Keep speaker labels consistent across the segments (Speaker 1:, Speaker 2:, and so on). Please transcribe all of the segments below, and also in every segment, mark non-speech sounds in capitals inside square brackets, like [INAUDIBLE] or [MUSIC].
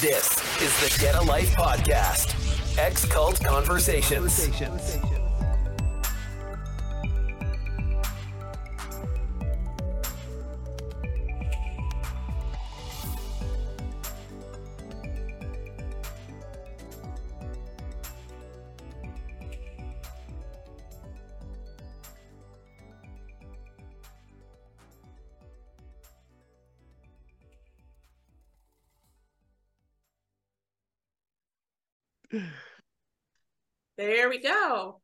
Speaker 1: This is the Get a Life podcast. Ex-cult Conversations.
Speaker 2: There we go.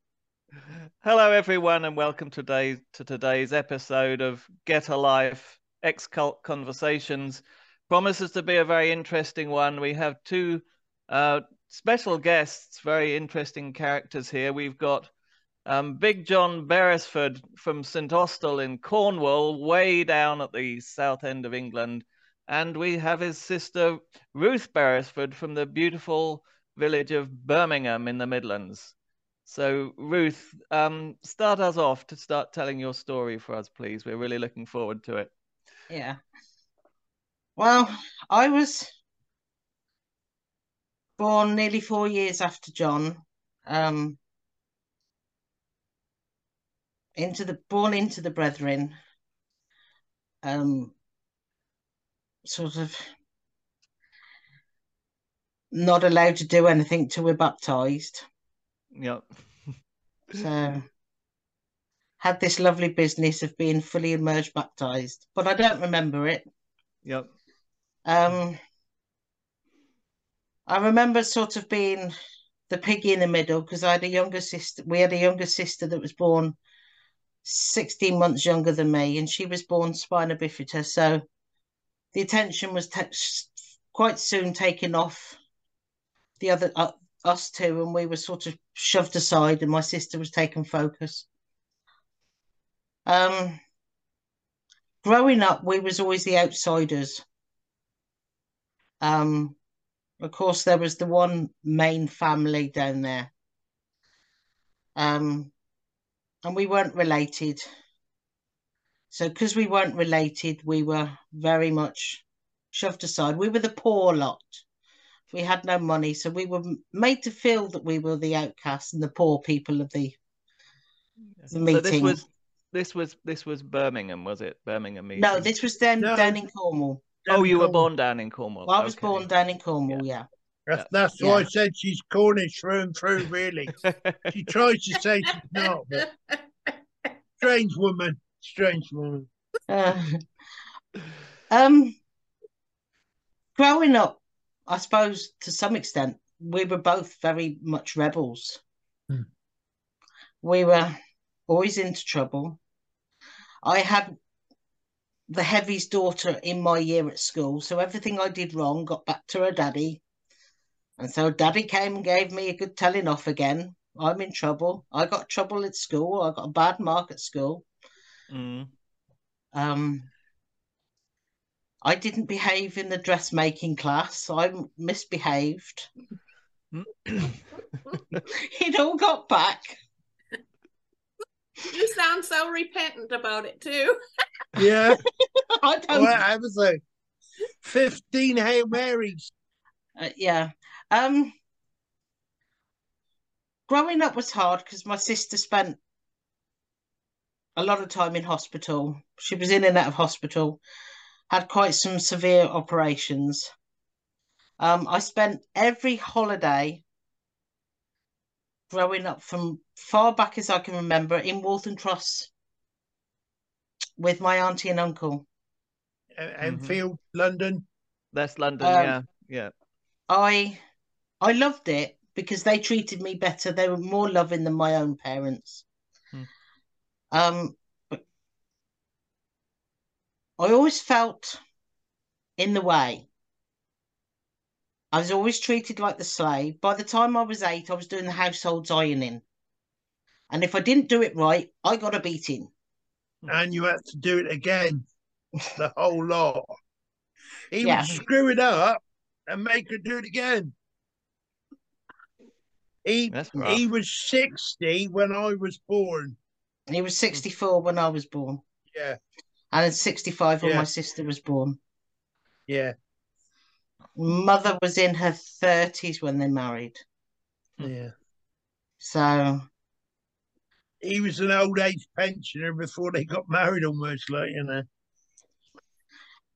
Speaker 3: Hello, everyone, and welcome today to today's episode of Get a Life Ex-cult Conversations. Promises to be a very interesting one. We have two uh, special guests, very interesting characters here. We've got um, Big John Beresford from St Austell in Cornwall, way down at the south end of England, and we have his sister Ruth Beresford from the beautiful village of Birmingham in the Midlands. So, Ruth, um, start us off to start telling your story for us, please. We're really looking forward to it.
Speaker 4: Yeah. Well, I was born nearly four years after John. Um, into the born into the brethren. Um, sort of not allowed to do anything till we're baptized.
Speaker 3: Yep.
Speaker 4: So had this lovely business of being fully immersed baptized, but I don't remember it.
Speaker 3: Yep.
Speaker 4: Um, I remember sort of being the piggy in the middle because I had a younger sister. We had a younger sister that was born 16 months younger than me, and she was born spina bifida. So the attention was quite soon taken off the other uh, us two, and we were sort of shoved aside, and my sister was taken focus. Um, growing up, we was always the outsiders. Um, of course, there was the one main family down there. Um, and we weren't related. So, because we weren't related, we were very much shoved aside. We were the poor lot. We had no money, so we were made to feel that we were the outcasts and the poor people of the, the
Speaker 3: So this was this was this was Birmingham, was it? Birmingham meeting.
Speaker 4: no, this was down,
Speaker 5: No.
Speaker 4: down in Cornwall.
Speaker 3: Oh, you were born down in Cornwall.
Speaker 4: I was
Speaker 3: Okay.
Speaker 4: born down in Cornwall, yeah.
Speaker 5: That's,
Speaker 3: Yeah.
Speaker 5: that's why I said she's Cornish through and through, really. [LAUGHS] She tries to say she's not, but [LAUGHS] strange woman, strange woman.
Speaker 4: Uh, um, growing up, I suppose to some extent, we were both very much rebels.
Speaker 5: Hmm.
Speaker 4: We were always into trouble. I had the heavy's daughter in my year at school, so everything I did wrong got back to her daddy. And so daddy came and gave me a good telling off again. I'm in trouble. I got trouble at school. I got a bad mark at school.
Speaker 3: Mm.
Speaker 4: Um, I didn't behave in the dressmaking class. I misbehaved. [COUGHS] It all got back.
Speaker 2: You sound so repentant about it too. [LAUGHS]
Speaker 5: Yeah,
Speaker 4: I don't.
Speaker 5: well, I was like 15 Hail Marys.
Speaker 4: uh, yeah. Um, growing up was hard because my sister spent a lot of time in hospital. She was in and out of hospital, had quite some severe operations. Um, I spent every holiday growing up from far back as I can remember in Waltham Cross with my auntie and uncle.
Speaker 5: uh, Enfield, London.
Speaker 3: That's London.
Speaker 4: Um,
Speaker 3: yeah, yeah.
Speaker 4: I I loved it because they treated me better. They were more loving than my own parents.
Speaker 3: Hmm.
Speaker 4: Um, but I always felt in the way. I was always treated like the slave. By the time I was eight, I was doing the household's ironing. And if I didn't do it right, I got a beating.
Speaker 5: and you had to do it again, the whole lot. He
Speaker 4: Yeah.
Speaker 5: would screw it up and make her do it again. He he was sixty when I was born.
Speaker 4: He was 64 when I was born,
Speaker 5: Yeah,
Speaker 4: and 65 when
Speaker 5: Yeah.
Speaker 4: my sister was born.
Speaker 5: yeah.
Speaker 4: Mother was in her 30s when they married.
Speaker 5: Yeah.
Speaker 4: So,
Speaker 5: He was an old age pensioner before they got married, almost like, you know.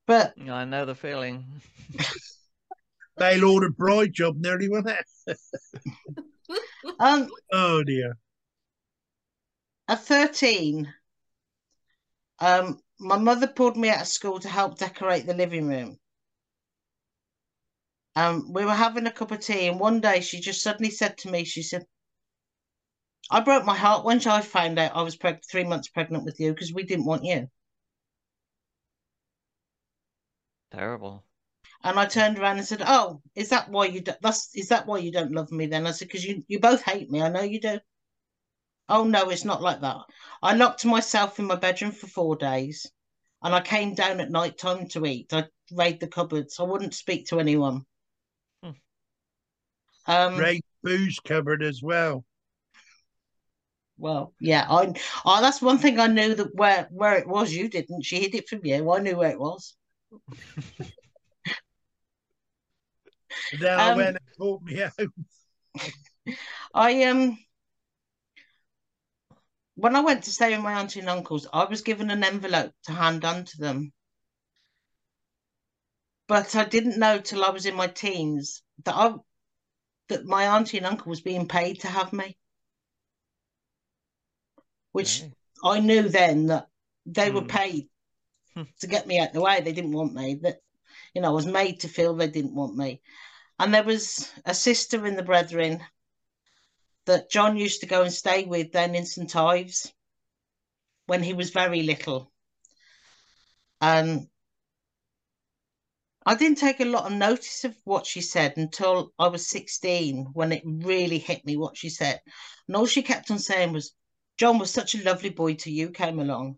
Speaker 4: but
Speaker 3: I know the feeling. [LAUGHS]
Speaker 5: Bail order bride job nearly, wasn't it? [LAUGHS]
Speaker 4: um,
Speaker 5: Oh, dear.
Speaker 4: at 13, um, my mother pulled me out of school to help decorate the living room. Um, we were having a cup of tea, and one day she just suddenly said to me, she said, I broke my heart when I found out I was preg- three months pregnant with you because we didn't want you.
Speaker 3: Terrible.
Speaker 4: And I turned around and said, "Oh, is that why you do- that's is that why you don't love me then?" I said, "Because you you both hate me. I know you do." Oh no, it's not like that. I locked myself in my bedroom for four days, and I came down at night time to eat. I raid the cupboards. I wouldn't speak to anyone.
Speaker 3: Hmm.
Speaker 4: Um,
Speaker 5: Ray booze cupboard as well.
Speaker 4: well, yeah, I, I that's one thing I knew that where where it was. You didn't. She hid it from you. I knew where it was. [LAUGHS]
Speaker 5: And then [LAUGHS] I
Speaker 4: Um,
Speaker 5: went and taught me out.
Speaker 4: I um when I went to stay with my auntie and uncles, I was given an envelope to hand on to them. But I didn't know till I was in my teens that I that my auntie and uncle was being paid to have me. Which
Speaker 3: Okay.
Speaker 4: I knew then that they were
Speaker 3: Hmm.
Speaker 4: paid
Speaker 3: Hmm.
Speaker 4: to get me out the way. They didn't want me. That you know, I was made to feel they didn't want me. And there was a sister in the brethren that John used to go and stay with then in St Ives when he was very little. And I didn't take a lot of notice of what she said until I was 16 when it really hit me what she said. And all she kept on saying was, John was such a lovely boy till you came along.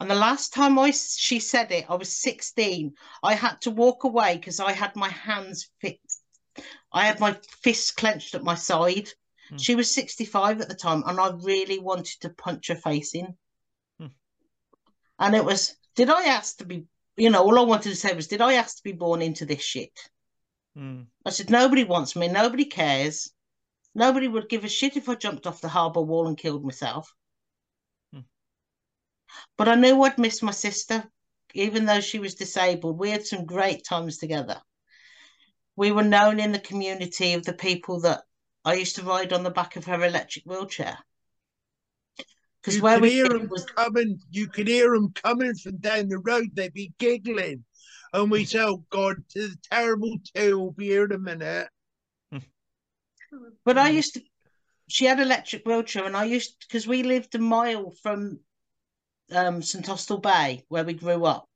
Speaker 4: And the last time I she said it, I was 16. I had to walk away because I had my hands fixed. I had my fists clenched at my side.
Speaker 3: Hmm.
Speaker 4: She was 65 at the time, and I really wanted to punch her face in.
Speaker 3: Hmm.
Speaker 4: And it was, did I ask to be, you know, all I wanted to say was, did I ask to be born into this shit?
Speaker 3: Mm.
Speaker 4: I said, nobody wants me, nobody cares. Nobody would give a shit if I jumped off the harbour wall and killed myself.
Speaker 3: Hmm.
Speaker 4: But I knew I'd miss my sister, even though she was disabled. We had some great times together. We were known in the community of the people that I used to ride on the back of her electric wheelchair. Because where
Speaker 5: could
Speaker 4: we
Speaker 5: hear them
Speaker 4: was
Speaker 5: coming. You could hear them coming from down the road. They'd be giggling, and we say, "Oh God, the terrible two will be here in a minute."
Speaker 4: But I used to, she had electric wheelchair, and I used because we lived a mile from um, St Austell Bay where we grew up,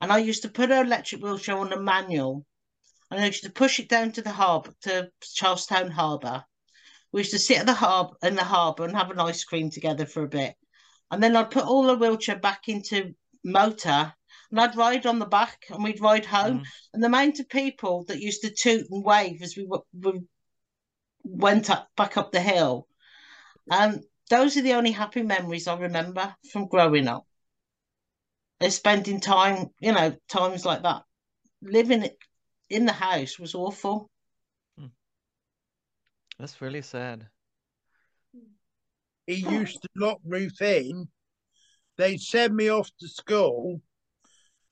Speaker 4: and I used to put her electric wheelchair on a manual, I used to push it down to the harbour to Charlestown Harbour. We used to sit at the harbour in the harbour and have an ice cream together for a bit, and then I'd put all the wheelchair back into motor. And I'd ride on the back, and we'd ride home.
Speaker 3: Mm.
Speaker 4: And the amount of people that used to toot and wave as we, w- we went up back up the hill. And those are the only happy memories I remember from growing up. Is spending time, you know, times like that. Living in the house was awful. Hmm.
Speaker 3: That's really sad.
Speaker 5: He used to lock Ruth in. They'd send me off to school,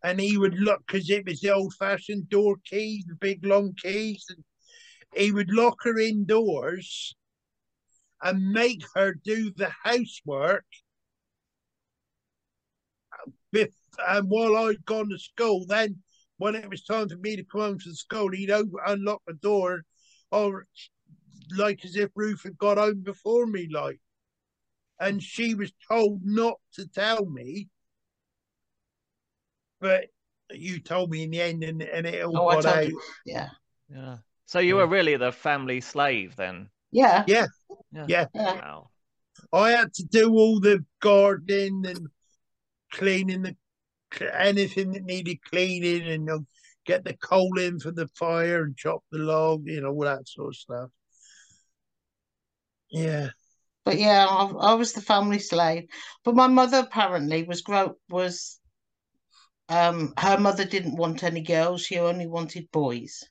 Speaker 5: and he would look because it was the old-fashioned door keys, the big long keys. And he would lock her indoors and make her do the housework. Bef- And while I'd gone to school, then when it was time for me to come home from school, he'd open, unlock the door, or like as if Ruth had got home before me, like. And she was told not to tell me, but you told me in the end, and, and it all
Speaker 4: Oh, I
Speaker 5: got
Speaker 4: told
Speaker 5: out.
Speaker 4: you. Yeah.
Speaker 3: Yeah. So you were really the family slave then?
Speaker 4: Yeah.
Speaker 5: Yeah.
Speaker 3: Yeah.
Speaker 5: Yeah.
Speaker 4: Yeah.
Speaker 3: Wow.
Speaker 5: I had to do all the gardening and cleaning the anything that needed cleaning and you know, get the coal in for the fire and chop the log, you know, all that sort of stuff. Yeah.
Speaker 4: But yeah, I, I was the family slave. But my mother apparently was grow was um, her mother didn't want any girls; she only wanted boys.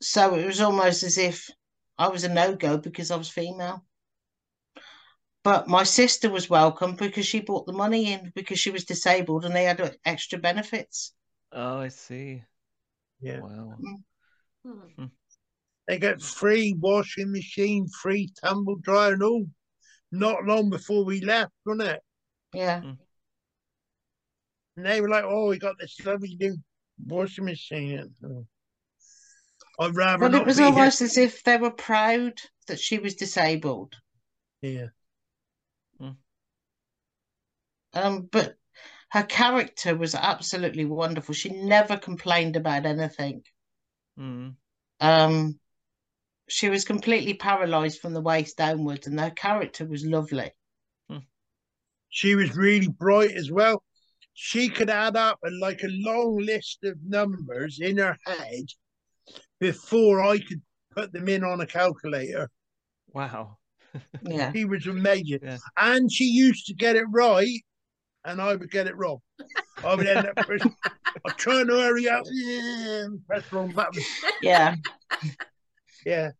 Speaker 4: So it was almost as if I was a no go because I was female. But my sister was welcome because she brought the money in because she was disabled and they had uh, extra benefits.
Speaker 3: Oh, I see.
Speaker 5: Yeah.
Speaker 3: Wow.
Speaker 2: Hmm.
Speaker 5: They got free washing machine, free tumble dryer, and all. Not long before we left, wasn't it?
Speaker 4: Yeah.
Speaker 5: And they were like, "Oh, we got this lovely new washing machine." Oh. I'd rather
Speaker 4: But
Speaker 5: not
Speaker 4: it was
Speaker 5: be here.
Speaker 4: almost [LAUGHS] as if they were proud that she was disabled.
Speaker 5: Yeah.
Speaker 4: Um, but her character was absolutely wonderful. She never complained about anything.
Speaker 3: Mm.
Speaker 4: Um, she was completely paralyzed from the waist downwards, and her character was lovely.
Speaker 5: She was really bright as well. She could add up a, like a long list of numbers in her head before I could put them in on a calculator.
Speaker 3: Wow. [LAUGHS]
Speaker 4: Yeah.
Speaker 5: She was amazing.
Speaker 3: Yeah.
Speaker 5: And she used to get it right, and I would get it wrong. I would end up pressing, I'm trying to hurry up. Yeah, press wrong button.
Speaker 4: Yeah. [LAUGHS]
Speaker 5: Yeah.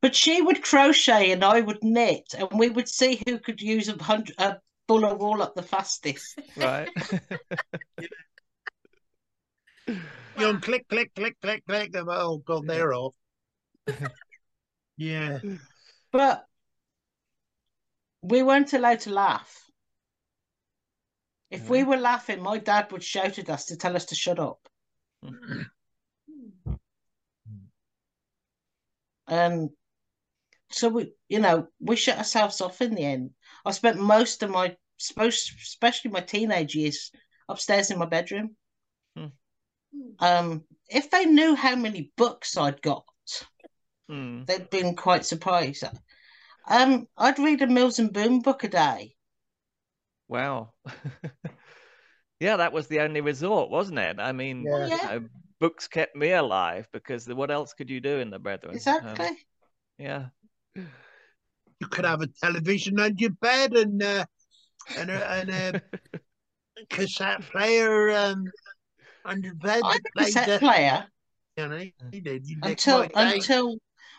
Speaker 4: But she would crochet and I would knit, and we would see who could use a hundred a bull of wool up the fastest.
Speaker 3: Right. [LAUGHS]
Speaker 5: You know, click, click, click, click, click. I'm, Oh, God, they're off. [LAUGHS] yeah.
Speaker 4: But we weren't allowed to laugh. If we were laughing, my dad would shout at us to tell us to shut up. And so we, you know, we shut ourselves off in the end. I spent most of my, especially my teenage years, upstairs in my bedroom.
Speaker 2: Hmm.
Speaker 4: Um, if they knew how many books I'd got,
Speaker 3: Mm.
Speaker 4: they'd been quite surprised. Um, I'd read a Mills and Boon book a day.
Speaker 3: Wow. [LAUGHS] Yeah, that was the only resort, wasn't it? I mean,
Speaker 5: Yeah.
Speaker 3: you know, books kept me alive because what else could you do in the Brethren? Um,
Speaker 4: Exactly.
Speaker 3: yeah.
Speaker 5: You could have a television on your bed and uh, and a, and a [LAUGHS] cassette player um, on your bed.
Speaker 4: I had a cassette
Speaker 5: the-
Speaker 4: player
Speaker 5: You know, he did. You
Speaker 4: until
Speaker 5: my
Speaker 4: until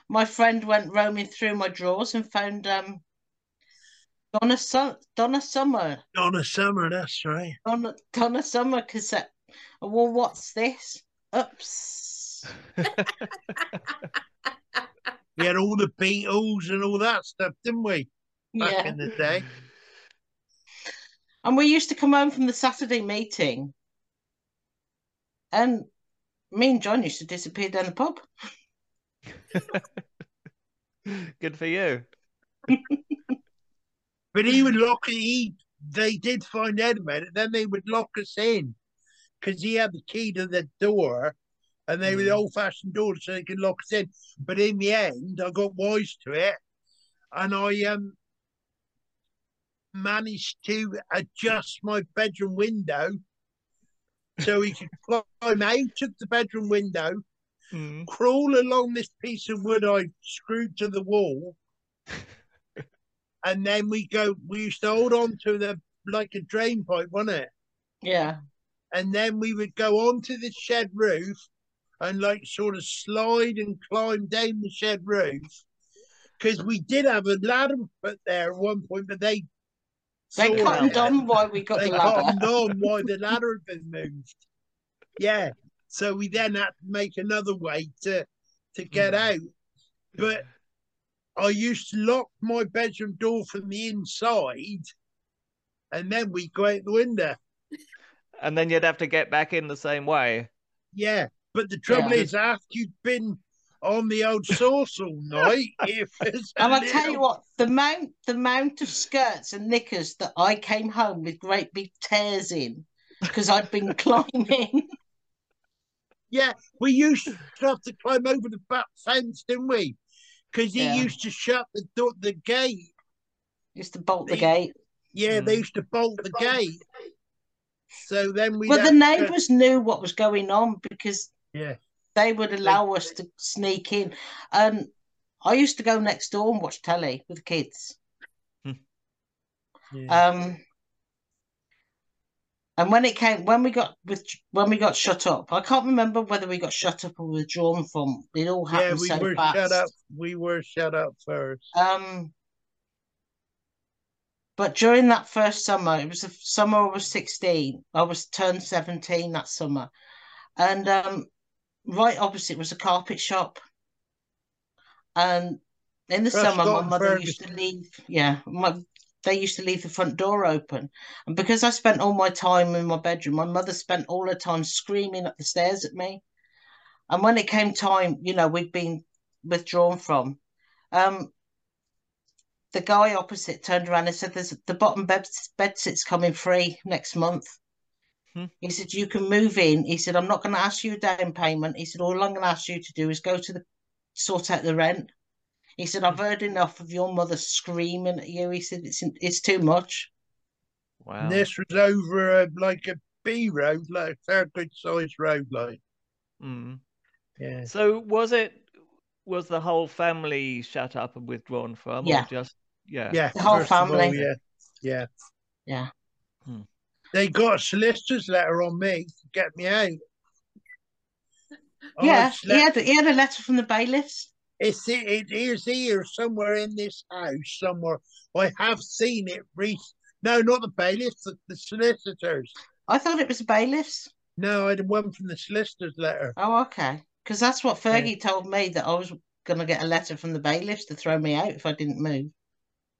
Speaker 4: my friend went roaming through my drawers and found um Donna Su- Donna Summer
Speaker 5: Donna Summer, that's right.
Speaker 4: Donna Donna Summer cassette. Well, what's this? Oops. [LAUGHS]
Speaker 5: We had all the Beatles and all that stuff, didn't we? Back
Speaker 4: Yeah.
Speaker 5: in the day.
Speaker 4: And we used to come home from the Saturday meeting, and me and John used to disappear down the pub. [LAUGHS]
Speaker 3: Good for you. [LAUGHS]
Speaker 5: But he would lock he they did find out about it, then they would lock us in because he had the key to the door and they were the
Speaker 3: Mm.
Speaker 5: old fashioned doors so they could lock us in. But in the end I got wise to it and I um managed to adjust my bedroom window so he could [LAUGHS] climb out of the bedroom window,
Speaker 3: Mm.
Speaker 5: crawl along this piece of wood I screwed to the wall, [LAUGHS] and then we go. We used to hold on to the like a drain pipe, wasn't it?
Speaker 4: Yeah.
Speaker 5: And then we would go onto the shed roof and like sort of slide and climb down the shed roof because we did have a ladder put there at one point, but they
Speaker 4: They cottoned on why we got
Speaker 5: They
Speaker 4: the ladder.
Speaker 5: cottoned on [LAUGHS] why the ladder had been moved. Yeah. So we then had to make another way to to get hmm. out. But I used to lock my bedroom door from the inside and then we'd go out the window.
Speaker 3: And then you'd have to get back in the same way.
Speaker 5: Yeah. But the trouble
Speaker 4: Yeah.
Speaker 5: is after you've been on the old sauce all night, [LAUGHS] if it's
Speaker 4: And I tell you what, the amount the amount of skirts and knickers that I came home with great big tears in because I'd been [LAUGHS] climbing.
Speaker 5: Yeah, we used to have to climb over the back fence, didn't we? Because he
Speaker 4: Yeah.
Speaker 5: used to shut the door, the gate.
Speaker 4: Used to bolt the
Speaker 5: The-
Speaker 4: gate.
Speaker 5: Yeah, they
Speaker 3: Mm.
Speaker 5: used to bolt the gate. So then we.
Speaker 4: But the neighbours knew what was going on because
Speaker 5: Yeah.
Speaker 4: they would allow us to sneak in. And I used to go next door and watch telly with the kids.
Speaker 5: Yeah.
Speaker 4: Um, And when it came, when we got with, when we got shut up, I can't remember whether we got shut up or withdrawn from. It all happened Yeah,
Speaker 5: we
Speaker 4: so
Speaker 5: were
Speaker 4: fast.
Speaker 5: shut up. We were shut up first.
Speaker 4: Um, but during that first summer, it was the summer I was 16. I was turned 17 that summer. And um, right opposite was a carpet shop. And in the summer, my mother used to leave, yeah, my, they used to leave the front door open. And because I spent all my time in my bedroom, my mother spent all her time screaming up the stairs at me. And when it came time, you know, we'd been withdrawn from, um, the guy opposite turned around and said, "There's the bottom bed bed sit's coming free next month."
Speaker 3: Hmm.
Speaker 4: He said, "You can move in." He said, "I'm not going to ask you a down payment." He said, "All I'm going to ask you to do is go to the sort out the rent." He said, "I've heard enough of your mother screaming at you." He said, "It's it's too much."
Speaker 3: Wow.
Speaker 5: And this was over a, like a B road, like a fair good sized road, like
Speaker 3: Mm.
Speaker 5: yeah.
Speaker 3: So was it was the whole family shut up and withdrawn from,
Speaker 4: Yeah.
Speaker 3: or just yeah?
Speaker 5: Yeah,
Speaker 4: The whole
Speaker 5: first of all,
Speaker 4: family.
Speaker 5: yeah, yeah.
Speaker 4: Yeah.
Speaker 3: Hmm.
Speaker 5: They got a solicitor's letter on me to get me out. I
Speaker 4: yeah, he
Speaker 5: slept-
Speaker 4: had he had a letter from the bailiffs.
Speaker 5: It's it, it is here somewhere in this house somewhere. I have seen it. Re- no, not the bailiffs, the, the solicitors.
Speaker 4: I thought it was the bailiffs.
Speaker 5: No, I had one from the solicitor's letter.
Speaker 4: Oh, okay. Because that's what Fergie told me that I was going to get a letter from the bailiffs to throw me out if I didn't move.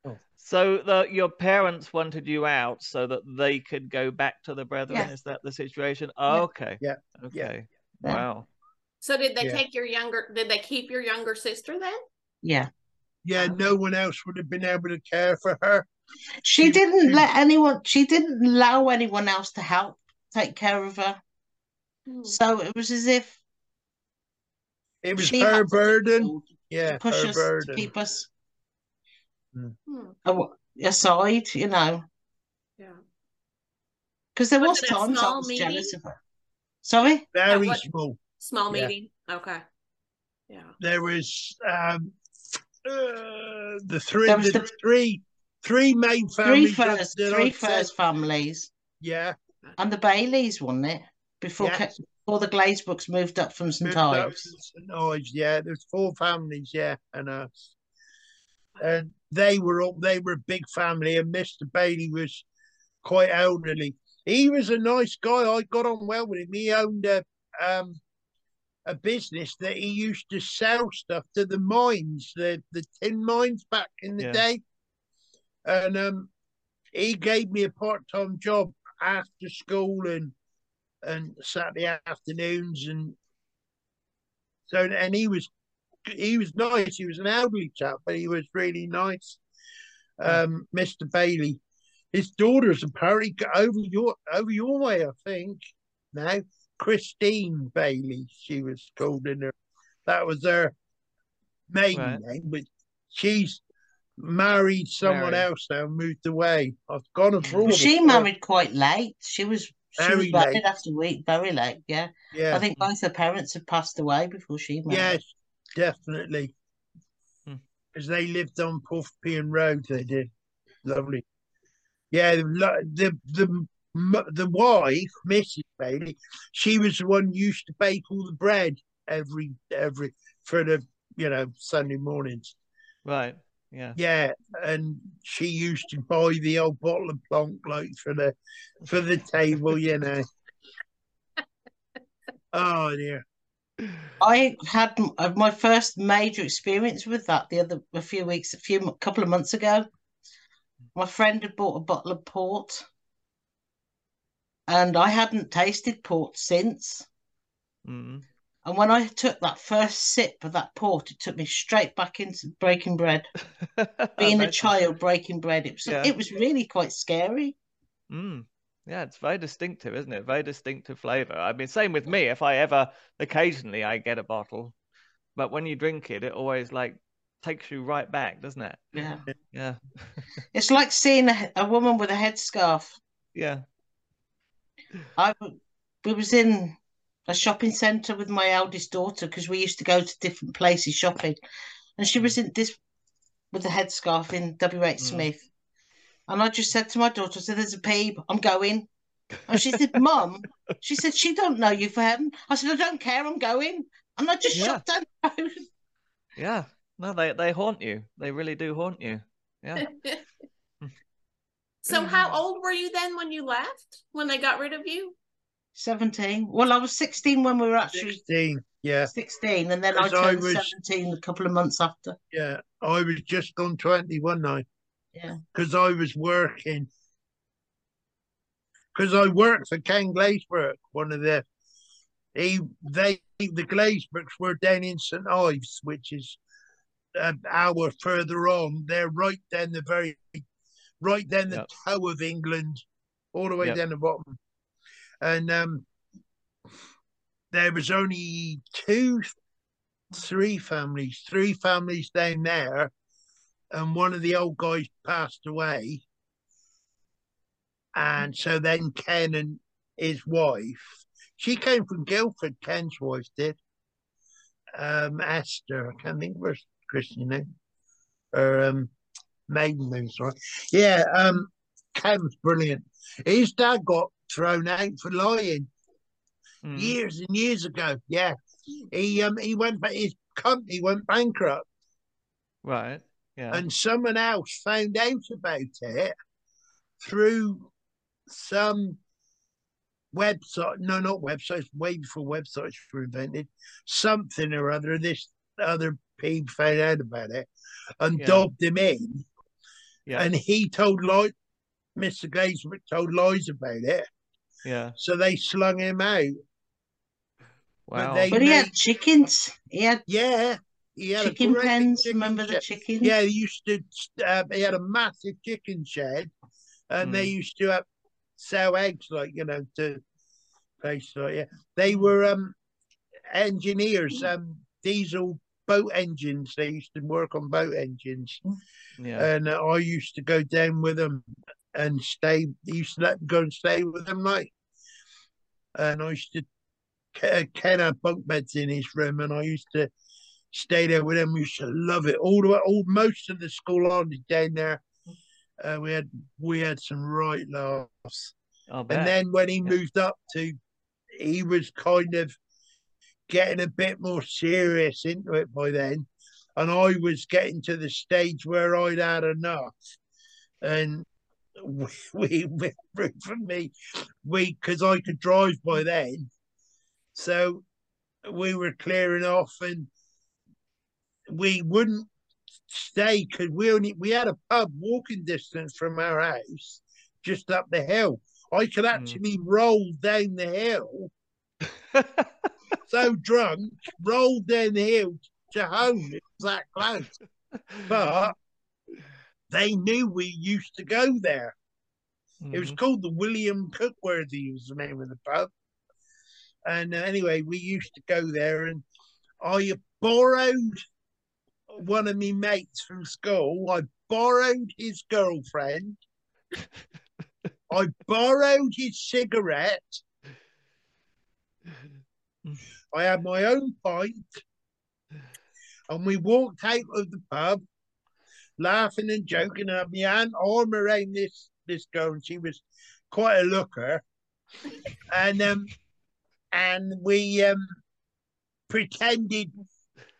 Speaker 4: Oh.
Speaker 3: So the, your parents wanted you out so that they could go back to the brethren.
Speaker 4: Yeah.
Speaker 3: Is that the situation? Oh, okay.
Speaker 5: Yeah.
Speaker 3: Okay.
Speaker 4: Yeah.
Speaker 3: Wow.
Speaker 2: So did they
Speaker 5: Yeah.
Speaker 2: take your younger? Did they keep your younger sister then?
Speaker 4: Yeah.
Speaker 5: Yeah, no one else would have been able to care for her.
Speaker 4: She
Speaker 5: She-
Speaker 4: didn't
Speaker 5: she-
Speaker 4: let anyone, she didn't allow anyone else to help take care of her.
Speaker 2: Hmm.
Speaker 4: So it was as if
Speaker 5: It was her burden.
Speaker 4: it all to
Speaker 5: Yeah,
Speaker 4: push
Speaker 5: her
Speaker 4: us,
Speaker 5: burden.
Speaker 4: to keep us
Speaker 2: Hmm.
Speaker 4: aside, you know.
Speaker 2: Yeah.
Speaker 4: Because there
Speaker 2: Was
Speaker 4: was
Speaker 2: it
Speaker 4: times I was
Speaker 2: meeting?
Speaker 4: jealous of her. Sorry?
Speaker 5: Very
Speaker 2: what-
Speaker 5: small.
Speaker 2: Small
Speaker 5: Yeah.
Speaker 2: meeting. Okay. Yeah.
Speaker 5: There was um uh, the three
Speaker 4: There was
Speaker 5: the,
Speaker 4: the-
Speaker 5: three three main
Speaker 4: Three
Speaker 5: families.
Speaker 4: first,
Speaker 5: that
Speaker 4: three
Speaker 5: I'd said-
Speaker 4: first families,
Speaker 5: Yeah,
Speaker 4: and the Baileys, wasn't it? Before
Speaker 5: Yeah.
Speaker 4: Ca- before the Glazebrookes moved up from St
Speaker 5: moved
Speaker 4: Ives.
Speaker 5: St. Ives, yeah. There's four families, yeah, and us. And they were all they were a big family, and Mr. Bailey was quite elderly. He was a nice guy. I got on well with him. He owned a um a business that he used to sell stuff to the mines, the the tin mines back in the
Speaker 3: Yeah.
Speaker 5: day. And um he gave me a part time job after school and and Saturday afternoons and so and he was he was nice. He was an elderly chap, but he was really nice. Um, Mr. Bailey. His daughter's apparently got over your over your way, I think. Now, Christine Bailey, she was called in her. That was her maiden
Speaker 3: Right.
Speaker 5: name, but she's married someone
Speaker 3: Married.
Speaker 5: else now, moved away. I've gone abroad.
Speaker 4: Well, she
Speaker 5: before.
Speaker 4: married quite late. She was she
Speaker 5: Very
Speaker 4: was married
Speaker 5: late.
Speaker 4: after a week, very late. Yeah,
Speaker 5: Yeah,
Speaker 4: I think both her parents had passed away before she married.
Speaker 5: yes, definitely.
Speaker 3: Hmm.
Speaker 5: Because they lived on Puffpian Road, they did. Lovely. Yeah, the the the, m- the wife, Mrs. Bailey, she was the one who used to bake all the bread every every for the you know Sunday mornings.
Speaker 3: Right. Yeah.
Speaker 5: Yeah, and she used to buy the old bottle of plonk like for the for the table, you know. [LAUGHS] Oh dear.
Speaker 4: I had uh, my first major experience with that the other a few weeks, a few couple of months ago. My friend had bought a bottle of port, and I hadn't tasted port since.
Speaker 3: Mm.
Speaker 4: And when I took that first sip of that port, it took me straight back into breaking bread. [LAUGHS] Being a child breaking bread, it was
Speaker 3: Yeah.
Speaker 4: it was really quite scary.
Speaker 3: Mm. Yeah, it's very distinctive, isn't it? Very distinctive flavor. I mean, same with me. If I ever, occasionally, I get a bottle, but when you drink it, it always like takes you right back, doesn't it?
Speaker 4: Yeah,
Speaker 3: Yeah.
Speaker 4: it's like seeing a, a woman with a headscarf. [LAUGHS]
Speaker 3: Yeah.
Speaker 4: I w- we was in a shopping centre with my eldest daughter because we used to go to different places shopping, and she was in this with a headscarf in WH
Speaker 3: Mm.
Speaker 4: Smith, and I just said to my daughter, "I said there's a peep, I'm going." And she said, [LAUGHS] Mum, she said, she don't know you for heaven. I said, I don't care, I'm going. And I just
Speaker 3: Yeah.
Speaker 4: shut down the road.
Speaker 3: Yeah. No, they they haunt you. They really do haunt you. Yeah. [LAUGHS]
Speaker 2: so how mm-hmm. old were you then when you left? When they got rid of you?
Speaker 4: 17. Well, I was 16 when we were actually
Speaker 5: 16. Yeah,
Speaker 4: 16, and then I
Speaker 5: Because I
Speaker 4: turned
Speaker 5: was-
Speaker 4: 17 a couple of months after.
Speaker 5: yeah. I was just on 20 one night
Speaker 4: Yeah.
Speaker 5: because I was working. Because I worked for Ken Glazebrook, one of the he they the Glazebrook's were down in St Ives, which is an hour further on. They're right down the very right down the
Speaker 3: Yep.
Speaker 5: toe of England, all the way
Speaker 3: Yep.
Speaker 5: down the bottom. And um there was only two three families, three families down there, and one of the old guys passed away. And so then Ken and his wife, she came from Guildford, Ken's wife did. Um, Esther, I can't think of her Christian name. Or um maiden name, sorry. Yeah, um Ken's brilliant. His dad got thrown out for lying
Speaker 3: Mm.
Speaker 5: years and years ago. Yeah. He um he went but his company went bankrupt
Speaker 3: Right. Yeah.
Speaker 5: and someone else found out about it through some website no not websites way before websites were invented something or other this other peep found out about it and
Speaker 3: Yeah.
Speaker 5: dobbed him in
Speaker 3: yeah.
Speaker 5: and he told lies mr Glazebrook told lies about it
Speaker 3: yeah.
Speaker 5: so they slung him out
Speaker 3: Wow.
Speaker 5: they-
Speaker 4: But he
Speaker 5: made-
Speaker 4: had chickens. He had
Speaker 5: yeah he had
Speaker 4: chicken pens.
Speaker 5: chicken
Speaker 4: Remember the
Speaker 5: shed.
Speaker 4: chickens?
Speaker 5: Yeah, he used to. Uh, he had a massive chicken shed, and they used to uh, sell eggs, like you know, to places like yeah. They were um engineers, um diesel boat engines. They used to work on boat engines,
Speaker 3: yeah.
Speaker 5: and uh, I used to go down with them and stay. He used to let me go and stay with them, like, and I used to. Ken had bunk beds in his room, and I used to stay there with him. We used to love it. All the way, all most of the school on down there. Uh, we had we had some right laughs. And then when he
Speaker 3: Yeah.
Speaker 5: moved up to, he was kind of getting a bit more serious into it by then, and I was getting to the stage where I'd had enough, and [LAUGHS] we we, for me, we because I could drive by then, so we were clearing off and we wouldn't stay because we only we had a pub walking distance from our house just up the hill. I could hmm. actually roll down the hill, [LAUGHS] so drunk, rolled down the hill to home. It was that close. But they knew we used to go there. It was
Speaker 3: Mhm.
Speaker 5: called the William Cookworthy was the name of the pub. And uh, anyway, we used to go there, and I borrowed one of my mates from school. I borrowed his girlfriend. I borrowed his cigarette. [LAUGHS] I had my own pint, and we walked out of the pub, laughing and joking. And my hand arm around this this girl, and she was quite a looker. And um, and we um pretended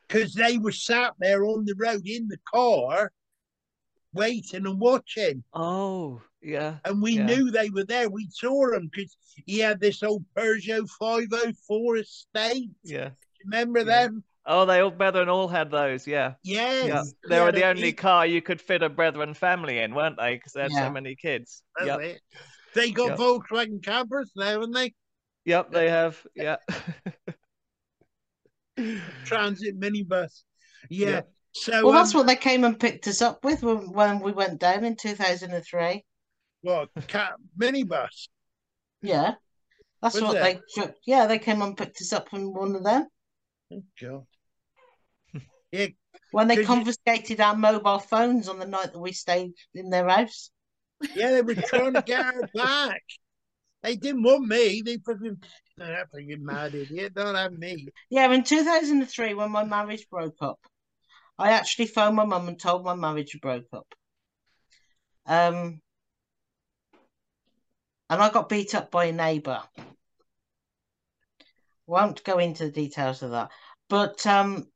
Speaker 5: because they were sat there on the road in the car, waiting and watching,
Speaker 3: Oh, yeah.
Speaker 5: and we
Speaker 3: Yeah.
Speaker 5: knew they were there. We saw them because he had this old Peugeot 504 estate.
Speaker 3: Yeah.
Speaker 5: Remember
Speaker 3: Yeah.
Speaker 5: them?
Speaker 3: Oh, they all Brethren all had those. Yeah.
Speaker 5: Yes.
Speaker 3: Yeah.
Speaker 5: He
Speaker 3: They were the only
Speaker 5: big-
Speaker 3: car you could fit a Brethren family in, weren't they? Because they had
Speaker 4: Yeah.
Speaker 3: so many kids.
Speaker 5: that's
Speaker 3: Yep.
Speaker 5: it. They got
Speaker 3: Yep.
Speaker 5: Volkswagen Campers now, haven't they?
Speaker 3: Yep. They have. Yeah. [LAUGHS]
Speaker 5: Transit minibus. Yeah.
Speaker 3: Yeah.
Speaker 5: So
Speaker 4: Well, that's
Speaker 5: um,
Speaker 4: what they came and picked us up with when, when we went down in 2003.
Speaker 5: What cat minibus.
Speaker 4: Yeah. That's
Speaker 5: Was
Speaker 4: what
Speaker 5: it?
Speaker 4: they, yeah, they came and picked us up in one of them
Speaker 5: Oh, God. [LAUGHS] Yeah,
Speaker 4: when they
Speaker 5: Did you-
Speaker 4: confiscated our mobile phones on the night that we stayed in their house.
Speaker 5: yeah, they were trying to get her [LAUGHS] back. They didn't want me. They fucking that fucking mad idiot. Don't have me.
Speaker 4: Yeah, in 2003, when my marriage broke up, I actually phoned my mum and told my marriage broke up. Um, and I got beat up by a neighbour. Won't go into the details of that, but um,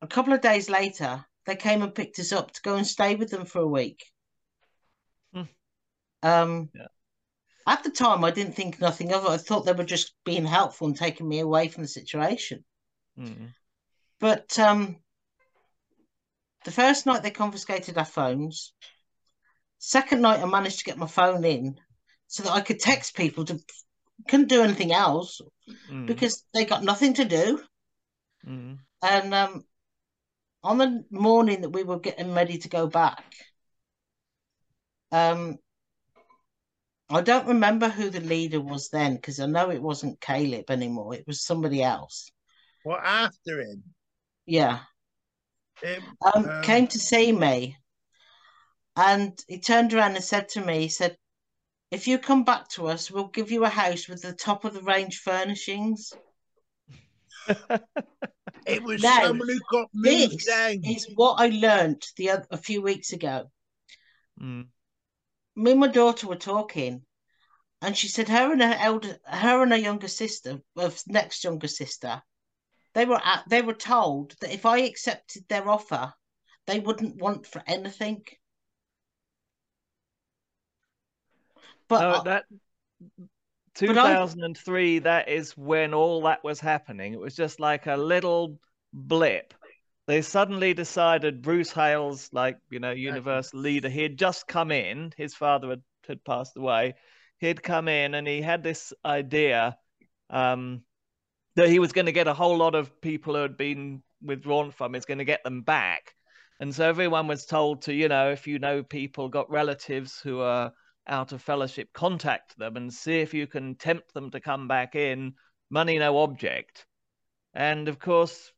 Speaker 4: a couple of days later, they came and picked us up to go and stay with them for a week.
Speaker 3: Hmm.
Speaker 4: Um,
Speaker 3: Yeah.
Speaker 4: At the time, I didn't think nothing of it. I thought they were just being helpful and taking me away from the situation.
Speaker 3: Mm.
Speaker 4: But um, the first night they confiscated our phones. Second night, I managed to get my phone in so that I could text people. To couldn't do anything else
Speaker 3: Mm.
Speaker 4: because they got nothing to do.
Speaker 3: Mm.
Speaker 4: And um, on the morning that we were getting ready to go back, um, I don't remember who the leader was then because I know it wasn't Caleb anymore. It was somebody else.
Speaker 5: Well, after him,
Speaker 4: Yeah.
Speaker 5: it,
Speaker 4: um,
Speaker 5: Um,
Speaker 4: came to see me and he turned around and said to me, he said, if you come back to us, we'll give you a house with the top of the range furnishings. [LAUGHS]
Speaker 5: it was
Speaker 4: Now,
Speaker 5: someone who got moved
Speaker 4: This
Speaker 5: down.
Speaker 4: is what I learnt the oth- a few weeks ago.
Speaker 3: Mm.
Speaker 4: Me and my daughter were talking, and she said her and her elder, her and her younger sister, well, next younger sister, they were at, they were told that if I accepted their offer, they wouldn't want for anything. But
Speaker 3: no, that
Speaker 4: but I-
Speaker 3: 2003. That is when all that was happening. It was just like a little blip. They suddenly decided Bruce Hales, like you know, Universal leader, he had just come in. His father had, had passed away. He'd come in and he had this idea um, that he was going to get a whole lot of people who had been withdrawn from. He's going to get them back, and so everyone was told to, you know, if you know people, got relatives who are out of fellowship, contact them and see if you can tempt them to come back in. Money no object. And of course,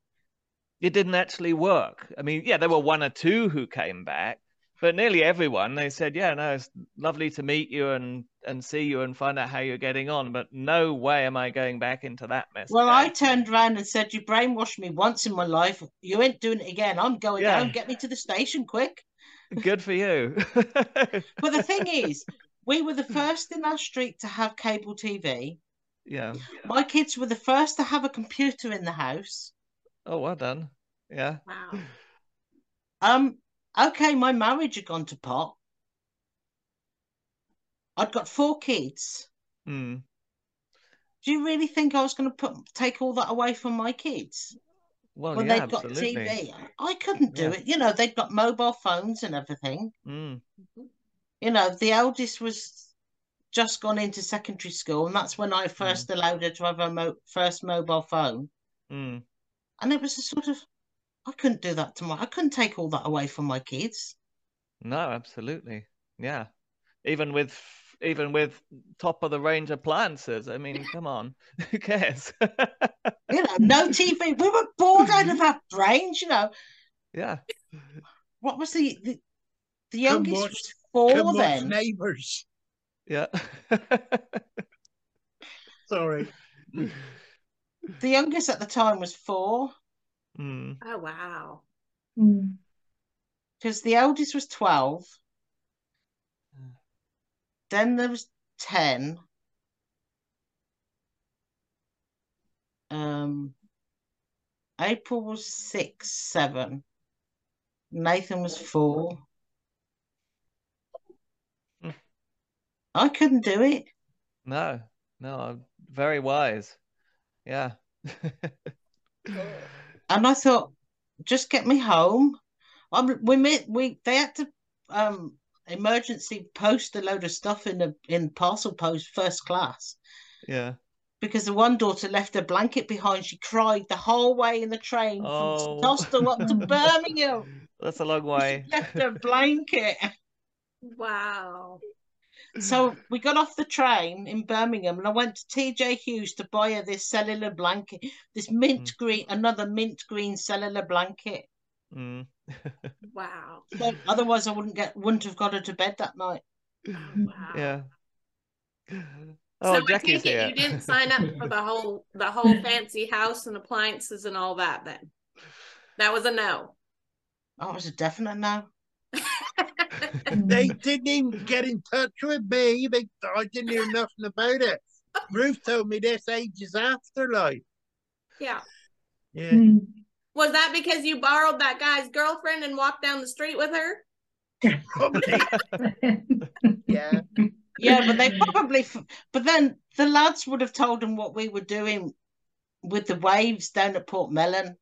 Speaker 3: it didn't actually work. I mean, yeah, there were one or two who came back, but nearly everyone they said, "Yeah, no, it's lovely to meet you and and see you and find out how you're getting on." But no way am I going back into that mess.
Speaker 4: Well, I turned around and said, You brainwashed me once in my life. You ain't doing it again. I'm going
Speaker 3: Yeah.
Speaker 4: down. Get me to the station quick.
Speaker 3: Good for you. [LAUGHS]
Speaker 4: But the thing is, we were the first in our street to have cable TV.
Speaker 3: yeah.
Speaker 4: My kids were the first to have a computer in the house.
Speaker 3: Oh, well done. Yeah.
Speaker 2: Wow.
Speaker 4: Um, okay, my marriage had gone to pot. I'd got four kids.
Speaker 3: Mm.
Speaker 4: Do you really think I was going to put take all that away from my kids
Speaker 3: Well,
Speaker 4: when
Speaker 3: yeah,
Speaker 4: they've got
Speaker 3: absolutely.
Speaker 4: TV? I couldn't do
Speaker 3: Yeah.
Speaker 4: it. You know, they've got mobile phones and everything.
Speaker 3: Mm.
Speaker 4: you know, the eldest was just gone into secondary school, and that's when I first allowed her to have her mo- first mobile phone.
Speaker 3: Mm.
Speaker 4: And it was a sort of, I couldn't do that to my, I couldn't take all that away from my kids.
Speaker 3: No, absolutely. Yeah. Even with even with top of the range appliances. I mean, come on. [LAUGHS] Who cares?
Speaker 4: You know, [LAUGHS] no TV. We were bored out of our brains. You know,
Speaker 3: yeah.
Speaker 4: what was the the, the youngest
Speaker 5: watch-
Speaker 4: was four
Speaker 5: Come watch
Speaker 4: then.
Speaker 5: neighbours.
Speaker 3: Yeah. [LAUGHS]
Speaker 5: Sorry.
Speaker 4: The youngest at the time was four
Speaker 3: mm.
Speaker 2: Oh wow.
Speaker 4: because the eldest was twelve. Then there was ten. Um, April was six, seven. Nathan was four. I couldn't do it.
Speaker 3: No. No, I'm very wise. Yeah. [LAUGHS]
Speaker 4: And I thought, just get me home. Um, we met, we they had to um emergency post a load of stuff in the in parcel post first class
Speaker 3: yeah.
Speaker 4: because the one daughter left her blanket behind. She cried the whole way in the train
Speaker 3: Oh.
Speaker 4: from St Austell up to [LAUGHS] Birmingham.
Speaker 3: That's a long way.
Speaker 4: She left her [LAUGHS] blanket.
Speaker 2: Wow.
Speaker 4: So we got off the train in Birmingham and I went to TJ Hughes to buy her this cellular blanket, this mint green, another mint green cellular blanket.
Speaker 3: Mm.
Speaker 2: Wow.
Speaker 4: So otherwise I wouldn't get wouldn't have got her to bed that night.
Speaker 2: Wow.
Speaker 3: Yeah.
Speaker 2: So
Speaker 3: Oh,
Speaker 2: I
Speaker 3: Jackie's
Speaker 2: take it
Speaker 3: here.
Speaker 2: you didn't sign up for the whole the whole fancy house and appliances and all that then. That was a no.
Speaker 4: That was a definite no. [LAUGHS]
Speaker 5: they didn't even get in touch with me. They, I didn't hear nothing about it. Ruth told me this ages after, like,
Speaker 2: Yeah.
Speaker 5: yeah.
Speaker 6: Mm.
Speaker 2: Was that because you borrowed that guy's girlfriend and walked down the street with her?
Speaker 5: Probably, [LAUGHS] yeah.
Speaker 4: Yeah, but they probably, but then the lads would have told them what we were doing with the waves down at Portmellon.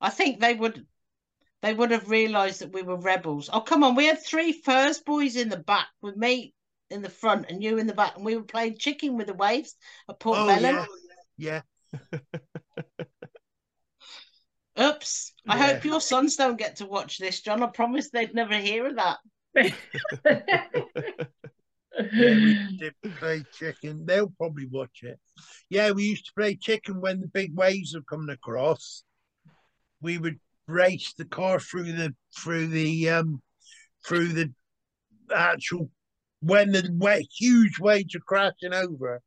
Speaker 4: I think they would, they would have realised that we were rebels. Oh, come on, we had three first boys in the back with me in the front and you in the back, and we were playing chicken with the waves at Port
Speaker 5: Oh,
Speaker 4: Mellon.
Speaker 5: yeah. Yeah. [LAUGHS]
Speaker 4: Oops! I
Speaker 3: Yeah.
Speaker 4: hope your sons don't get to watch this, John. I promise they'd never hear of that.
Speaker 5: Yeah, we did play chicken. They'll probably watch it. Yeah, we used to play chicken when the big waves were coming across. We would race the car through the through the um through the actual when the wa- huge waves are crashing over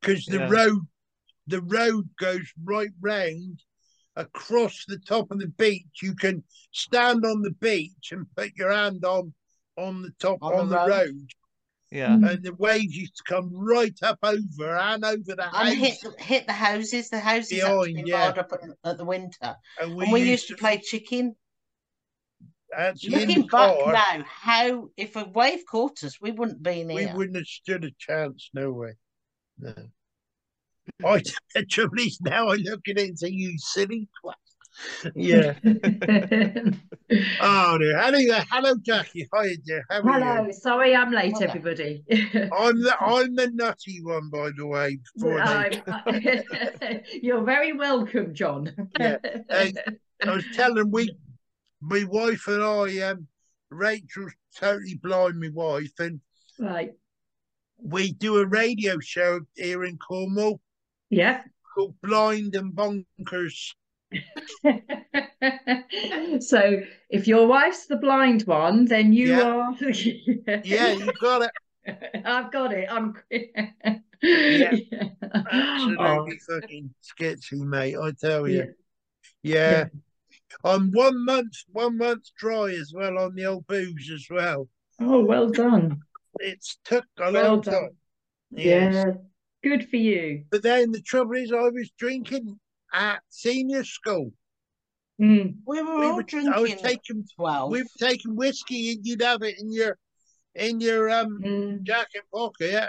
Speaker 5: because the
Speaker 3: Yeah.
Speaker 5: road the road goes right round across the top of the beach. You can stand on the beach and put your hand on on the top
Speaker 4: On
Speaker 5: on,
Speaker 4: the
Speaker 5: the,
Speaker 4: road.
Speaker 5: road
Speaker 3: yeah.
Speaker 5: and the waves used to come right up over and over the house.
Speaker 4: And hit hit the houses. The houses
Speaker 5: Behind,
Speaker 4: actually
Speaker 5: yeah.
Speaker 4: hard up at, at the winter.
Speaker 5: and
Speaker 4: and we used to play chicken.
Speaker 5: actually
Speaker 4: Looking back
Speaker 5: car.
Speaker 4: now, how if a wave caught us, we wouldn't be in
Speaker 5: we wouldn't have stood a chance. No way. No. [LAUGHS] I the trouble is now I look at it and say, "You silly twat." Yeah. [LAUGHS] oh dear. Hello, hello, Jackie. Hi dear. How are
Speaker 6: Hello,
Speaker 5: you?
Speaker 6: sorry I'm late,
Speaker 4: Hello.
Speaker 6: everybody. [LAUGHS]
Speaker 5: I'm the I'm the nutty one, by the way. Before they,
Speaker 6: I'm- You're very welcome, John.
Speaker 5: Yeah. Hey. I was telling we, my wife and I, um, Rachel's totally blind. My wife and
Speaker 6: Right.
Speaker 5: we do a radio show here in Cornwall
Speaker 6: Yeah.
Speaker 5: called Blind and Bonkers. [LAUGHS]
Speaker 6: so if your wife's the blind one, then you
Speaker 5: Yeah.
Speaker 6: are. [LAUGHS]
Speaker 5: Yeah, you got it. [LAUGHS]
Speaker 6: I've got it. I'm.
Speaker 5: Yeah.
Speaker 6: Oh,
Speaker 5: Absolutely fucking sketchy, mate. I tell you. Yeah. I'm one month, one month dry as well on the old booze as well.
Speaker 6: Oh, well done.
Speaker 5: It's took a
Speaker 6: Well
Speaker 5: long
Speaker 6: done.
Speaker 5: time.
Speaker 6: Yeah.
Speaker 5: Yes.
Speaker 6: Good for you.
Speaker 5: But then the trouble is, I was drinking at senior school.
Speaker 6: Mm.
Speaker 4: We were
Speaker 5: We
Speaker 4: all
Speaker 5: were,
Speaker 4: drinking
Speaker 5: I was taking,
Speaker 4: twelve.
Speaker 5: we were taking whiskey, and you'd have it in your, in your um
Speaker 6: Mm.
Speaker 5: jacket pocket, yeah.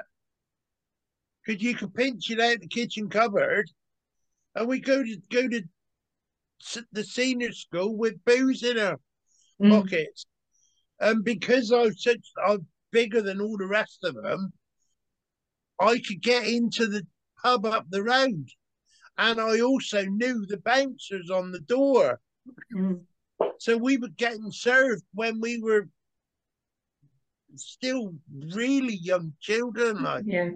Speaker 5: because you could pinch it out the kitchen cupboard, and we go to go to the senior school with booze in our
Speaker 6: Mm.
Speaker 5: pockets, and because I was such I'm bigger than all the rest of them, I could get into the pub up the road, and I also knew the bouncers on the door,
Speaker 6: Mm.
Speaker 5: so we were getting served when we were still really young children, like.
Speaker 6: Yeah.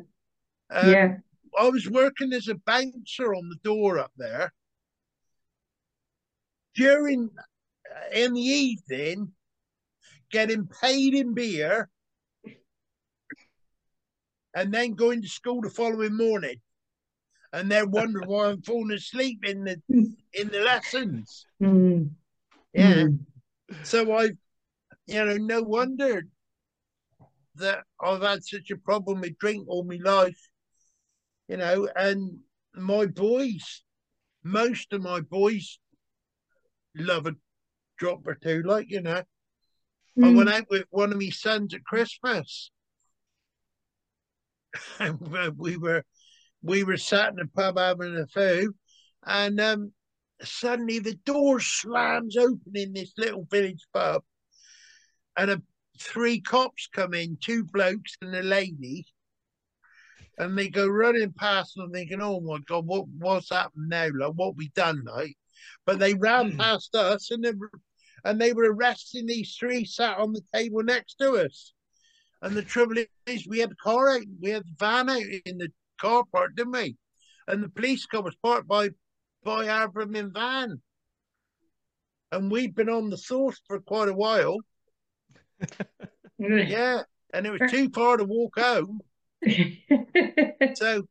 Speaker 5: Um,
Speaker 6: yeah.
Speaker 5: I was working as a bouncer on the door up there. During uh, in the evening, getting paid in beer, and then going to school the following morning, and they're wondering why I'm falling asleep in the in the lessons.
Speaker 6: Mm.
Speaker 5: Yeah,
Speaker 6: Mm.
Speaker 5: so I, you know, no wonder that I've had such a problem with drink all my life, you know, and my boys, most of my boys love a drop or two, like, you know. I
Speaker 6: Mm.
Speaker 5: went out with one of my sons at Christmas. [LAUGHS] We were we were sat in the pub having a few, and um, suddenly the door slams open in this little village pub, and a, three cops come in, two blokes and a lady, and they go running past, and I'm thinking, "Oh my god, what what's happened now? Like, what we done, like?" But they ran
Speaker 3: Hmm.
Speaker 5: past us, and they and they were arresting these three sat on the table next to us. And the trouble is, we had the car out, we had the van out in the car park, didn't we? And the police car was parked by by our Birmingham van. And we'd been on the sauce for quite a while. [LAUGHS] Yeah. And it was too far to walk home. [LAUGHS] So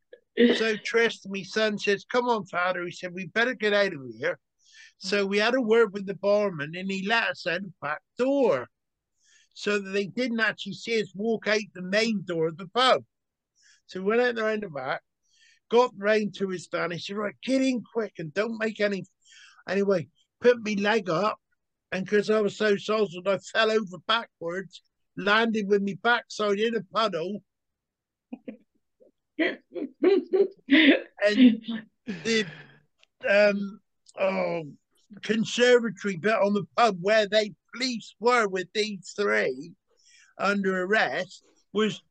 Speaker 5: so Tristan, my son, says, Come on, father. He said, We better get out of here. So we had a word with the barman and he let us out the back door. So that they didn't actually see us walk out the main door of the pub. So we went out the back, got round to his van. He said, Right, get in quick and don't make any. Anyway, put me leg up, and because I was so sozzled, I fell over backwards, landed with me backside in a puddle. And the um oh conservatory bit on the pub where they police were with these three under arrest was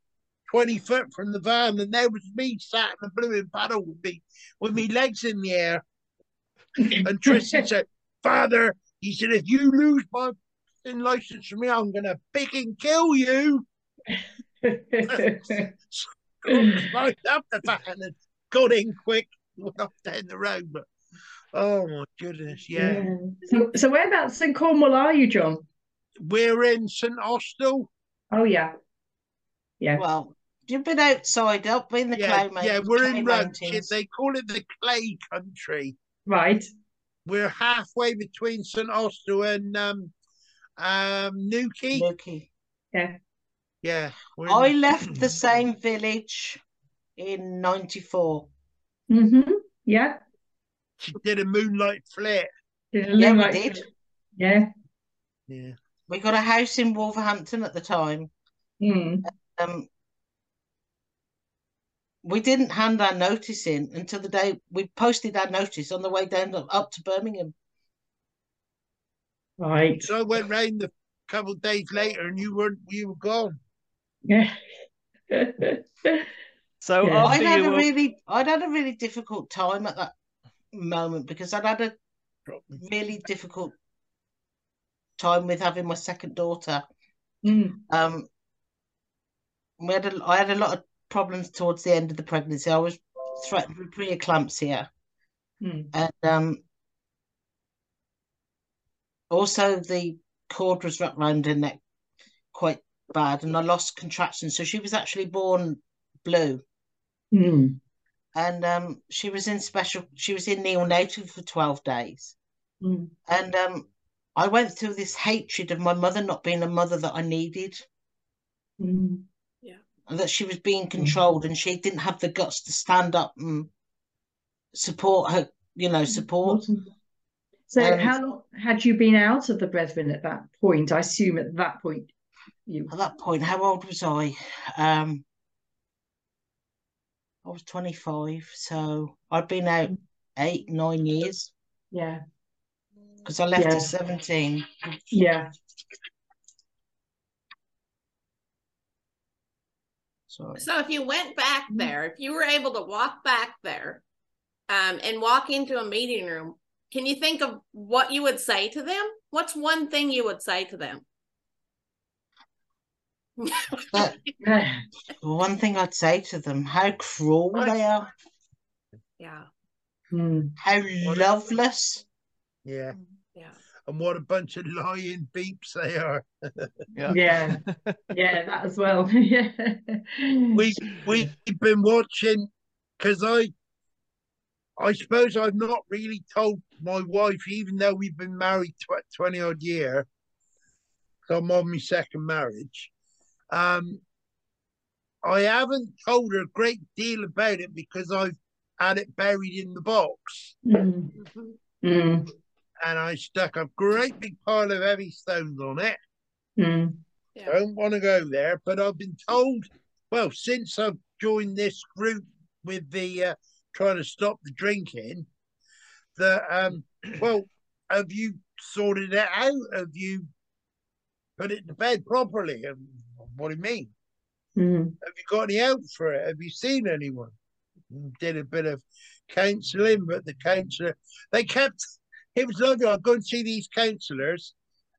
Speaker 5: 20 foot from the van and there was me sat in the blue paddle with me with me legs in the air. [LAUGHS] And Tristan said father he said if you lose my license from me I'm gonna pick and kill you. [LAUGHS] [LAUGHS] Right up the van and got in quick went off down the road but oh my goodness yeah.
Speaker 6: So, so whereabouts in Cornwall are you, John?
Speaker 5: We're in St Austell.
Speaker 6: Oh yeah, yeah.
Speaker 4: Well, you've been outside up in the
Speaker 5: Yeah,
Speaker 4: clay
Speaker 5: yeah,
Speaker 4: mountains.
Speaker 5: we're
Speaker 4: clay
Speaker 5: in Rugby. They call it the clay country.
Speaker 6: Right.
Speaker 5: We're halfway between St Austell and um um Newquay.
Speaker 4: Looky.
Speaker 6: Yeah.
Speaker 5: Yeah. we're
Speaker 4: I
Speaker 5: in-
Speaker 4: left the [CLEARS THROAT] same village in '94.
Speaker 6: Mm-hmm. Yeah.
Speaker 5: She did a moonlight flare.
Speaker 6: Did a
Speaker 4: Yeah, we
Speaker 6: moonlight-
Speaker 4: did.
Speaker 6: Yeah.
Speaker 5: Yeah.
Speaker 4: We got a house in Wolverhampton at the time.
Speaker 6: Mm.
Speaker 4: Um, we didn't hand our notice in until the day we posted our notice on the way down to- up to Birmingham.
Speaker 6: Right.
Speaker 5: So I went round a couple of days later and you weren't you were gone.
Speaker 6: Yeah. [LAUGHS]
Speaker 3: So
Speaker 6: Yeah.
Speaker 4: I'd had a
Speaker 3: were,
Speaker 4: really, I'd had a really difficult time at that moment because I'd had a really difficult time with having my second daughter.
Speaker 6: Mm.
Speaker 4: Um, we had a, I had a lot of problems towards the end of the pregnancy. I was threatened with preeclampsia,
Speaker 6: Mm.
Speaker 4: and um, also the cord was wrapped around her neck quite bad, and I lost contractions. So she was actually born blue,
Speaker 6: Mm.
Speaker 4: And um, she was in special. She was in neonatal for twelve days,
Speaker 6: Mm.
Speaker 4: and um, I went through this hatred of my mother not being a mother that I needed.
Speaker 6: Mm.
Speaker 4: and that she was being controlled and she didn't have the guts to stand up and support her, you know, support.
Speaker 6: So
Speaker 4: Um,
Speaker 6: how long had you been out of the brethren at that point? I assume at that point you
Speaker 4: At that point, how old was I? Um, I was 25, so I'd been out eight, nine years
Speaker 6: yeah.
Speaker 4: because I left
Speaker 6: Yeah.
Speaker 4: at 17.
Speaker 6: Yeah.
Speaker 4: Sorry.
Speaker 2: So if you went back there, if you were able to walk back there, um, and walk into a meeting room, can you think of what you would say to them? What's one thing you would say to them?
Speaker 4: But
Speaker 6: Yeah.
Speaker 4: one thing I'd say to them, how cruel they are,
Speaker 2: yeah,
Speaker 6: Mm.
Speaker 4: how loveless.
Speaker 5: Yeah.
Speaker 2: yeah.
Speaker 5: And what a bunch of lying beeps they are.
Speaker 3: yeah. [LAUGHS]
Speaker 6: Yeah. Yeah, that as well. [LAUGHS] yeah.
Speaker 5: we we've been watching because I I suppose I've not really told my wife, even though we've been married tw- twenty odd year. So I'm on my second marriage. Um, I haven't told her a great deal about it because I've had it buried in the box,
Speaker 6: Mm. Mm.
Speaker 5: and I stuck a great big pile of heavy stones on it.
Speaker 6: Mm.
Speaker 5: I don't want to go there, but I've been told, well, since I've joined this group with the uh, trying to stop the drinking, that, um, [CLEARS THROAT] well, have you sorted it out? Have you put it to bed properly? What do you mean?
Speaker 6: Mm.
Speaker 5: Have you got any help for it? Have you seen anyone? Did a bit of counselling, but the counsellor, they kept, it was lovely. I'd go and see these counsellors,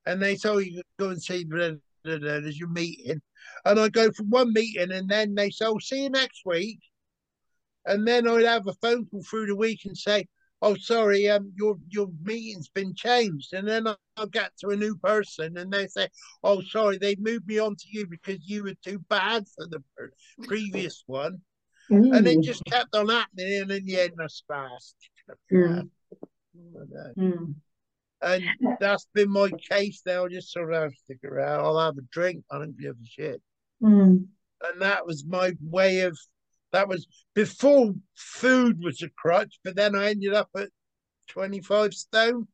Speaker 5: and they told you go and see blah, blah, blah, there's your meeting. And I go for one meeting, and then they say, oh, see you next week. And then I'd have a phone call through the week and say, oh, sorry, um, your your meeting's been changed. And then I- I'll get to a new person, and they say, oh, sorry, they moved me on to you because you were too bad for the previous one. And it just kept on happening, and in the end, I spazzed.
Speaker 6: Mm. [LAUGHS] Mm.
Speaker 5: and that's been my case now. I just sort of stick around. I'll have a drink. I don't give a shit.
Speaker 6: Mm.
Speaker 5: And that was my way of. That was before food was a crutch, but then I ended up at twenty five stone.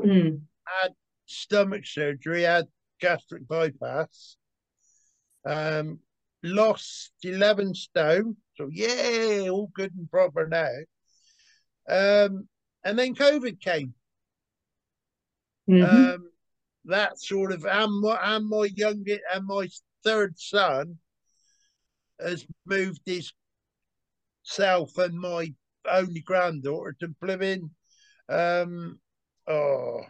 Speaker 6: Mm.
Speaker 5: Had stomach surgery. Had gastric bypass. Um, lost eleven stone. So yeah, all good and proper now. Um, and then COVID came.
Speaker 6: Mhm.
Speaker 5: Um, that sort of and my and my youngest and my third son has moved his self and my only granddaughter to Plymouth. Um, oh,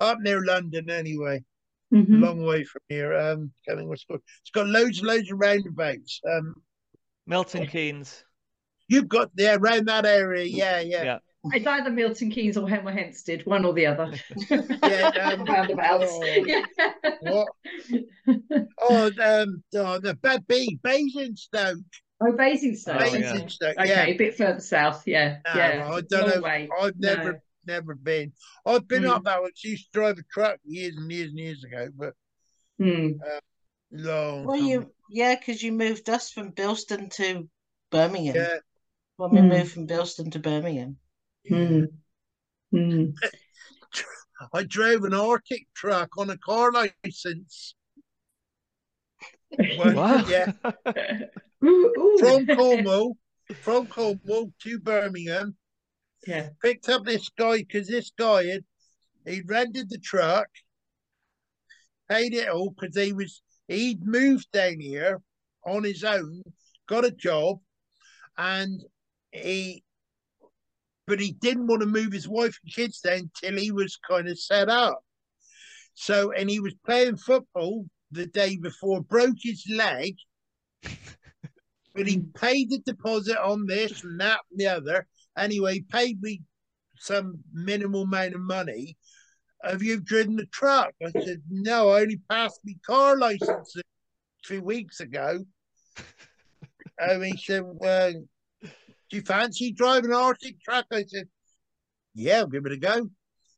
Speaker 5: up near London anyway, a
Speaker 6: Mhm.
Speaker 5: long way from here. Um, can't what's it called. It's got loads and loads of roundabouts. Um,
Speaker 3: Milton Keynes.
Speaker 5: you've got there around that area, yeah, yeah.
Speaker 3: Yeah.
Speaker 6: It's either Milton Keynes or Hemel Hempstead, one or the other. [LAUGHS]
Speaker 5: Yeah, [LAUGHS] um,
Speaker 6: Roundabouts.
Speaker 5: oh. [LAUGHS]
Speaker 6: Yeah.
Speaker 5: What? Oh, um, oh, the bad B, Basingstoke.
Speaker 6: Oh, Basingstoke.
Speaker 3: Oh, yeah.
Speaker 5: Basingstoke,
Speaker 6: Okay,
Speaker 5: yeah.
Speaker 6: a bit further south. Yeah,
Speaker 5: No,
Speaker 6: yeah.
Speaker 5: I don't
Speaker 6: Long
Speaker 5: know.
Speaker 6: way.
Speaker 5: I've
Speaker 6: No.
Speaker 5: never, never been. I've been
Speaker 6: Mm.
Speaker 5: up that way. 'cause I used to drive a truck years and years and years ago, but
Speaker 6: Hmm.
Speaker 5: long.
Speaker 4: Well,
Speaker 5: time
Speaker 4: you yeah, because you moved us from Bilston to Birmingham.
Speaker 5: Yeah,
Speaker 4: When we
Speaker 6: Mm.
Speaker 4: moved from Bilston to Birmingham.
Speaker 6: Hmm. Hmm.
Speaker 5: I drove an Arctic truck on a car license. Well,
Speaker 3: What?
Speaker 5: Yeah, [LAUGHS]
Speaker 6: Ooh, ooh.
Speaker 5: from Cornwall, from Cornwall to Birmingham.
Speaker 6: Yeah.
Speaker 5: Picked up this guy because this guy had he rented the truck, paid it all because he was he'd moved down here on his own, got a job, and he but he didn't want to move his wife and kids there until he was kind of set up. So and he was playing football the day before, broke his leg, [LAUGHS] but he paid the deposit on this and that and the other. Anyway, paid me some minimal amount of money. Have you driven the truck? I said, No, I only passed my car license few weeks ago. [LAUGHS] And he said, Well, do you fancy driving an Arctic truck? I said, Yeah, I'll give it a go.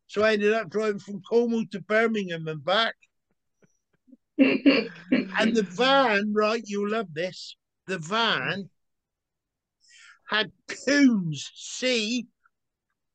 Speaker 5: So I ended up driving from Cornwall to Birmingham and back. [LAUGHS] And the van, right, you'll love this. The van had coons, C,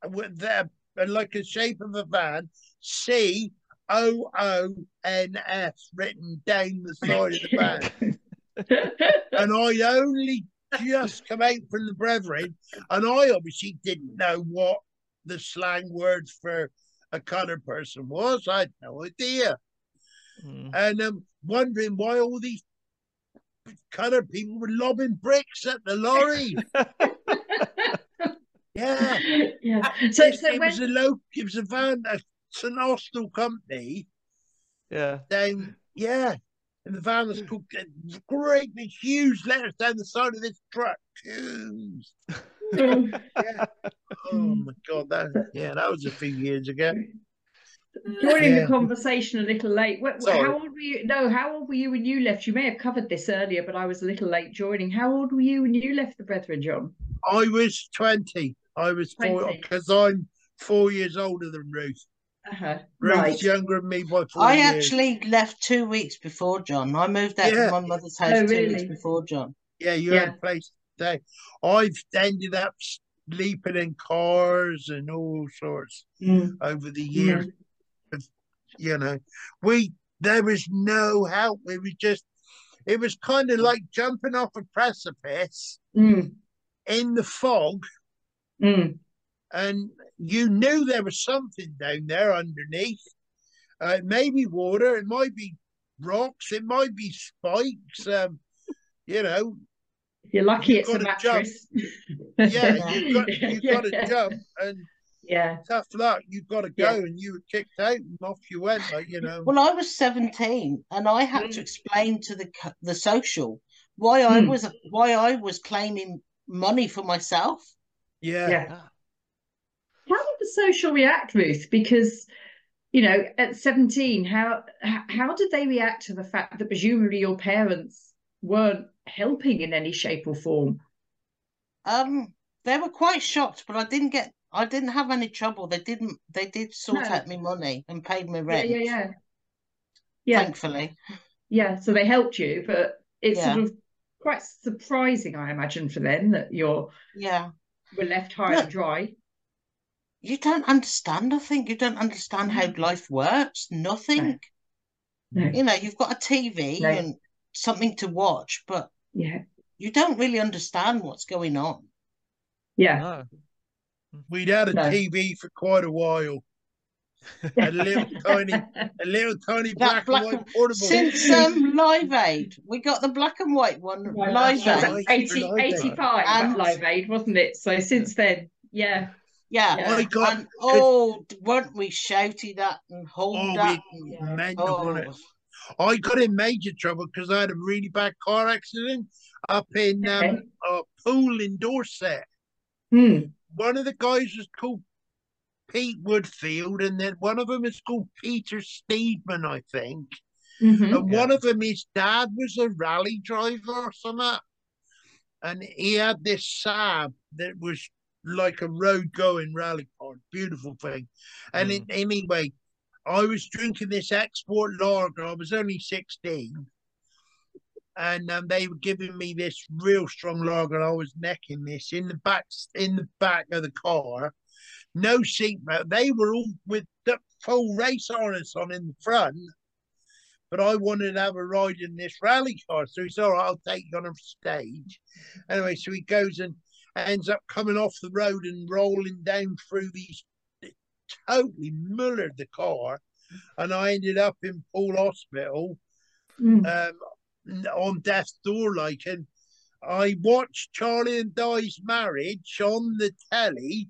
Speaker 5: with the, like a shape of a van, C O O N S written down the side of the van. [LAUGHS] and I only just come out from the brethren, and I obviously didn't know what the slang words for a colored person was. I had no idea,
Speaker 3: Mm.
Speaker 5: and um, wondering why all these colored people were lobbing bricks at the lorry. [LAUGHS] yeah,
Speaker 6: yeah. So,
Speaker 5: it,
Speaker 6: so
Speaker 5: it
Speaker 6: when,
Speaker 5: was a low, it was a van, a an Austell company
Speaker 3: Yeah.
Speaker 5: Then yeah. And the van was called uh, great big huge letters down the side of this truck. [LAUGHS] Yeah. Oh my god, that yeah, that was a few years ago.
Speaker 6: joining
Speaker 5: Yeah.
Speaker 6: the conversation a little late. Wh- wh- How old were you? No, how old were you when you left? You may have covered this earlier, but I was a little late joining. How old were you when you left the Brethren, John?
Speaker 5: I was twenty. I was four because I'm four years older than Ruth.
Speaker 6: Uh-huh.
Speaker 5: Ruth's
Speaker 6: Right.
Speaker 5: younger than me by four
Speaker 4: I
Speaker 5: years.
Speaker 4: actually left two weeks before John. I moved out
Speaker 5: Yeah.
Speaker 4: of my mother's house
Speaker 6: Oh,
Speaker 4: two
Speaker 6: really?
Speaker 4: weeks before John.
Speaker 5: Yeah, you
Speaker 6: Yeah.
Speaker 5: had a place to stay. I've ended up sleeping in cars and all sorts
Speaker 6: Mm.
Speaker 5: over the years. You know, we there was no help. It was just, it was kind of like jumping off a precipice
Speaker 6: Mm.
Speaker 5: in the fog,
Speaker 6: Mm.
Speaker 5: And you knew there was something down there underneath. Uh, it may be water, it might be rocks, it might be spikes. Um, you know,
Speaker 6: You're lucky
Speaker 5: You've
Speaker 6: it's a
Speaker 5: gotta jump.
Speaker 6: mattress.
Speaker 5: yeah, you've got you've got to [LAUGHS] jump, and
Speaker 6: Yeah.
Speaker 5: tough luck. You've got to go,
Speaker 6: Yeah.
Speaker 5: and you were kicked out, and off you went. Like you know,
Speaker 4: Well, I was 17 and I had
Speaker 6: Mm.
Speaker 4: to explain to the the social why I
Speaker 6: Mm.
Speaker 4: was why I was claiming money for myself.
Speaker 5: yeah.
Speaker 6: Yeah. How did the social react, Ruth? Because, you know, at 17, how how did they react to the fact that presumably your parents weren't helping in any shape or form?
Speaker 4: Um, they were quite shocked, but I didn't get I didn't have any trouble. They didn't. They did sort
Speaker 6: No.
Speaker 4: out my money and paid me rent.
Speaker 6: yeah, yeah. Yeah,
Speaker 4: Thankfully,
Speaker 6: yeah. So they helped you, but it's
Speaker 4: Yeah.
Speaker 6: sort of quite surprising, I imagine, for them that you're
Speaker 4: yeah.
Speaker 6: were left high
Speaker 4: No.
Speaker 6: and dry.
Speaker 4: You don't understand. I think you don't understand how life works. Nothing.
Speaker 6: No.
Speaker 4: You know, you've got a TV
Speaker 6: No.
Speaker 4: and something to watch, but
Speaker 6: Yeah,
Speaker 4: you don't really understand what's going on.
Speaker 6: yeah.
Speaker 3: No.
Speaker 5: We'd had a
Speaker 6: No.
Speaker 5: TV for quite a while. A little [LAUGHS] tiny, a little tiny black,
Speaker 4: black
Speaker 5: and
Speaker 4: and-
Speaker 5: white portable.
Speaker 4: Since um, Live Aid, we got the black and white one.
Speaker 6: Right,
Speaker 4: Live Aid.
Speaker 6: 80, 85
Speaker 4: And-
Speaker 6: Live Aid, wasn't it? So since then, yeah.
Speaker 4: Yeah.
Speaker 6: Yeah.
Speaker 5: I got
Speaker 4: And oh, weren't we shouted at and hauled
Speaker 5: Oh,
Speaker 4: at?
Speaker 5: we-
Speaker 4: and- oh,
Speaker 5: it? I got in major trouble because I had a really bad car accident up in
Speaker 6: Okay.
Speaker 5: um, a Poole in Dorset.
Speaker 6: Hmm.
Speaker 5: One of the guys was called Pete Woodfield, and then one of them is called Peter Steedman, I think.
Speaker 6: Mhm.
Speaker 5: And one of them, his dad was a rally driver or something. And he had this Saab that was like a road going rally car. Beautiful thing. And it, anyway, I was drinking this export lager. I was only 16. And um, they were giving me this real strong lager. And I was necking this in the back in the back of the car. No seatbelt. They were all with the full race harness on in the front but I wanted to have a ride in this rally car. So he said, All right, I'll take you on a stage. Anyway, so he goes and ends up coming off the road and rolling down through these, it totally mullered the car. And I ended up in Poole Hospital
Speaker 6: Hmm.
Speaker 5: um, on death's door, like, and I watched Charlie and Di's marriage on the telly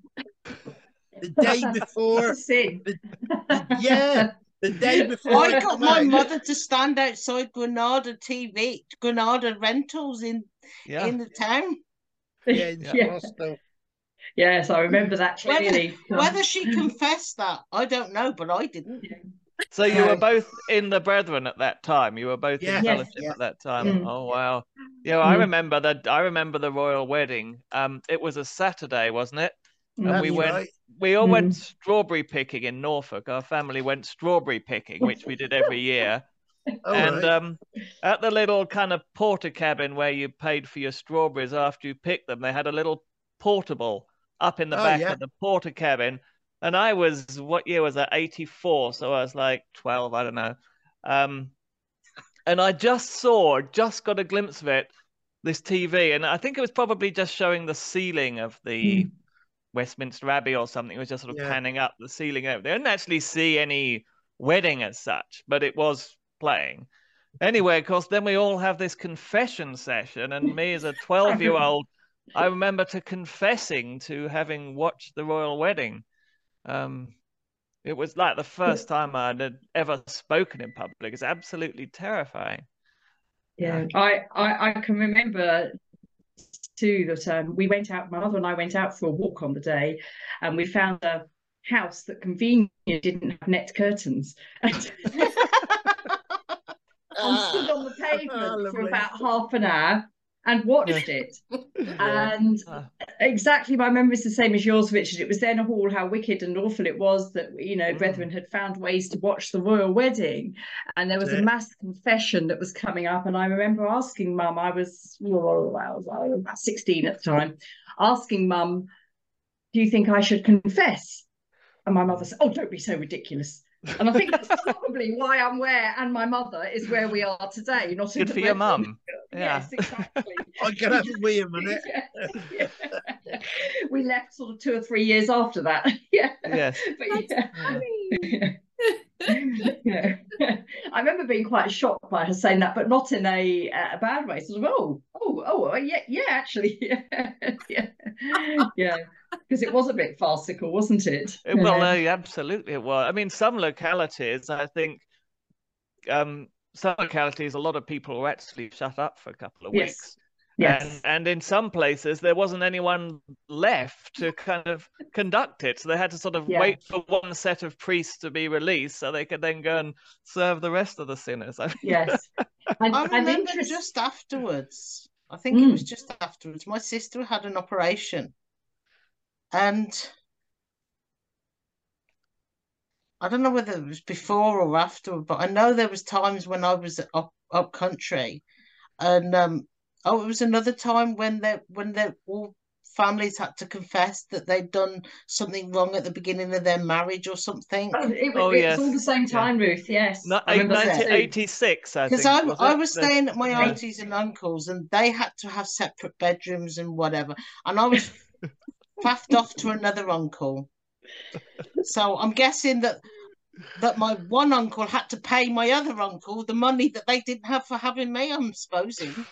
Speaker 5: the day [LAUGHS] before.
Speaker 6: That's a sin.
Speaker 5: yeah, the day [LAUGHS] before.
Speaker 4: I got my
Speaker 5: out.
Speaker 4: mother to stand outside Granada TV, Granada Rentals in
Speaker 3: Yeah.
Speaker 4: in the town.
Speaker 5: Yeah, in [LAUGHS]
Speaker 6: Yeah.
Speaker 5: Scottsdale.
Speaker 6: Yes, I remember that
Speaker 4: Whether,
Speaker 6: clearly.
Speaker 4: whether she confessed that, I don't know, but I didn't.
Speaker 3: So you were both in the Brethren at that time. You were both
Speaker 5: Yeah.
Speaker 3: in
Speaker 6: Yes.
Speaker 3: fellowship
Speaker 5: Yeah.
Speaker 3: at that time.
Speaker 6: Mm.
Speaker 3: Oh wow. Yeah, I
Speaker 6: Mm.
Speaker 3: remember that. I remember the royal wedding. Um, it was a Saturday, wasn't it? And
Speaker 6: Mm.
Speaker 3: we went.
Speaker 5: right.
Speaker 3: We all
Speaker 6: Mm.
Speaker 3: went strawberry picking in Norfolk. Our family went strawberry picking, which we did every year.
Speaker 5: All
Speaker 3: and
Speaker 5: right.
Speaker 3: um, at the little kind of Portakabin where you paid for your strawberries after you picked them, they had a little portable up in the
Speaker 5: Oh,
Speaker 3: back
Speaker 5: yeah.
Speaker 3: of the Portakabin. And I was, what year was that? 84. So I was like 12, I don't know. Um, and I just saw, just got a glimpse of it, this TV. And I think it was probably just showing the ceiling of the
Speaker 6: Mm.
Speaker 3: Westminster Abbey or something. It was just sort of
Speaker 5: Yeah.
Speaker 3: panning up the ceiling over there. I didn't actually see any wedding as such, but it was playing. Anyway, of course, then we all have this confession session, and me as a 12 year old, [LAUGHS] I remember to confessing to having watched the royal wedding. Um, it was like the first time I had ever spoken in public. It's absolutely terrifying.
Speaker 6: Yeah, I, I, I can remember too that um, we went out, my mother and I went out for a walk on the day, and we found a house that conveniently didn't have net curtains. And [LAUGHS] [LAUGHS] I stood on the [LAUGHS] pavement for about half an hour and watched it. [LAUGHS] And
Speaker 3: Ah.
Speaker 6: exactly my memory is the same as yours, Richard. It was then a hall how wicked and awful it was that you know
Speaker 3: Mm.
Speaker 6: brethren had found ways to watch the royal wedding, and there was a mass confession that was coming up. And I remember asking Mum, I was, well, I was, I was about sixteen at the time, asking Mum, "Do you think I should confess?" And my mother said, "Oh, don't be so ridiculous." And I think [LAUGHS] that's probably why I'm where, and my mother is where we are today. Not in
Speaker 3: Good for your mum. Yeah.
Speaker 6: Yes, exactly. [LAUGHS]
Speaker 5: I can have a wee a minute. [LAUGHS]
Speaker 6: Yeah. we left sort of two or three years after that. yeah.
Speaker 3: Yes.
Speaker 6: But yeah. [LAUGHS]
Speaker 3: Yeah.
Speaker 6: I remember being quite shocked by her saying that, but not in a a bad way. Of, oh, oh, oh, yeah, yeah, actually, [LAUGHS] yeah, yeah, yeah, because it was a bit farcical, wasn't it?
Speaker 3: Well,
Speaker 6: Yeah.
Speaker 3: no, absolutely it was. I mean, some localities, I think, um, some localities, a lot of people were actually shut up for a couple of
Speaker 6: Yes.
Speaker 3: weeks.
Speaker 6: Yes,
Speaker 3: And, and in some places, there wasn't anyone left to kind of conduct it. So they had to sort of
Speaker 6: Yeah.
Speaker 3: wait for one set of priests to be released so they could then go and serve the rest of the sinners. I mean,
Speaker 6: yes. [LAUGHS] And,
Speaker 4: I
Speaker 6: and
Speaker 4: remember
Speaker 6: interest-
Speaker 4: just afterwards. I think it
Speaker 6: Mm.
Speaker 4: was just afterwards. My sister had an operation, and I don't know whether it was before or after, but I know there was times when I was up up country, and um, oh, it was another time when they when they all families had to confess that they'd done something wrong at the beginning of their marriage or something.
Speaker 6: Oh, it,
Speaker 3: Oh,
Speaker 6: it
Speaker 3: yes.
Speaker 6: was all the same time, Ruth. Yes.
Speaker 3: No,
Speaker 6: I remember
Speaker 3: 1986,
Speaker 4: Because I,
Speaker 3: was
Speaker 4: I was
Speaker 3: The-
Speaker 4: staying at my
Speaker 3: yeah.
Speaker 4: aunties and uncles, and they had to have separate bedrooms and whatever. And I was [LAUGHS] faffed off to another uncle. So I'm guessing that that my one uncle had to pay my other uncle the money that they didn't have for having me. I'm supposing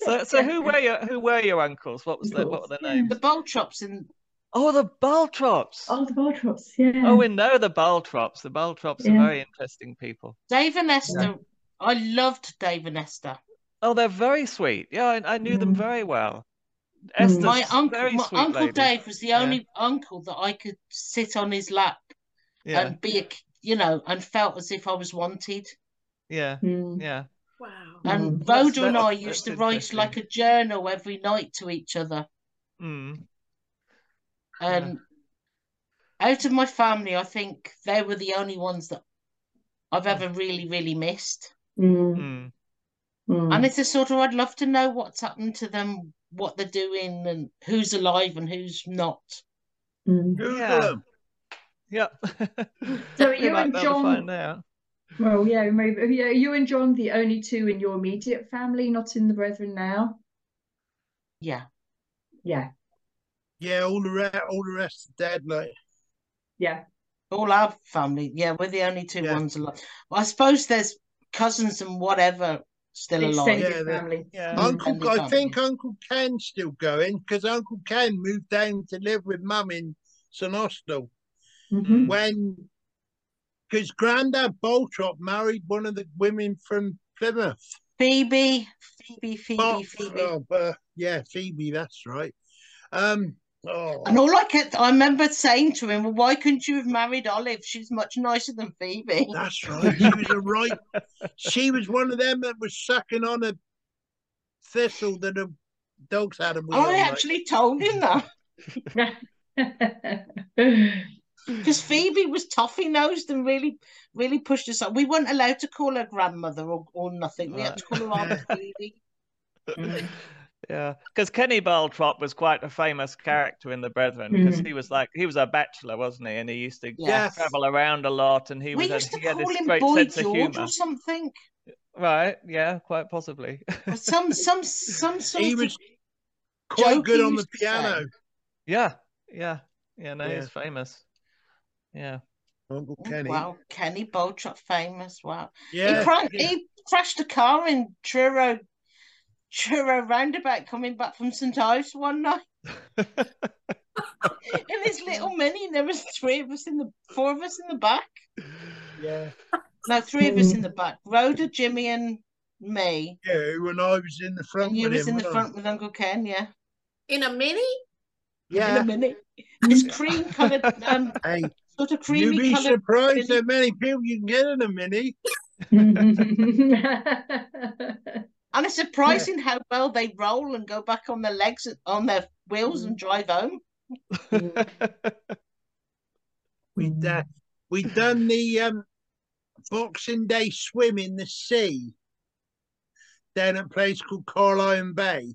Speaker 3: So, so who were your who were your uncles? What was their what were their names?
Speaker 4: the Barltrops and
Speaker 3: Oh, the Barltrops.
Speaker 6: Oh, the Barltrops. Yeah.
Speaker 3: Oh, we know the Barltrops. The Barltrops are very interesting people.
Speaker 4: Dave and Esther. I loved Dave and Esther.
Speaker 3: Oh, they're very sweet. Yeah, I, I knew them
Speaker 6: Mm.
Speaker 3: very well.
Speaker 6: Mm.
Speaker 3: Esther's
Speaker 4: My uncle, my uncle
Speaker 3: lady.
Speaker 4: Dave was the
Speaker 3: Yeah.
Speaker 4: only uncle that I could sit on his lap
Speaker 3: Yeah,
Speaker 4: and be a, you know, and felt as if I was wanted.
Speaker 3: yeah,
Speaker 6: Mm.
Speaker 3: yeah.
Speaker 2: Wow.
Speaker 4: And
Speaker 6: Mm.
Speaker 3: That's-
Speaker 4: Rhoda and I used to write like a journal every night to each other.
Speaker 3: Mm.
Speaker 4: And out of my family, I think they were the only ones that I've ever really, really missed.
Speaker 6: Mm.
Speaker 3: Mm.
Speaker 6: Mm.
Speaker 4: And it's a sort of, I'd love to know what's happened to them, what they're doing, and who's alive and who's not.
Speaker 6: Mm.
Speaker 5: Google
Speaker 3: Yeah.
Speaker 5: them.
Speaker 3: Yeah. [LAUGHS]
Speaker 6: So
Speaker 3: Definitely
Speaker 6: you
Speaker 3: might
Speaker 6: and
Speaker 3: be able to
Speaker 6: John-
Speaker 3: find out.
Speaker 6: Well, yeah, maybe. Yeah, you and John, the only two in your immediate family, not in the brethren now.
Speaker 4: Yeah.
Speaker 6: Yeah.
Speaker 5: Yeah, all the rest, all the rest are dead. Like,
Speaker 6: Yeah.
Speaker 4: All our family, yeah, we're the only two
Speaker 5: Yeah.
Speaker 4: ones alive. I suppose there's cousins and whatever still alive.
Speaker 6: Extended
Speaker 5: Yeah, the-
Speaker 6: family.
Speaker 3: Yeah.
Speaker 6: Mm.
Speaker 5: Uncle,
Speaker 4: Family,
Speaker 5: I
Speaker 4: family.
Speaker 5: think Uncle Ken's still going because Uncle Ken moved down to live with Mum in St Austell
Speaker 6: Mhm.
Speaker 5: when, because Grandad Barltrop married one of the women from Plymouth.
Speaker 4: Phoebe, Phoebe, Phoebe,
Speaker 5: Oh,
Speaker 4: Phoebe.
Speaker 5: oh, uh, yeah, Phoebe, that's right. Um, oh,
Speaker 4: And all I kept, I remember saying to him, well, why couldn't you have married Olive? She's much nicer than Phoebe.
Speaker 5: that's right. She was a right. She was one of them that was sucking on a thistle that the dogs had a wheel.
Speaker 4: I
Speaker 5: on, like.
Speaker 4: actually told him that [LAUGHS] because Phoebe was toffee nosed and really, really pushed us up. We weren't allowed to call her grandmother or, or nothing. We had to call her Aunt Phoebe.
Speaker 6: Mm. [LAUGHS]
Speaker 3: Yeah, because Kenny Barltrop was quite a famous character in the Brethren because
Speaker 6: Mm.
Speaker 3: he was like he was a bachelor, wasn't he? And he used to
Speaker 4: Yeah.
Speaker 3: travel around a lot, and he
Speaker 4: We
Speaker 3: was
Speaker 4: used to
Speaker 3: he had
Speaker 4: call
Speaker 3: this
Speaker 4: him
Speaker 3: great
Speaker 4: Boy
Speaker 3: sense of
Speaker 4: George
Speaker 3: humor.
Speaker 4: or something.
Speaker 3: Right? Yeah, quite possibly.
Speaker 4: Or some, [LAUGHS] some, some sort
Speaker 5: He was quite good on the
Speaker 4: used to say.
Speaker 5: piano.
Speaker 3: yeah, yeah, yeah. No,
Speaker 5: Yeah.
Speaker 3: he's famous. Yeah.
Speaker 5: Uncle
Speaker 4: Oh,
Speaker 5: Kenny.
Speaker 4: Wow, Kenny Barltrop, famous. Wow.
Speaker 5: Yeah.
Speaker 4: He, cra- he crashed a car in Truro, Truro roundabout coming back from St Ives one night [LAUGHS] in his little mini. And there was three of us in the, four of us in the back.
Speaker 5: yeah.
Speaker 4: No, three of us in the back. Rhoda, Jimmy, and me.
Speaker 5: Yeah, when I was in the front
Speaker 4: And you
Speaker 5: with
Speaker 4: was
Speaker 5: him.
Speaker 4: in the
Speaker 5: wasn't I?
Speaker 4: front with Uncle Ken, yeah.
Speaker 2: In a mini? Yeah.
Speaker 4: In a
Speaker 5: Yeah.
Speaker 4: minute. It's cream coloured, um,
Speaker 5: Hey,
Speaker 4: sort of
Speaker 5: you'd be
Speaker 4: coloured.
Speaker 5: surprised how many people you can get in a mini. [LAUGHS]
Speaker 4: And it's surprising how well they roll and go back on their legs, on their wheels, and drive home. [LAUGHS]
Speaker 5: We uh, we done the um, Boxing Day swim in the sea down at a place called Carlyon Bay.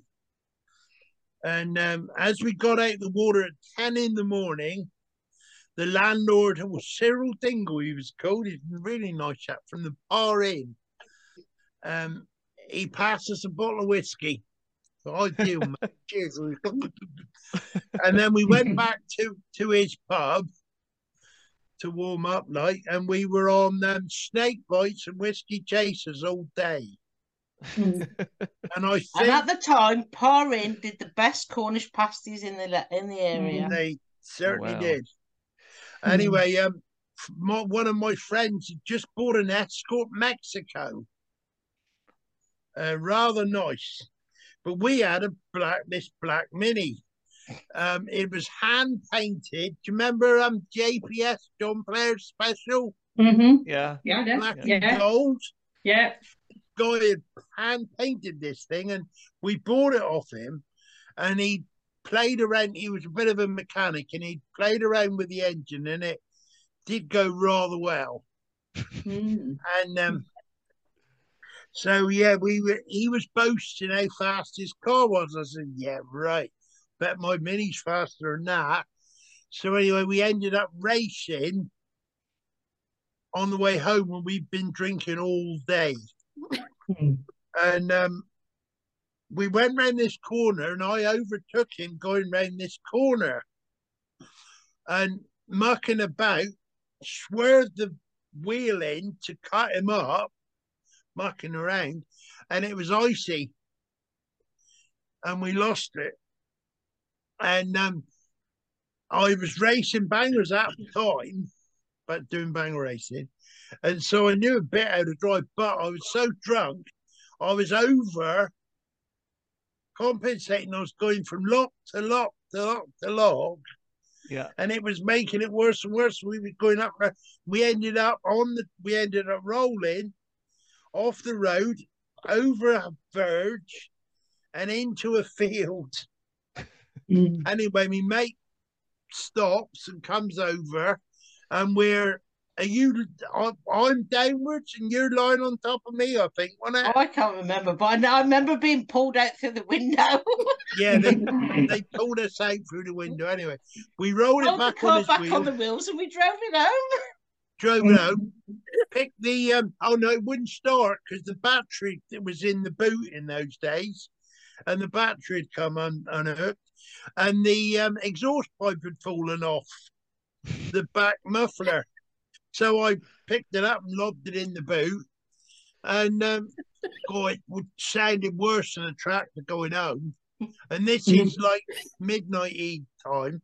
Speaker 5: And um, as we got out of the water at 10 in the morning, the landlord, was Cyril Dingle, he was called, he's a really nice chap from the Bar Inn. Um, he passed us a bottle of whiskey. So I do. [LAUGHS] Cheers. and then we went [LAUGHS] back to, to his pub to warm up like and we were on um, snake bites and whiskey chasers all day [LAUGHS] and i
Speaker 4: And
Speaker 5: think
Speaker 4: at the time, Parin did the best Cornish pasties in the in the area.
Speaker 5: they certainly
Speaker 3: Wow.
Speaker 5: did
Speaker 6: Hmm.
Speaker 5: anyway um my, one of my friends just bought an escort mexico uh, rather nice but we had a black this black mini um it was hand painted do you remember um jps john player special
Speaker 6: Mm-hmm.
Speaker 3: yeah.
Speaker 6: Yeah, yeah,
Speaker 5: black
Speaker 6: yeah,
Speaker 5: and gold
Speaker 6: yeah.
Speaker 5: guy had hand painted this thing and we bought it off him and he played around he was a bit of a mechanic and he played around with the engine and it did go rather well.
Speaker 6: Mm.
Speaker 5: And um, so yeah, we were. He was boasting how fast his car was. I said, "Yeah, right. Bet my mini's faster than that." So anyway, we ended up racing on the way home when we'd been drinking all day,
Speaker 6: Mm.
Speaker 5: and um, we went round this corner, and I overtook him going round this corner, and mucking about, swerved the wheel in to cut him up mucking around and it was icy. And we lost it. And um i was racing bangers at the time but doing banger racing. And so i knew a bit how to drive but i was so drunk i was over compensating i was going from lock to lock to lock to lock
Speaker 3: Yeah.
Speaker 5: and it was making it worse and worse. We were going up. We ended up on the. We ended up rolling off the road over a verge and into a field.
Speaker 6: Mm.
Speaker 5: Anyway, my mate stops and comes over, and we're. Are you? I'm- downwards, and you're lying on top of me. I think?
Speaker 4: Oh, I can't remember, but I, know, I remember being pulled out through the window. [LAUGHS]
Speaker 5: Yeah, they [LAUGHS] they pulled us out through the window. Anyway, we rolled it
Speaker 4: Rolled the
Speaker 5: back
Speaker 4: car
Speaker 5: on
Speaker 4: back
Speaker 5: wheel.
Speaker 4: on the wheels and we drove it home.
Speaker 5: drove it home, picked the um oh no, it wouldn't start because the battery that was in the boot in those days, and the battery had come un- unhooked, and the um, exhaust pipe had fallen off the back muffler. So I picked it up and lobbed it in the boot, and um, [LAUGHS] it would sounded worse than a tractor going home. And this is like midnight time.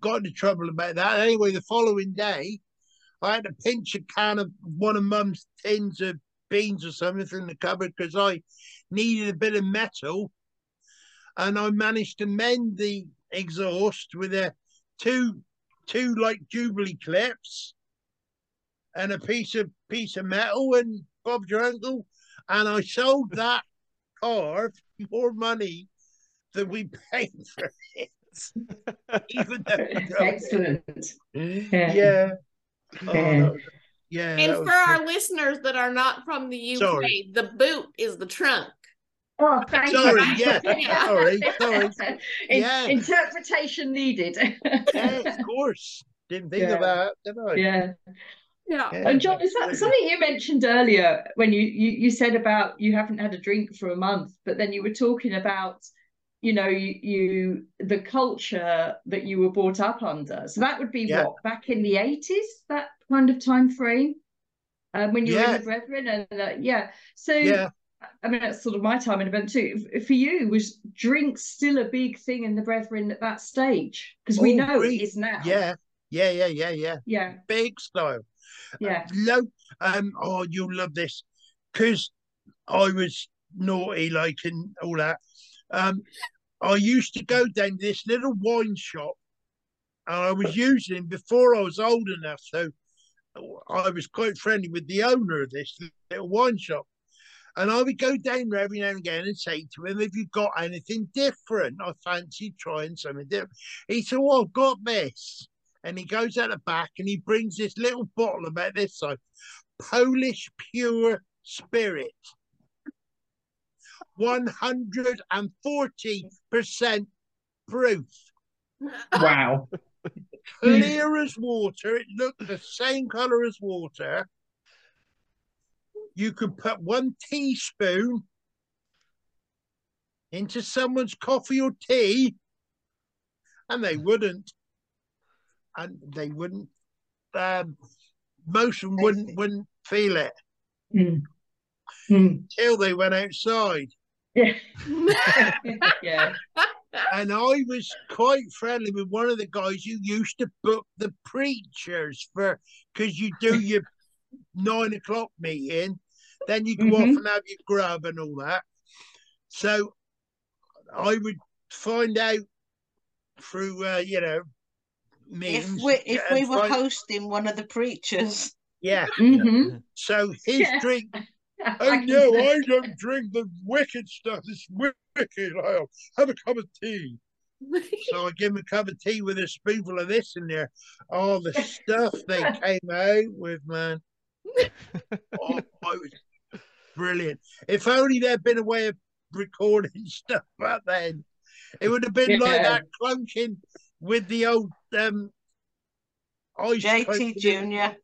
Speaker 5: Got into trouble about that. Anyway, the following day, I had to pinch a can of one of Mum's tins of beans or something from the cupboard because I needed a bit of metal, and I managed to mend the exhaust with a two two like jubilee clips and a piece of piece of metal and Bob's your uncle, and I sold that [LAUGHS] car for more money than we paid for it. [LAUGHS] Even though we drove it.
Speaker 6: Excellent.
Speaker 5: Yeah.
Speaker 6: Yeah.
Speaker 5: Oh,
Speaker 6: Yeah.
Speaker 5: that was- yeah.
Speaker 2: And for
Speaker 5: was
Speaker 2: our listeners that are not from the UK,
Speaker 5: Sorry.
Speaker 2: the boot is the trunk.
Speaker 6: Oh, thank
Speaker 5: Sorry,
Speaker 6: you.
Speaker 5: yeah, [LAUGHS]
Speaker 2: Yeah.
Speaker 5: sorry, sorry.
Speaker 6: In-
Speaker 5: Yeah.
Speaker 6: Interpretation needed.
Speaker 5: Yeah, of course. Didn't think
Speaker 6: Yeah.
Speaker 5: of that, did I?
Speaker 6: yeah.
Speaker 2: Yeah.
Speaker 5: Yeah,
Speaker 6: And John, is that something you mentioned earlier when you, you you said about you haven't had a drink for a month, but then you were talking about, you know, you, you the culture that you were brought up under. So that would be
Speaker 5: Yeah.
Speaker 6: what back in the eighties, that kind of time frame, um, when you were in the Brethren, and uh, yeah. So
Speaker 5: Yeah,
Speaker 6: I mean, that's sort of my time in event too. For you, was drink still a big thing in the Brethren at that stage? Because we
Speaker 5: Oh,
Speaker 6: know
Speaker 5: drink.
Speaker 6: it is now.
Speaker 5: yeah, yeah, yeah, yeah, yeah.
Speaker 6: yeah,
Speaker 5: Big style.
Speaker 6: Yeah.
Speaker 5: Lo- um, oh, you'll love this because I was naughty, like, and all that. Um, I used to go down to this little wine shop, and I was using it before I was old enough, so I was quite friendly with the owner of this little wine shop. And I would go down there every now and again and say to him, Have you got anything different? I fancy trying something different. He said, Well, I've got this. And he goes out the back and he brings this little bottle about this size Polish pure spirit. 140% proof.
Speaker 6: Wow.
Speaker 5: Clear as water. It looked the same color as water. You could put one teaspoon into someone's coffee or tea, and they wouldn't. And they wouldn't. Um, most of them wouldn't wouldn't feel it
Speaker 6: Mm. Mm.
Speaker 5: till they went outside.
Speaker 6: Yeah. [LAUGHS] yeah.
Speaker 5: And I was quite friendly with one of the guys who used to book the preachers for because you do your [LAUGHS] nine o'clock meeting, then you go off
Speaker 6: Mhm.
Speaker 5: and have your grub and all that. So I would find out through uh, you know
Speaker 4: If we if we were
Speaker 5: find-
Speaker 4: hosting one of the preachers,
Speaker 5: yeah. [LAUGHS]
Speaker 6: hmm
Speaker 5: So his
Speaker 6: Yeah.
Speaker 5: drink. [LAUGHS] Oh no. I don't drink the wicked stuff. It's wicked. I'll have a cup of tea. [LAUGHS] So I give him a cup of tea with a spoonful of this in there. All the stuff they came out with, man. Oh, it was brilliant. If only there'd been a way of recording stuff back then. It would have been like that clunking with the old um ice
Speaker 4: JT
Speaker 5: clunking
Speaker 4: Junior.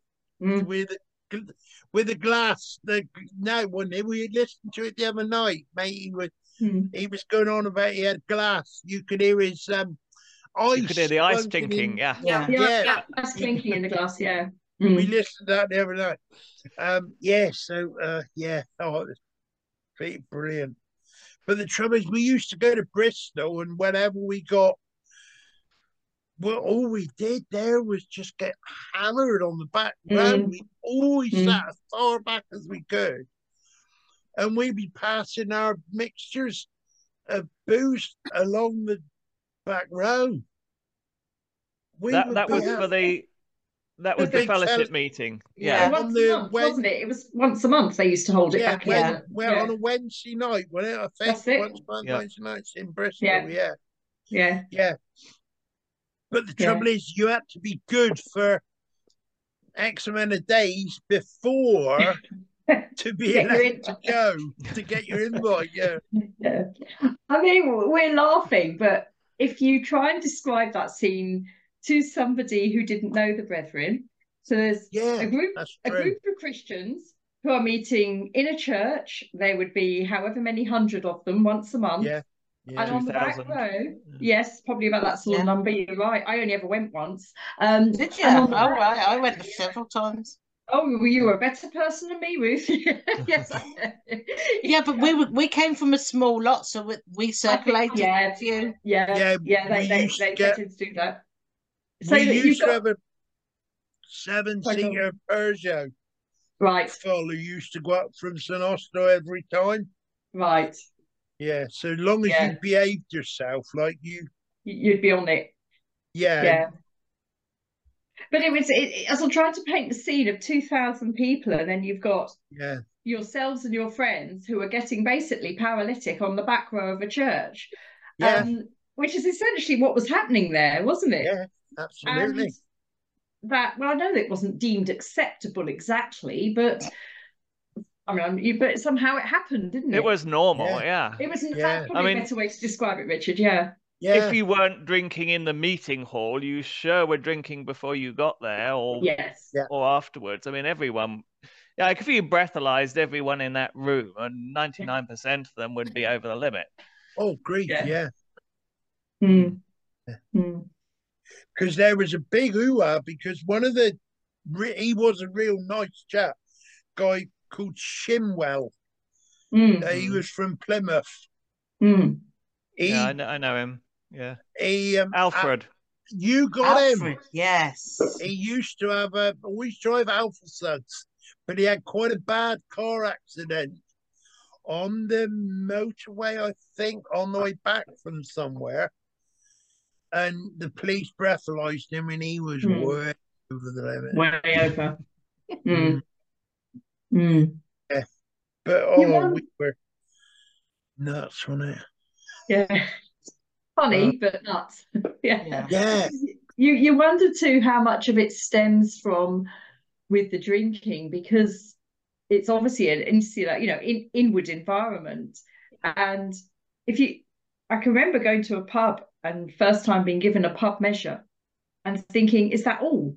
Speaker 6: Mm.
Speaker 5: with the, with the glass. The no one we listened to it the other night, mate. He was
Speaker 6: Mm.
Speaker 5: he was going on about he had glass. You could hear his um ice.
Speaker 3: You could hear the ice
Speaker 5: clunking
Speaker 3: chinking.
Speaker 5: in-
Speaker 3: Yeah.
Speaker 2: Yeah.
Speaker 6: Yeah,
Speaker 5: Yeah.
Speaker 6: yeah. That's clinking in the glass, yeah.
Speaker 5: We
Speaker 6: Mm.
Speaker 5: listened to that the other night. Um, yeah, so uh, yeah, oh, it was pretty brilliant. But the trouble is, we used to go to Bristol, and whenever we got, well, all we did there was just get hammered on the back road.
Speaker 6: Mm.
Speaker 5: We always
Speaker 6: Mm.
Speaker 5: sat as far back as we could, and we'd be passing our mixtures of booze along the back row. We
Speaker 3: That that was for the that was
Speaker 5: The
Speaker 3: the
Speaker 5: big
Speaker 3: fellowship meeting.
Speaker 5: Yeah.
Speaker 3: Yeah.
Speaker 6: once
Speaker 5: on
Speaker 6: a
Speaker 5: the
Speaker 6: month,
Speaker 5: Wed-
Speaker 6: wasn't it? It was once a month they used to hold it
Speaker 5: yeah,
Speaker 6: back
Speaker 5: when,
Speaker 6: in.
Speaker 4: Yeah.
Speaker 5: well,
Speaker 6: Yeah.
Speaker 5: on a Wednesday night, when it, I think
Speaker 6: That's it.
Speaker 5: once on
Speaker 3: Yeah.
Speaker 5: Wednesday nights in Bristol,
Speaker 6: Yeah.
Speaker 5: yeah.
Speaker 6: Yeah.
Speaker 5: yeah, But the
Speaker 6: Yeah.
Speaker 5: trouble is, you had to be good for X amount of days before [LAUGHS] to be allowed to go to get your invite. Yeah, [LAUGHS]
Speaker 6: Yeah. I mean, we're laughing, but if you try and describe that scene to somebody who didn't know the brethren, so there's
Speaker 5: yeah,
Speaker 6: a group a group of Christians who are meeting in a church. There would be however many hundred of them once a month.
Speaker 5: Yeah,
Speaker 6: And on the back
Speaker 3: 2000.
Speaker 6: row, yes, probably about that sort of number. You're right. I only ever went once. Um,
Speaker 4: Did you?
Speaker 6: and
Speaker 4: Oh,
Speaker 6: back-
Speaker 4: right. I went several times.
Speaker 6: Oh, well, you were a better person than me, Ruth. [LAUGHS] yes.
Speaker 4: Yeah, but we we came from a small lot, so we, we circulated
Speaker 6: yeah.
Speaker 4: a.
Speaker 6: Yeah,
Speaker 5: Yeah,
Speaker 6: yeah, they,
Speaker 5: we
Speaker 6: they,
Speaker 5: used to
Speaker 6: they,
Speaker 5: get-
Speaker 6: they to do that. So
Speaker 5: we
Speaker 6: that
Speaker 5: used
Speaker 6: you've
Speaker 5: to
Speaker 6: got
Speaker 5: have a seven-seater Peugeot
Speaker 6: right,
Speaker 5: full who used to go up from St Austell every time.
Speaker 6: right.
Speaker 5: Yeah, so long as
Speaker 6: Yeah.
Speaker 5: you behaved yourself, like you,
Speaker 6: You'd be on it.
Speaker 5: yeah,
Speaker 6: Yeah. But it was it, as I'm trying to paint the scene of two thousand people, and then you've got
Speaker 5: yeah,
Speaker 6: yourselves and your friends who are getting basically paralytic on the back row of a church.
Speaker 5: yeah,
Speaker 6: Um, which is essentially what was happening there, wasn't it?
Speaker 5: yeah, absolutely.
Speaker 6: And that, well, I know that it wasn't deemed acceptable exactly, but I mean, you, but somehow it happened, didn't it?
Speaker 3: It was normal. Yeah.
Speaker 6: It was.
Speaker 5: Yeah.
Speaker 6: That's probably
Speaker 3: I mean-
Speaker 6: a better way to describe it, Richard. Yeah.
Speaker 5: yeah,
Speaker 3: If you weren't drinking in the meeting hall, you sure were drinking before you got there, or
Speaker 6: Yes.
Speaker 5: Yeah.
Speaker 3: or afterwards. I mean, everyone. Yeah, like if you breathalyzed everyone in that room, and ninety nine percent of them would be over the limit.
Speaker 5: oh, great!
Speaker 6: Yeah.
Speaker 5: yeah.
Speaker 6: Mm.
Speaker 5: Yeah.
Speaker 6: Mm.
Speaker 5: because there was a big ooh because one of the he was a real nice chap, guy called Shimwell.
Speaker 6: Mm.
Speaker 5: Uh, he was from Plymouth.
Speaker 6: Mm.
Speaker 5: He
Speaker 3: Yeah, I know, I know him. Yeah,
Speaker 5: he um,
Speaker 3: Alfred.
Speaker 5: uh, you got him.
Speaker 4: Yes.
Speaker 5: He used to have a always drive Alfasuds, but he had quite a bad car accident on the motorway, I think, on the way back from somewhere. And the police breathalyzed him, and he was
Speaker 6: Hmm.
Speaker 5: way over the limit.
Speaker 6: Way over. Mm. Mm.
Speaker 5: But
Speaker 6: You
Speaker 5: oh,
Speaker 6: want-
Speaker 5: we were nuts on it.
Speaker 6: Yeah. [LAUGHS] Funny, but nuts. [LAUGHS] yeah.
Speaker 4: Yeah.
Speaker 5: Yeah,
Speaker 6: You you wonder too how much of it stems from with the drinking because it's obviously an insular, you know, in, inward environment. And if you, I can remember going to a pub and first time being given a pub measure and thinking, is that all?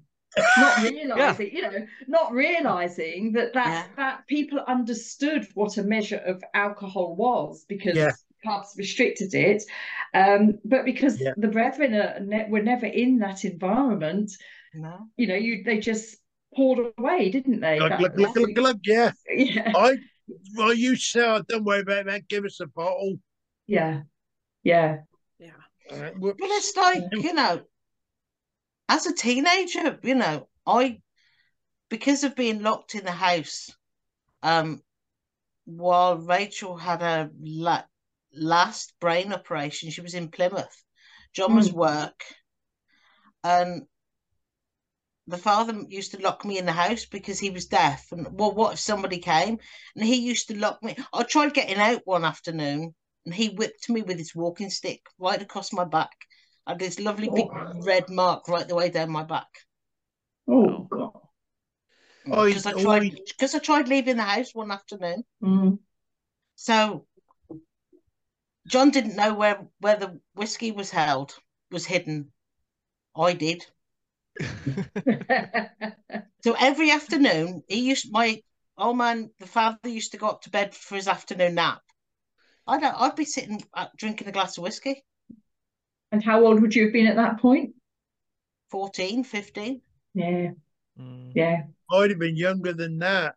Speaker 6: Not [LAUGHS] realizing, you know, not realizing that that
Speaker 4: Yeah.
Speaker 6: that people understood what a measure of alcohol was because
Speaker 5: Yeah.
Speaker 6: pubs restricted it, um, but because
Speaker 5: Yeah.
Speaker 6: the brethren are ne- were never in that environment,
Speaker 4: No.
Speaker 6: you know, you they just poured away, didn't they?
Speaker 5: glug,
Speaker 6: That
Speaker 5: glug, glug, glug, glug, yeah.
Speaker 6: yeah,
Speaker 5: I, well, you said, oh, don't worry about that. Give us a bottle.
Speaker 6: yeah, yeah,
Speaker 5: Uh, whoops.
Speaker 4: But it's like, [LAUGHS] you know, as a teenager, you know, I, because of being locked in the house, um, while Rachel had a la- last brain operation, she was in Plymouth. John was
Speaker 6: Mm.
Speaker 4: work, and the father used to lock me in the house because he was deaf. And well, what if somebody came? And he used to lock me. I tried getting out one afternoon, and he whipped me with his walking stick right across my back. I had this lovely big
Speaker 6: Oh.
Speaker 4: red mark right the way down my back.
Speaker 6: Oh God.
Speaker 5: I
Speaker 4: Because I tried
Speaker 5: always-
Speaker 4: because I tried leaving the house one afternoon.
Speaker 6: Mm.
Speaker 4: So John didn't know where where the whiskey was held, was hidden. I did. [LAUGHS] So every afternoon, he used my old man, the father used to go up to bed for his afternoon nap. I'd I'd be sitting uh, drinking a glass of whiskey,
Speaker 6: and how old would you have been at that point?
Speaker 4: 14, 15.
Speaker 6: Yeah,
Speaker 3: Mm.
Speaker 6: yeah.
Speaker 5: I'd have been younger than that.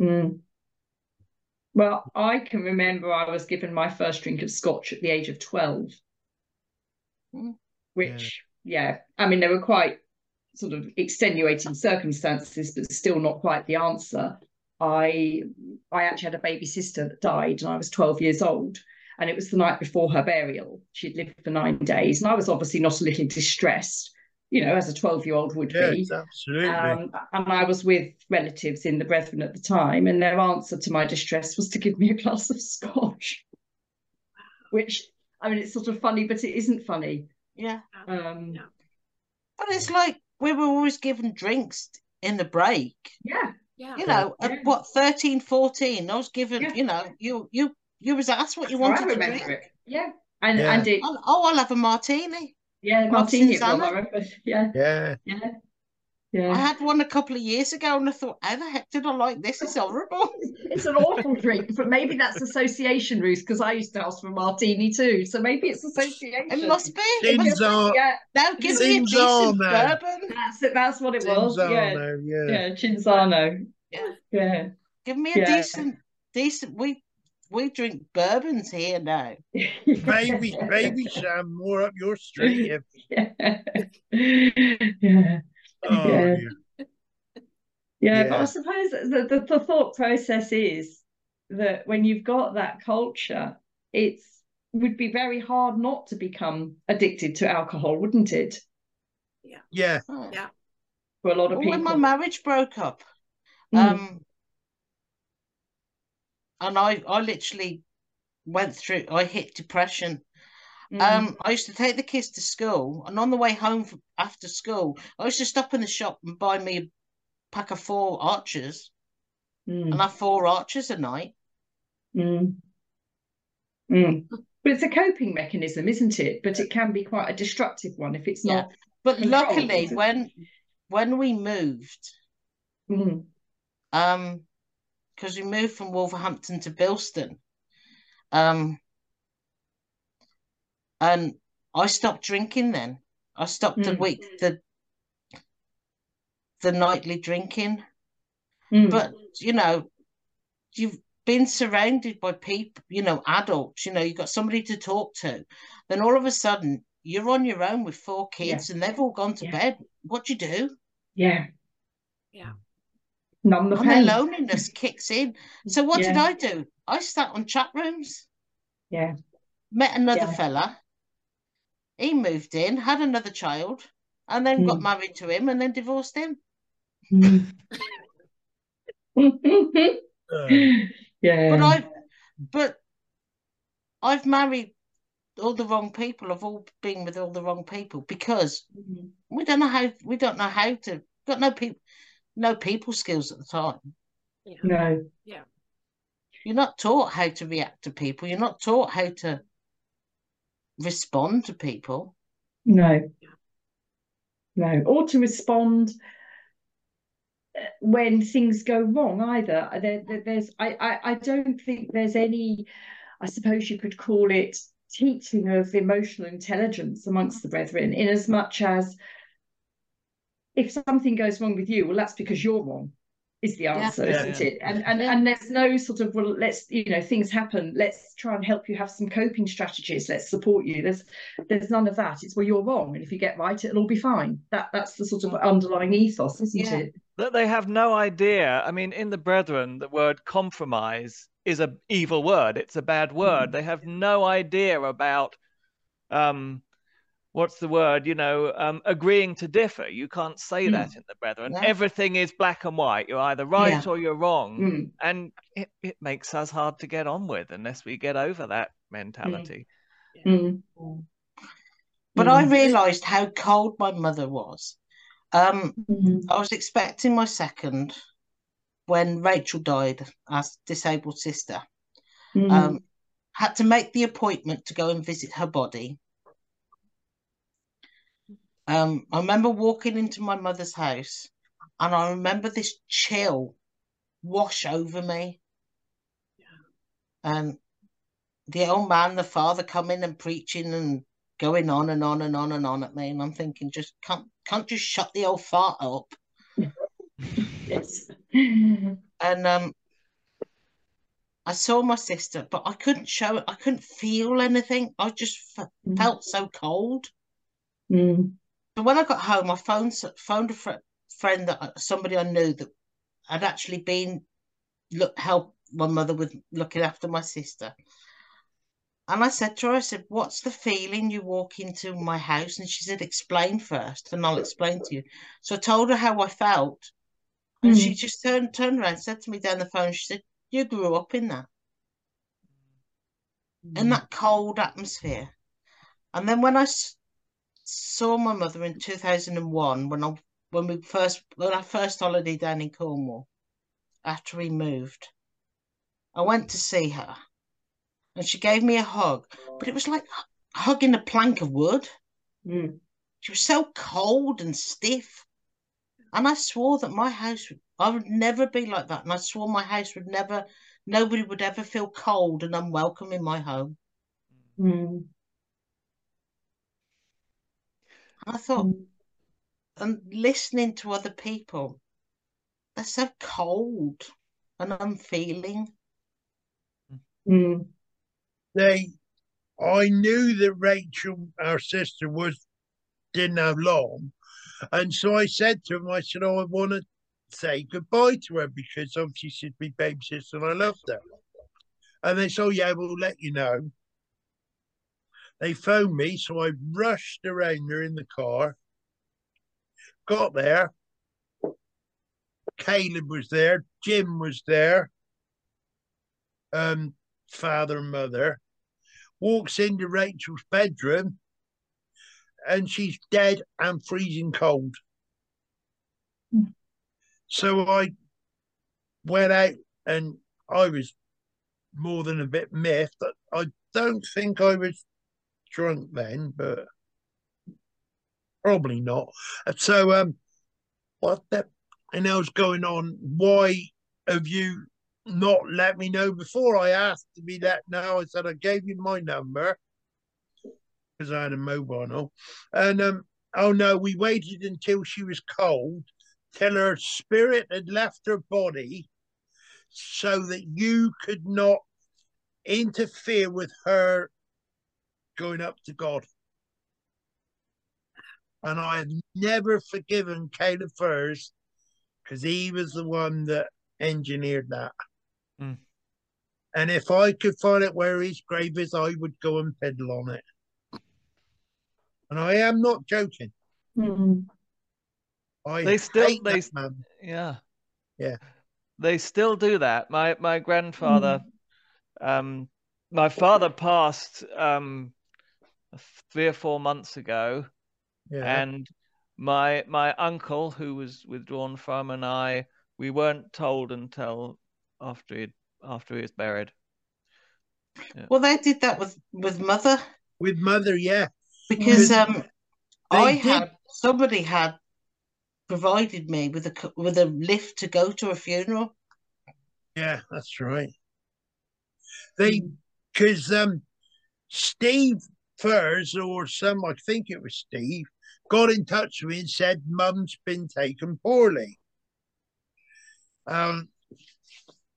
Speaker 6: Mm. Well, I can remember I was given my first drink of scotch at the age of 12,
Speaker 4: Mm.
Speaker 6: which, yeah, I mean, they were quite sort of extenuating circumstances, but still not quite the answer. I I actually had a baby sister that died, and I was 12 years old, and it was the night before her burial. She'd lived for nine days, and I was obviously not a little distressed, you know, as a 12 year old would be.
Speaker 5: Absolutely.
Speaker 6: Um, and I was with relatives in the Brethren at the time, and their answer to my distress was to give me a glass of scotch. Which, I mean, it's sort of funny, but it isn't funny.
Speaker 4: Yeah.
Speaker 6: Um,
Speaker 2: Yeah.
Speaker 4: But it's like we were always given drinks in the break.
Speaker 6: yeah,
Speaker 2: Yeah.
Speaker 4: You know,
Speaker 6: Yeah.
Speaker 4: at what, 13, 14, I was given,
Speaker 6: Yeah.
Speaker 4: you know, you you you was asked what you
Speaker 6: That's
Speaker 4: wanted to drink.
Speaker 6: it. Yeah, and
Speaker 5: Yeah.
Speaker 6: and it,
Speaker 4: Oh, oh, I'll have a martini.
Speaker 6: yeah, martini. it was,
Speaker 4: Susanna?
Speaker 6: I remember. Yeah,
Speaker 5: yeah.
Speaker 6: yeah,
Speaker 4: I had one a couple of years ago and I thought, how the heck did I like this? It's horrible. [LAUGHS]
Speaker 6: It's an awful drink, but maybe that's association, Ruth, because I used to ask for martini too. So maybe it's association.
Speaker 4: It must be. It must,
Speaker 5: are,
Speaker 6: Yeah,
Speaker 4: now give me a
Speaker 5: Sins
Speaker 4: decent bourbon.
Speaker 6: that's it. That's what it was. Yeah,
Speaker 5: yeah.
Speaker 6: yeah, Cinzano.
Speaker 4: Yeah.
Speaker 6: Yeah.
Speaker 4: Give me a
Speaker 6: Yeah.
Speaker 4: decent, decent. We we drink bourbons here now. [LAUGHS]
Speaker 5: Maybe, maybe Sam, more up your street. If,
Speaker 6: yeah. [LAUGHS] yeah.
Speaker 5: oh,
Speaker 6: Yeah.
Speaker 5: dear.
Speaker 6: Yeah, but I suppose the, the, the thought process is that when you've got that culture, it's would be very hard not to become addicted to alcohol, wouldn't it?
Speaker 5: yeah.
Speaker 4: Oh.
Speaker 2: Yeah.
Speaker 6: For a lot of
Speaker 4: Well, when my marriage broke up,
Speaker 6: Mm.
Speaker 4: um, and I I literally went through. I hit depression.
Speaker 6: Mm.
Speaker 4: Um, I used to take the kids to school, and on the way home from, after school, I used to stop in the shop and buy me a pack of four archers,
Speaker 6: Mm.
Speaker 4: and have four archers a night.
Speaker 6: Mm. Mm. But it's a coping mechanism, isn't it? But it can be quite a destructive one if it's
Speaker 4: Yeah.
Speaker 6: not.
Speaker 4: But luckily, when when we moved,
Speaker 6: Mm.
Speaker 4: um, because we moved from Wolverhampton to Bilston, um, and I stopped drinking. Then I stopped the
Speaker 6: Mm.
Speaker 4: week the the nightly drinking.
Speaker 6: Mm.
Speaker 4: But you know, you've been surrounded by people, you know, adults. You know, you've got somebody to talk to. Then all of a sudden, you're on your own with four kids, and they've all gone to
Speaker 6: Yeah.
Speaker 4: bed. What do you do?
Speaker 6: yeah.
Speaker 2: Yeah.
Speaker 4: And the loneliness kicks in. So what did I do? I sat on chat rooms,
Speaker 6: Yeah.
Speaker 4: met another
Speaker 6: Yeah.
Speaker 4: fella. He moved in, had another child, and then got
Speaker 6: Mm.
Speaker 4: married to him, and then divorced him.
Speaker 6: Mm. [LAUGHS] Yeah.
Speaker 4: But I've, but I've married all the wrong people. I've all been with all the wrong people because
Speaker 6: Mhm.
Speaker 4: we don't know how. We don't know how to. Got no people, no people skills at the time.
Speaker 6: No. Yeah.
Speaker 4: You're not taught how to react to people. You're not taught how to respond to people.
Speaker 6: No. No. Or to respond uh, when things go wrong either. There, there- there's I, I, I don't think there's any, I suppose you could call it teaching of emotional intelligence amongst the brethren, in as much as if something goes wrong with you, well, that's because you're wrong, is the answer,
Speaker 5: Yeah.
Speaker 6: isn't it? And and and there's no sort of well, let's you know, things happen. Let's try and help you have some coping strategies. Let's support you. There's there's none of that. It's well, you're wrong, and if you get right, it'll all be fine. That that's the sort of underlying ethos, isn't
Speaker 4: Yeah.
Speaker 6: it?
Speaker 3: that they have no idea. I mean, in the Brethren, the word compromise is a evil word. It's a bad word.
Speaker 6: Mhm.
Speaker 3: They have no idea about um, what's the word? You know, um, agreeing to differ. You can't say
Speaker 6: Mm.
Speaker 3: that in the Brethren.
Speaker 4: No.
Speaker 3: Everything is black and white. You're either right
Speaker 4: Yeah.
Speaker 3: or you're wrong,
Speaker 6: Mm.
Speaker 3: and it, it makes us hard to get on with unless we get over that mentality.
Speaker 6: Mm.
Speaker 4: But
Speaker 6: Mm.
Speaker 4: I realised how cold my mother was. Um,
Speaker 6: Mm.
Speaker 4: I was expecting my second when Rachel died, our disabled sister.
Speaker 6: Mm.
Speaker 4: Um, had to make the appointment to go and visit her body. Um, I remember walking into my mother's house, and I remember this chill wash over me. And the old man, the father, coming and preaching and going on and on and on and on at me, and I'm thinking, just can't can't just shut the old fart up. [LAUGHS]
Speaker 6: yes.
Speaker 4: And um, I saw my sister, but I couldn't show it. I couldn't feel anything. I just f-
Speaker 6: Mm.
Speaker 4: felt so cold.
Speaker 6: Mm.
Speaker 4: But when I got home, I phoned phoned a fr- friend that somebody I knew that had actually been look help my mother with looking after my sister. And I said to her, I said, "What's the feeling you walk into my house?" And she said, "Explain first, and I'll explain to you." So I told her how I felt, and she
Speaker 6: Mm.
Speaker 4: just turned turned around, said to me down the phone, she said, "You grew up in that." in that cold atmosphere. And then when I saw my mother in 2001, when I when we first when I first holiday down in Cornwall, after we moved, I went to see her, and she gave me a hug, but it was like hugging a plank of wood.
Speaker 6: Mm.
Speaker 4: She was so cold and stiff, and I swore that my house I would never be like that, and I swore my house would never, nobody would ever feel cold and unwelcome in my home.
Speaker 6: Mm.
Speaker 4: And I thought.
Speaker 6: Mm.
Speaker 4: and listening to other people, they're so cold and unfeeling.
Speaker 6: Mm.
Speaker 5: They, I knew that Rachel, our sister, was didn't have long, and so I said to him, I said, "Oh, I want to say goodbye to her because obviously she's my baby sister and I loved her." And they said, "Oh, yeah, we'll let you know." They phoned me, so I rushed around her in the car. Got there. Caleb was there. Jim was there. Um, father and mother. Walks into Rachel's bedroom, and she's dead and freezing cold.
Speaker 6: Mm.
Speaker 5: So I went out, and I was more than a bit miffed. But I don't think I was drunk then, but probably not. So, um, what the and hell's going on? Why have you not let me know before? I asked to be let know. I said I gave you my number because I had a mobile, and um, oh no, we waited until she was cold, till her spirit had left her body, so that you could not interfere with her going up to God. And I have never forgiven Caleb Furse because he was the one that engineered that.
Speaker 3: Mm.
Speaker 5: And if I could find out where his grave is, I would go and peddle on it. And I am not joking.
Speaker 6: Mm.
Speaker 5: I
Speaker 3: They still-
Speaker 5: hate
Speaker 3: they-
Speaker 5: that man.
Speaker 3: Yeah.
Speaker 5: Yeah.
Speaker 3: They still do that. My my grandfather, um, my father passed um three or four months ago,
Speaker 5: Yeah.
Speaker 3: and my my uncle, who was withdrawn from, and I, we weren't told until after he after he was buried.
Speaker 4: Well, they did that with with mother
Speaker 5: With mother, yeah.
Speaker 4: because
Speaker 5: Because
Speaker 4: um, I
Speaker 5: did-
Speaker 4: had somebody had provided me with a with a lift to go to a funeral.
Speaker 5: Yeah, that's right. They because um Steve Furse or some I think it was Steve got in touch with me and said mum's been taken poorly. Um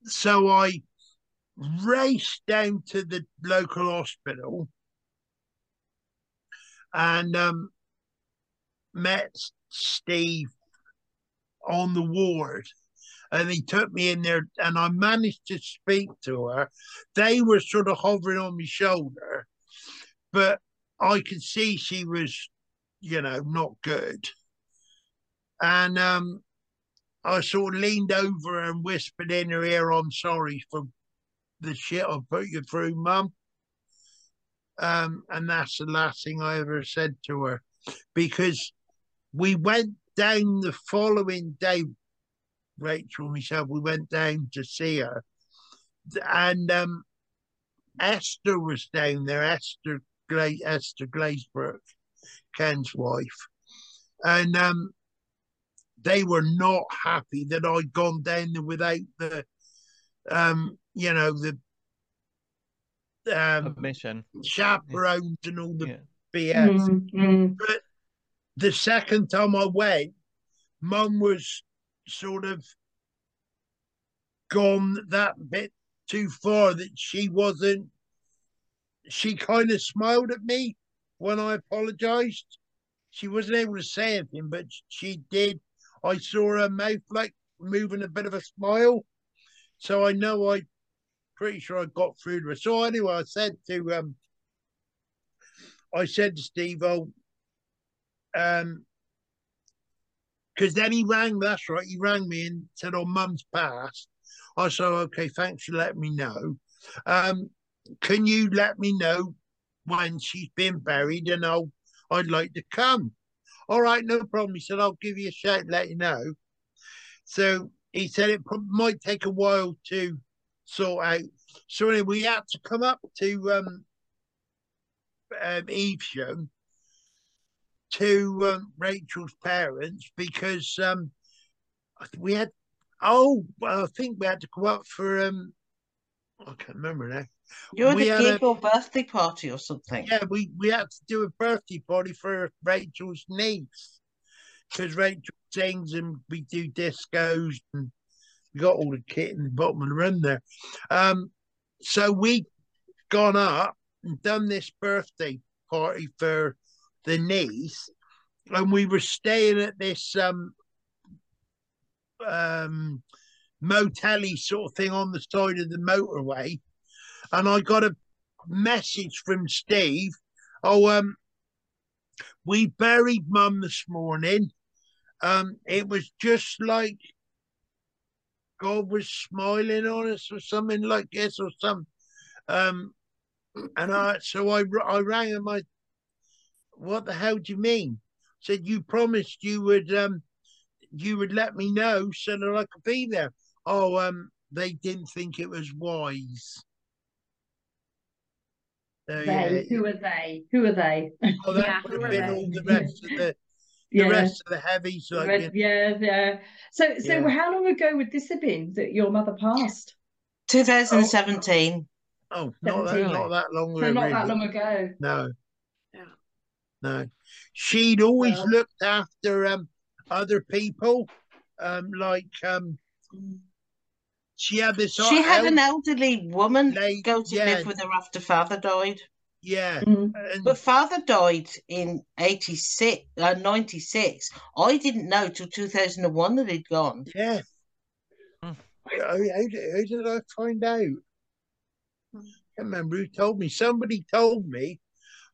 Speaker 5: so I raced down to the local hospital and um met Steve on the ward and he took me in there and I managed to speak to her. They were sort of hovering on my shoulder, but I could see she was, you know, not good. And um, I sort of leaned over and whispered in her ear, I'm sorry for the shit I put you through, Mum. Um, and that's the last thing I ever said to her because we went down the following day, Rachel and myself, we went down to see her. And um, Esther was down there, Esther Gla- Esther Glazebrook, Ken's wife. And um, they were not happy that I'd gone down there without the, um, you know, the um,
Speaker 3: Permission.
Speaker 5: chaperones and all the
Speaker 3: Yeah.
Speaker 5: BS.
Speaker 6: Mm, mm.
Speaker 5: But the second time I went, mum was sort of gone that bit too far that she wasn't. She kind of smiled at me when I apologized. She wasn't able to say anything, but she did. I saw her mouth like moving a bit of a smile. So I know I pretty sure I got through to her. So anyway, I said to um I said to Steve, oh, um, because then he rang. That's right. He rang me and said, "Oh, Mum's passed." I said, "Okay, thanks for letting me know. Um, can you let me know when she's been buried, and I'll I'd like to come." All right, no problem. He said, "I'll give you a shout, let you know." So he said it might take a while to sort out. So anyway, we had to come up to um, um Evesham to um, Rachel's parents because um, we had oh I think we had to go up for um I can't remember now.
Speaker 4: You had
Speaker 5: We
Speaker 4: a- gig or birthday party or something.
Speaker 5: Yeah, we we had to do a birthday party for Rachel's niece because Rachel sings and we do discos and we got all the kit in the bottom of the room there. Um, so we gone up and done this birthday party for the niece, and we were staying at this um um motelly sort of thing on the side of the motorway, and I got a message from Steve. Oh, um, we buried Mum this morning. Um, it was just like God was smiling on us, or something like this, or some. Um, and I so I I rang him. I, what the hell do you mean? Said you promised you would um, you would let me know so that I could be there. Oh, um, they didn't think it was wise. So, yeah,
Speaker 6: They, who are they? Who are they?
Speaker 5: Oh, that
Speaker 2: Yeah,
Speaker 5: would have been all the rest of the, the
Speaker 6: yeah.
Speaker 5: rest of the heavies. Like,
Speaker 6: Red- yeah, yeah. So, so
Speaker 5: Yeah.
Speaker 6: how long ago would this have been that your mother passed?
Speaker 4: 2017.
Speaker 5: oh, not that, not that long
Speaker 6: So
Speaker 5: ago.
Speaker 6: not that long ago.
Speaker 5: No.
Speaker 2: Yeah.
Speaker 5: No. She'd always
Speaker 6: Well-
Speaker 5: looked after um other people. Um like um she had this
Speaker 4: She had an elderly woman
Speaker 5: lady-
Speaker 4: go to
Speaker 5: yeah.
Speaker 4: live with her after father died.
Speaker 5: yeah.
Speaker 6: Mm.
Speaker 5: And
Speaker 4: But father died in 86, uh, 96. I didn't know till 2001 that he'd gone.
Speaker 5: yeah.
Speaker 3: Hmm.
Speaker 5: How, how, did- how did I find out? I can't remember who told me. Somebody told me.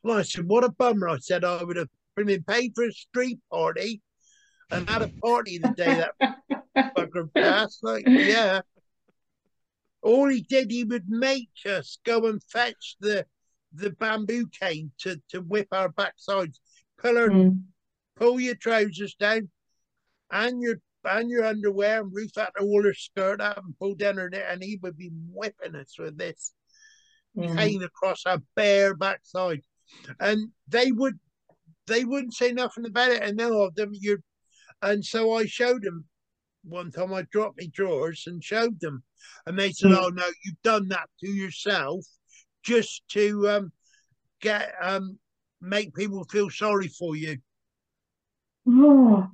Speaker 5: Well, I said, what a bummer. I said I would have been paid for a street party and had a party the day that [LAUGHS] fucker passed. Like, yeah. All he did, he would make us go and fetch the the bamboo cane to, to whip our backsides. Pull her,
Speaker 6: Mm.
Speaker 5: pull your trousers down and your and your underwear and roof out all her skirt up and pull down her neck and he would be whipping us with this
Speaker 6: Mm.
Speaker 5: cane across our bare backside. And they would they wouldn't say nothing about it and none of them you and so I showed them one time I dropped my drawers and showed them. And they said,
Speaker 6: Mm.
Speaker 5: Oh no, you've done that to yourself just to um get um make people feel sorry for you.
Speaker 6: Oh,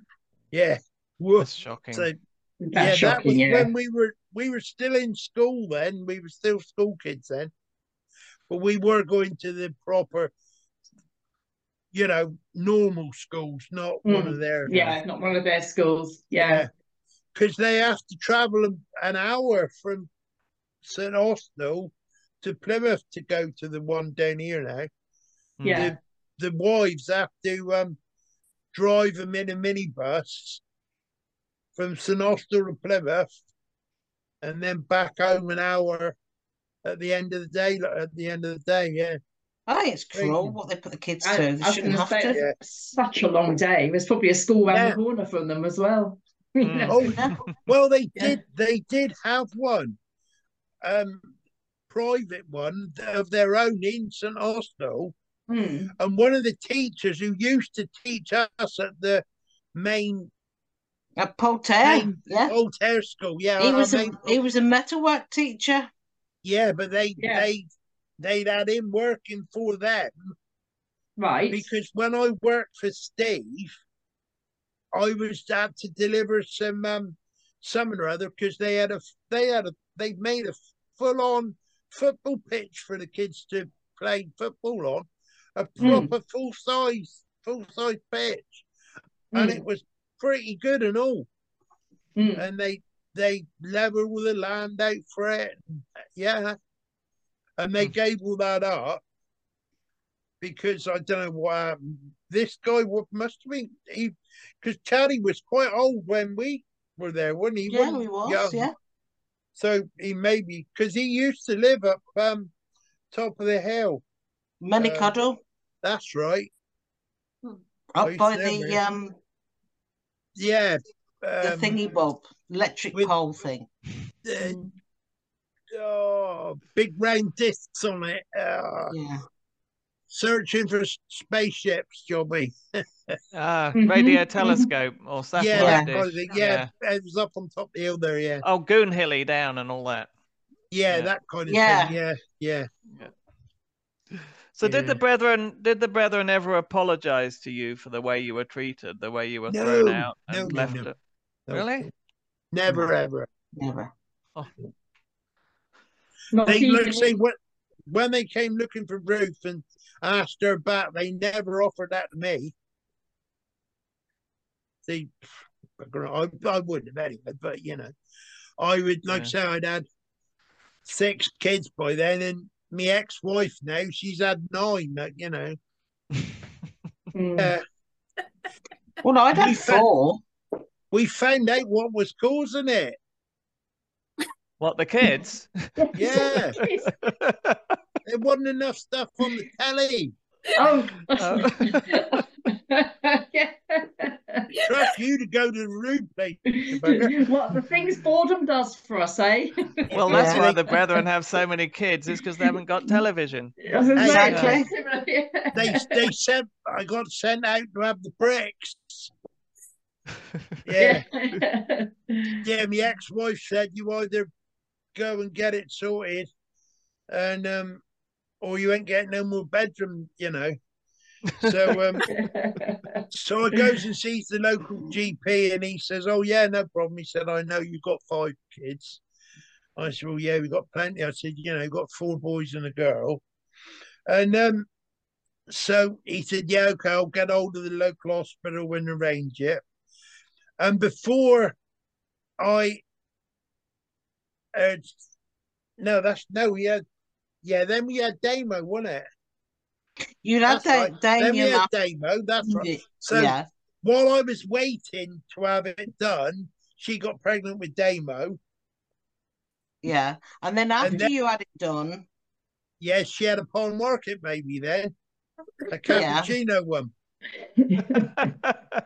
Speaker 5: Yeah. Woof.
Speaker 3: That's shocking.
Speaker 5: So
Speaker 6: that's
Speaker 5: yeah, that was
Speaker 6: shocking. Yeah.
Speaker 5: when we were we were still in school then. We were still school kids then. But we were going to the proper, you know, normal schools, not one
Speaker 6: Mm,
Speaker 5: of their
Speaker 6: Yeah, not one of their schools. Yeah.
Speaker 5: Because they have to travel an- an hour from St. Austell to Plymouth to go to the one down here now.
Speaker 3: Mm.
Speaker 6: Yeah.
Speaker 5: The wives have to um drive them in a minibus from St. Austell to Plymouth and then back home an hour at the end of the day. At the end of the day, yeah.
Speaker 4: I think it's cruel
Speaker 5: Crazy.
Speaker 4: what they put the kids
Speaker 6: I,
Speaker 4: through. They
Speaker 6: I
Speaker 4: shouldn't have
Speaker 6: say,
Speaker 4: to.
Speaker 5: Yeah.
Speaker 6: such a long day. There's probably a school round
Speaker 5: Yeah.
Speaker 6: the corner from them as well. You
Speaker 3: Mm.
Speaker 6: know?
Speaker 5: Oh, well, they [LAUGHS]
Speaker 6: Yeah.
Speaker 5: did. They did have one, um, private one of their own in St Austell,
Speaker 6: Hmm.
Speaker 5: and one of the teachers who used to teach us at the main
Speaker 4: At Poltair,
Speaker 5: Main-
Speaker 4: yeah.
Speaker 5: Poltair school. Yeah,
Speaker 4: He
Speaker 5: our
Speaker 4: was a he was a metalwork teacher.
Speaker 5: yeah, but they
Speaker 6: Yeah.
Speaker 5: they they'd had him working for them
Speaker 6: Right.
Speaker 5: because when I worked for Steve, I was had to deliver some um something or other because they had a they had a they made a full on football pitch for the kids to play football on, a proper full size full size pitch, and it was pretty good and all.
Speaker 6: Hmm.
Speaker 5: And they they level all the land out for it, yeah, and they gave all that up because I don't know why happened. This guy wa- must have been he because Charlie was quite old when we were there, wasn't he?
Speaker 4: Yeah,
Speaker 5: Wasn't
Speaker 4: he was.
Speaker 5: young.
Speaker 4: Yeah,
Speaker 5: So he maybe because he used to live up um top of the hill.
Speaker 4: Menacuddle
Speaker 5: That's right.
Speaker 4: up by the
Speaker 5: there.
Speaker 4: um
Speaker 5: Yeah.
Speaker 4: the
Speaker 5: um,
Speaker 4: thingy bob electric
Speaker 5: with-
Speaker 4: pole thing.
Speaker 5: uh, oh, big round discs on it. Uh,
Speaker 4: Yeah,
Speaker 5: searching for s- spaceships, Jobby. [LAUGHS]
Speaker 3: Ah,
Speaker 6: Mhm,
Speaker 3: radio telescope or
Speaker 5: Yeah,
Speaker 3: satellite
Speaker 5: that
Speaker 3: dish.
Speaker 5: kind of thing. Yeah, it was up on top of the hill there. Yeah,
Speaker 3: Oh, Goonhilly down and all that.
Speaker 5: yeah,
Speaker 3: Yeah.
Speaker 5: that kind of
Speaker 4: Yeah.
Speaker 5: thing. Yeah, yeah. yeah.
Speaker 3: So did the brethren did the brethren ever apologize to you for the way you were treated, the way you were
Speaker 5: No,
Speaker 3: thrown out
Speaker 5: no,
Speaker 3: and
Speaker 5: no,
Speaker 3: left?
Speaker 5: no. No.
Speaker 3: Really?
Speaker 5: Never ever.
Speaker 4: never.
Speaker 6: Not
Speaker 5: They
Speaker 6: even-
Speaker 5: look say when when they came looking for Ruth and asked her back, they never offered that to me. See, I, I wouldn't have anyway, but you know, I would like
Speaker 3: Yeah.
Speaker 5: I say I'd had six kids by then, and my ex-wife now she's had nine. Like, you know,
Speaker 6: Hmm.
Speaker 5: uh,
Speaker 4: Well, I'd
Speaker 5: We
Speaker 4: had
Speaker 5: found-
Speaker 4: four.
Speaker 5: we found out what was causing it.
Speaker 3: What the kids?
Speaker 5: Yeah, [LAUGHS] there wasn't enough stuff on the telly.
Speaker 6: oh.
Speaker 3: Oh.
Speaker 6: yeah.
Speaker 5: Trust you to go to the room place. [LAUGHS]
Speaker 6: what the things boredom does for us, eh?
Speaker 3: well, that's
Speaker 4: Yeah.
Speaker 3: why the [LAUGHS] brethren have so many kids. Is because they haven't got television.
Speaker 4: Exactly.
Speaker 5: they they sent I got sent out to have the bricks. Yeah,
Speaker 6: Yeah.
Speaker 5: yeah. My ex-wife said you either go and get it sorted, and um, or you ain't getting no more bedroom. You know. So um, [LAUGHS] so I goes and sees the local GP, and he says, "Oh yeah, no problem." He said, "I know you've got five kids." I said, "Well, yeah, we've got plenty." I said, "You know, we've got four boys and a girl," and um, so he said, "Yeah, okay, I'll get hold of the local hospital and arrange it." And before I, uh, no, that's no, we had, yeah, then we had Damo, wasn't it?
Speaker 4: You'd had
Speaker 5: That's right.
Speaker 4: that
Speaker 5: Then we
Speaker 4: Damien
Speaker 5: had Damo. That's right. So
Speaker 4: yeah,
Speaker 5: while I was waiting to have it done, she got pregnant with Damo.
Speaker 4: yeah. And then after
Speaker 5: then-
Speaker 4: you had it done,
Speaker 5: Yes, she had a Paul Market baby then, a
Speaker 4: Yeah.
Speaker 5: cappuccino one. [LAUGHS]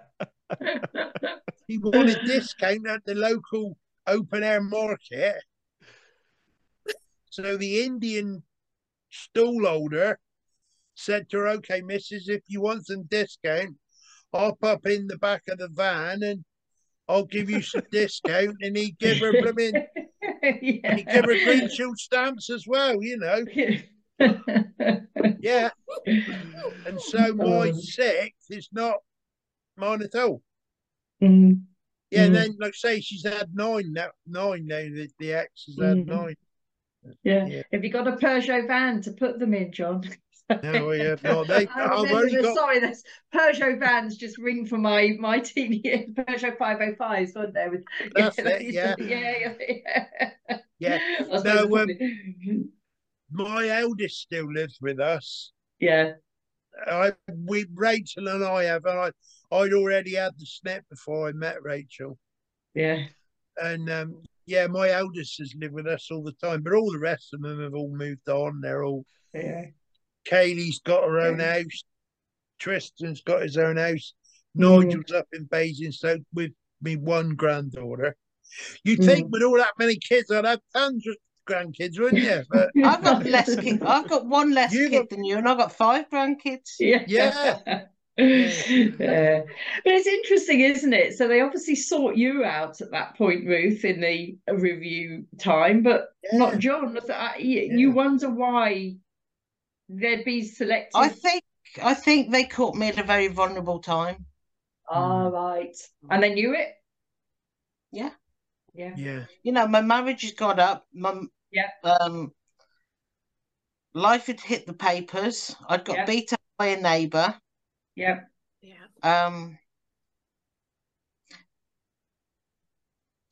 Speaker 5: He wanted discount at the local open air market. So the Indian stall holder said to her, Okay, missus, if you want some discount, hop up in the back of the van and I'll give you some [LAUGHS] discount. And he give her blooming
Speaker 6: yeah. [LAUGHS]
Speaker 5: he give her green shield stamps as well, you know. [LAUGHS] Yeah. And so my
Speaker 6: Oh.
Speaker 5: sixth is not mine at all.
Speaker 6: Mm.
Speaker 5: Yeah, and
Speaker 6: Mm.
Speaker 5: then like say, she's had nine now. Nine now. The, the ex has had
Speaker 6: Mm.
Speaker 5: nine.
Speaker 6: Yeah.
Speaker 5: Yeah.
Speaker 6: Have you got a Peugeot van to put them in, John?
Speaker 5: No, we have not. They,
Speaker 6: I
Speaker 5: I've
Speaker 6: remember
Speaker 5: only
Speaker 6: the-
Speaker 5: got.
Speaker 6: Sorry, there's Peugeot vans just ring for my my TD [LAUGHS] Peugeot 505s, weren't there? With, [LAUGHS]
Speaker 5: That's it, [LAUGHS] yeah.
Speaker 6: yeah, yeah.
Speaker 5: Yeah.
Speaker 6: Suppose
Speaker 5: No, um, My eldest still lives with us.
Speaker 6: yeah.
Speaker 5: I we Rachel and I have, and I I'd already had the snap before I met Rachel,
Speaker 6: Yeah.
Speaker 5: and um, yeah, my eldest has lived with us all the time, but all the rest of them have all moved on. They're all
Speaker 6: Yeah.
Speaker 5: Kaylee's got her own house. Tristan's got his own house.
Speaker 6: Mm.
Speaker 5: Nigel's up in Basingstoke with me one granddaughter. You'd think
Speaker 6: Mm.
Speaker 5: with all that many kids, I'd have tons of grandkids, wouldn't you? [LAUGHS] But
Speaker 4: I've got less kids. I've got one less
Speaker 5: You
Speaker 4: kid
Speaker 5: got-
Speaker 4: than you, and I've got five grandkids.
Speaker 6: Yeah.
Speaker 5: Yeah. [LAUGHS] [LAUGHS]
Speaker 6: Yeah. But it's interesting, isn't it? So they obviously sought you out at that point, Ruth, in the review time, but not John. I- I- You you
Speaker 5: Yeah.
Speaker 6: wonder why they'd be selected.
Speaker 4: I think I think they caught me at a very vulnerable time.
Speaker 6: Ah, right. And they knew it?
Speaker 4: Yeah.
Speaker 6: Yeah.
Speaker 5: yeah,
Speaker 4: You know, my marriage has got up. My
Speaker 6: Yeah.
Speaker 4: um, life had hit the papers. I'd got
Speaker 6: Yeah.
Speaker 4: beat up by a neighbour.
Speaker 6: Yeah.
Speaker 2: Yeah.
Speaker 4: Um,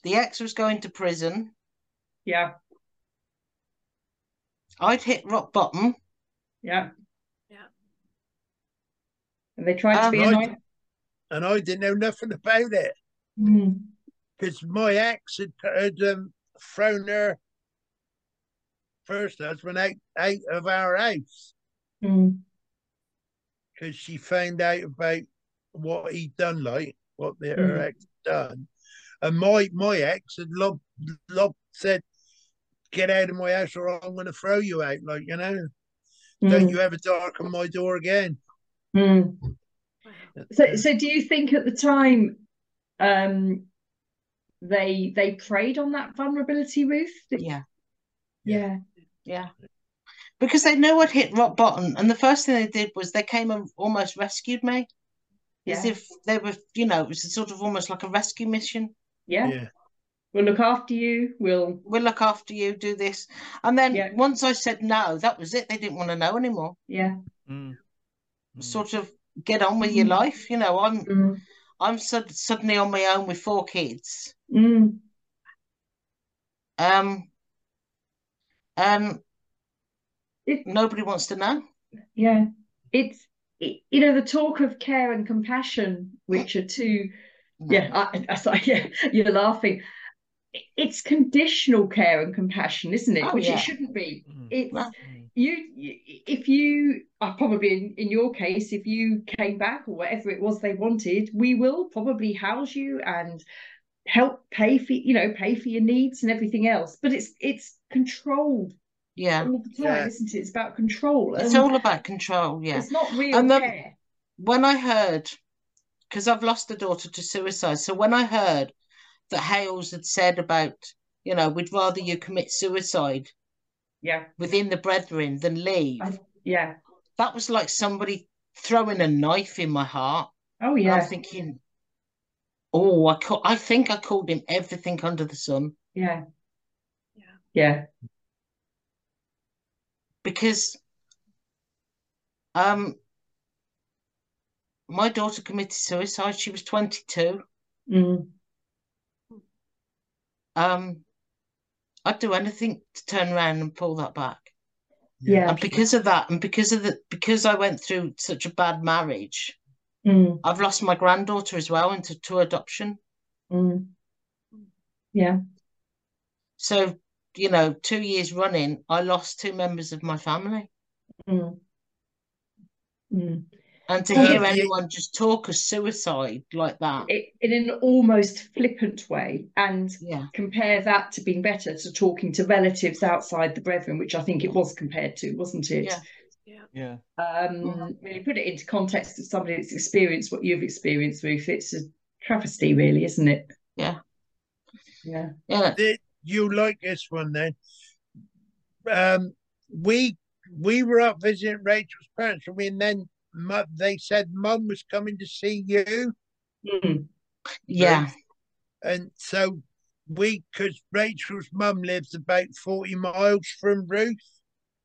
Speaker 4: the ex was going to prison.
Speaker 6: Yeah.
Speaker 4: I'd hit rock bottom.
Speaker 6: Yeah.
Speaker 2: Yeah.
Speaker 6: And they tried to
Speaker 4: Um,
Speaker 6: be
Speaker 5: I-
Speaker 6: annoying.
Speaker 5: and I didn't know nothing about it
Speaker 6: Mm.
Speaker 5: because my ex had, had um, thrown her first husband out, out of our house
Speaker 6: Mm.
Speaker 5: Because she found out about what he'd done, like what the, her
Speaker 6: Mm.
Speaker 5: ex had done. And my my ex had lob, lob said, "Get out of my house, or I'm going to throw you out." Like you know, don't
Speaker 6: Mm.
Speaker 5: you ever darken my door again.
Speaker 6: Mm. So, so do you think at the time, um, they they preyed on that vulnerability, Ruth? Did-
Speaker 4: Yeah,
Speaker 6: Yeah.
Speaker 4: yeah. Because they knew I'd hit rock bottom, and the first thing they did was they came and almost rescued me, as if they were, you know, it was sort of almost like a rescue mission.
Speaker 6: Yeah.
Speaker 5: Yeah,
Speaker 6: We'll look after you. We'll.
Speaker 4: We'll look after you, do this, and then
Speaker 6: Yeah.
Speaker 4: once I said no, that was it. They didn't want to know anymore.
Speaker 6: Yeah.
Speaker 3: Mm. Mm.
Speaker 4: Sort of get on with your
Speaker 6: Mm.
Speaker 4: life, you know. I'm
Speaker 6: Mm.
Speaker 4: I'm sud- suddenly on my own with four kids.
Speaker 6: Mm.
Speaker 4: Um, and
Speaker 6: It-
Speaker 4: nobody wants to know.
Speaker 6: Yeah. It's it, you know the talk of care and compassion, which are two.
Speaker 4: No.
Speaker 6: Yeah. I, I, sorry, [LAUGHS] yeah. You're laughing. It's conditional care and compassion, isn't it?
Speaker 4: Oh,
Speaker 6: Which
Speaker 4: yeah.
Speaker 6: it shouldn't be.
Speaker 3: Mm.
Speaker 6: It's
Speaker 4: No.
Speaker 3: Mm.
Speaker 6: you, you if you are probably in, in your case if you came back or whatever it was they wanted we will probably house you and help pay for you know pay for your needs and everything else but it's it's controlled
Speaker 4: Yeah,
Speaker 6: all the time
Speaker 5: Yeah.
Speaker 6: isn't it it's about control
Speaker 4: it's
Speaker 6: and
Speaker 4: all about control. Yeah.
Speaker 6: it's not real
Speaker 4: And the-
Speaker 6: care
Speaker 4: When I heard, because I've lost a daughter to suicide, so when I heard that Hales had said about, you know, we'd rather you commit suicide
Speaker 6: yeah
Speaker 4: within the brethren than leave,
Speaker 6: I- yeah
Speaker 4: that was like somebody throwing a knife in my heart.
Speaker 6: oh
Speaker 4: And
Speaker 6: yeah
Speaker 4: I'm thinking, oh, I ca- I think I called him everything under the sun
Speaker 6: yeah
Speaker 2: Yeah.
Speaker 6: yeah
Speaker 4: because um my daughter committed suicide. She was 22.
Speaker 6: Mm.
Speaker 4: Um, I'd do anything to turn around and pull that back.
Speaker 6: yeah
Speaker 4: And because of that, and because of the because I went through such a bad marriage,
Speaker 6: Mm.
Speaker 4: I've lost my granddaughter as well into to adoption.
Speaker 6: Mm. yeah
Speaker 4: So, you know, two years running, I lost two members of my family.
Speaker 6: Mm. Mm.
Speaker 4: And to hear
Speaker 5: yeah.
Speaker 4: anyone just talk of suicide like that,
Speaker 6: It, in an almost flippant way and
Speaker 4: yeah,
Speaker 6: compare that to being better to talking to relatives outside the brethren, which I think it was compared to, wasn't it?
Speaker 4: Yeah.
Speaker 3: Yeah.
Speaker 6: Um,
Speaker 4: Mhm.
Speaker 6: when you put it into context of somebody that's experienced what you've experienced, Ruth, it's a travesty, really, isn't it?
Speaker 4: Yeah.
Speaker 6: Yeah.
Speaker 4: yeah,
Speaker 5: Did you like this one then? Um, we we were up visiting Rachel's parents, and we- and then mu- they said Mum was coming to see you,
Speaker 6: Mm.
Speaker 4: yeah,
Speaker 5: and so we because Rachel's mum lives about forty miles from Ruth,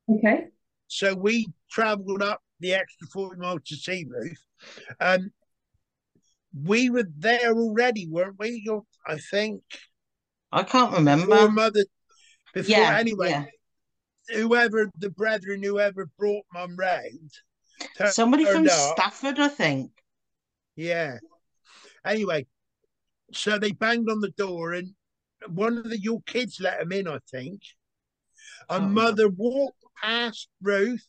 Speaker 6: Okay.
Speaker 5: so we travelled up the extra forty miles to see Ruth. Um, we were there already, weren't we? Or- I think
Speaker 4: I can't
Speaker 5: before
Speaker 4: remember.
Speaker 5: mother. Before
Speaker 4: Yeah,
Speaker 5: anyway,
Speaker 4: yeah.
Speaker 5: whoever the brethren, whoever brought mum round,
Speaker 4: Somebody from
Speaker 5: up.
Speaker 4: Stafford, I think.
Speaker 5: Yeah. Anyway, so they banged on the door, and one of the your kids let them in, I think. And
Speaker 4: Oh.
Speaker 5: mother walked past Ruth,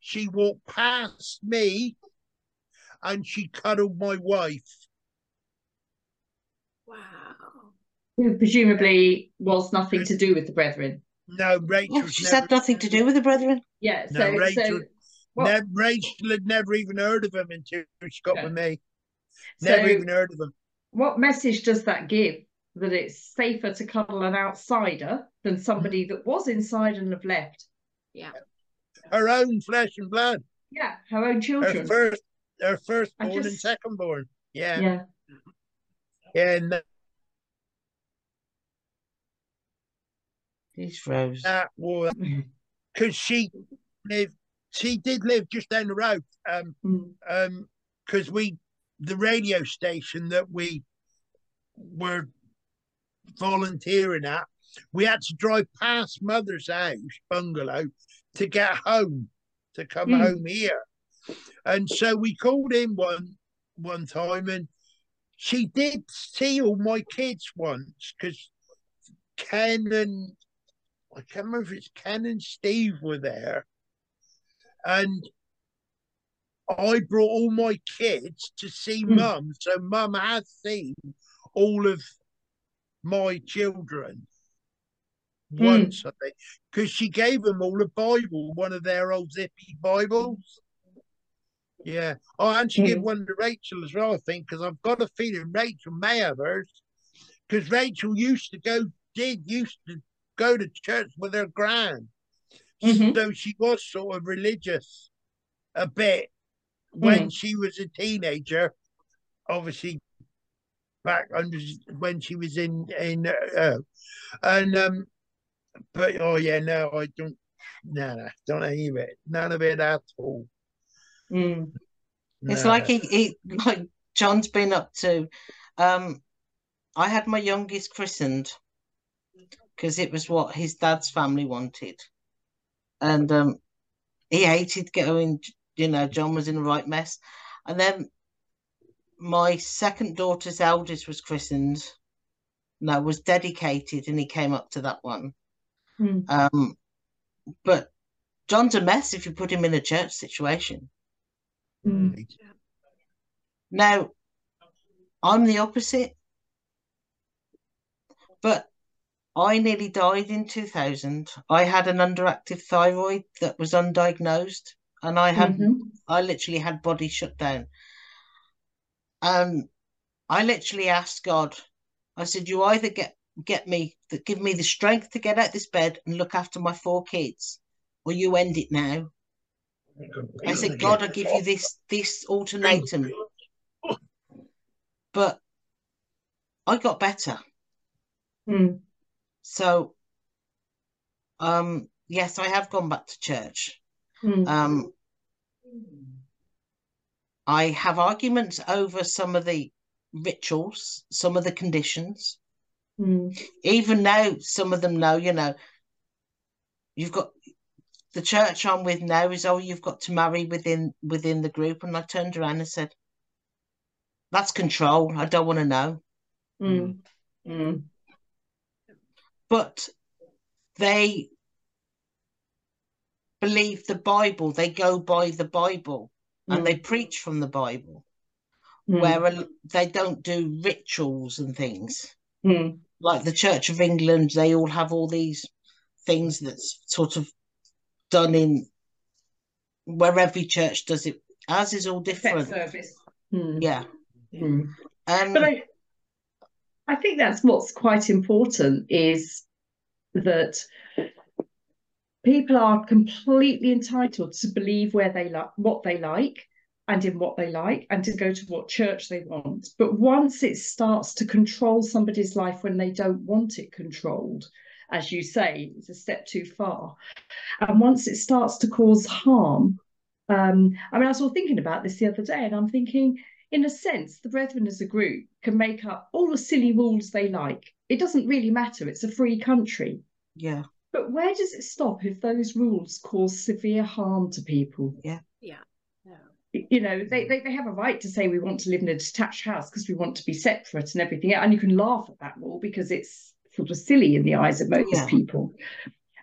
Speaker 5: she walked past me and she cuddled my wife.
Speaker 2: Wow.
Speaker 6: Who presumably was nothing to do with the brethren.
Speaker 5: No, Rachel.
Speaker 4: Oh, she's had nothing to do with the brethren.
Speaker 6: Yeah, so,
Speaker 5: No, Rachel-
Speaker 6: so, well,
Speaker 5: Ne- Rachel had never even heard of him until she got
Speaker 6: Yeah.
Speaker 5: with me.
Speaker 6: so
Speaker 5: Never even heard of him.
Speaker 6: what message does that give? That it's safer to cuddle an outsider than somebody that was inside and have left.
Speaker 2: Yeah.
Speaker 5: Her own flesh and blood.
Speaker 6: Yeah, her own children.
Speaker 5: Her
Speaker 6: children.
Speaker 5: first, her firstborn and
Speaker 6: just-
Speaker 5: secondborn. Yeah,
Speaker 6: Yeah.
Speaker 5: yeah. And
Speaker 4: He's froze.
Speaker 5: that [CLEARS THROAT] was because she lived. She did live just down the road. Um,
Speaker 6: Mm.
Speaker 5: um, because we, the radio station that we were volunteering at, we had to drive past mother's house bungalow to get home, to come
Speaker 6: Mm.
Speaker 5: home here. And so we called in one one time, and she did see all my kids once because Ken and I can't remember if it's Ken and Steve were there, and I brought all my kids to see
Speaker 6: Mm.
Speaker 5: mum. So mum has seen all of my children
Speaker 6: Mm.
Speaker 5: once, I think, because she gave them all a Bible, one of their old zippy Bibles. Yeah. Oh, and she gave
Speaker 6: Mm.
Speaker 5: one to Rachel as well, I think, because I've got a feeling Rachel may have hers. Because Rachel used to go, did used to go to church with her gran.
Speaker 6: Mhm.
Speaker 5: So she was sort of religious a bit when
Speaker 6: Mm.
Speaker 5: she was a teenager. Obviously, back under when she was in in uh, and um, but oh yeah, no, I don't. No, no, don't any of it. None of it at all.
Speaker 6: Mm.
Speaker 4: It's like he, he like John's been up to. Um, I had my youngest christened because it was what his dad's family wanted, and um, he hated going. You know, John was in the right mess, and then my second daughter's eldest was christened. No, was dedicated, and he came up to that one.
Speaker 6: Mm.
Speaker 4: Um, but John's a mess if you put him in a church situation.
Speaker 6: Mm.
Speaker 4: Now, I'm the opposite, but I nearly died in 2000. I had an underactive thyroid that was undiagnosed, and I had
Speaker 6: Mhm.
Speaker 4: I literally had body shut down. Um, I literally asked God. I said, "You either get get me that give me the strength to get out of this bed and look after my four kids, or you end it now." I said, God, I give you this this ultimatum. [LAUGHS] But I got better.
Speaker 6: Mm.
Speaker 4: So um yes, I have gone back to church.
Speaker 6: Mm.
Speaker 4: Um I have arguments over some of the rituals, some of the conditions.
Speaker 6: Mm.
Speaker 4: Even now, some of them know, you know, you've got the church I'm with now is oh, you've got to marry within within the group. And I turned around and said, That's control. I don't want to know.
Speaker 6: Mm. Mm.
Speaker 4: But they believe the Bible, they go by the Bible and they preach from the Bible,
Speaker 6: Mm.
Speaker 4: where they don't do rituals and things.
Speaker 6: Mm.
Speaker 4: like the Church of England, they all have all these things that's sort of done in where every church does it. Ours is all different.
Speaker 6: service. Mm.
Speaker 4: Yeah.
Speaker 6: Mm.
Speaker 4: And
Speaker 6: But I, I think that's what's quite important is that people are completely entitled to believe where they like what they like and in what they like and to go to what church they want. But once it starts to control somebody's life when they don't want it controlled, as you say, it's a step too far. And once it starts to cause harm, um, I mean, I was all thinking about this the other day, and I'm thinking, in a sense, the Brethren as a group can make up all the silly rules they like. It doesn't really matter, it's a free country.
Speaker 4: yeah,
Speaker 6: But where does it stop if those rules cause severe harm to people?
Speaker 2: Yeah. Yeah.
Speaker 6: You know, they, mm. they, they have a right to say we want to live in a detached house because we want to be separate and everything. And you can laugh at that rule because it's sort of silly in the eyes of most
Speaker 4: Yeah.
Speaker 6: people.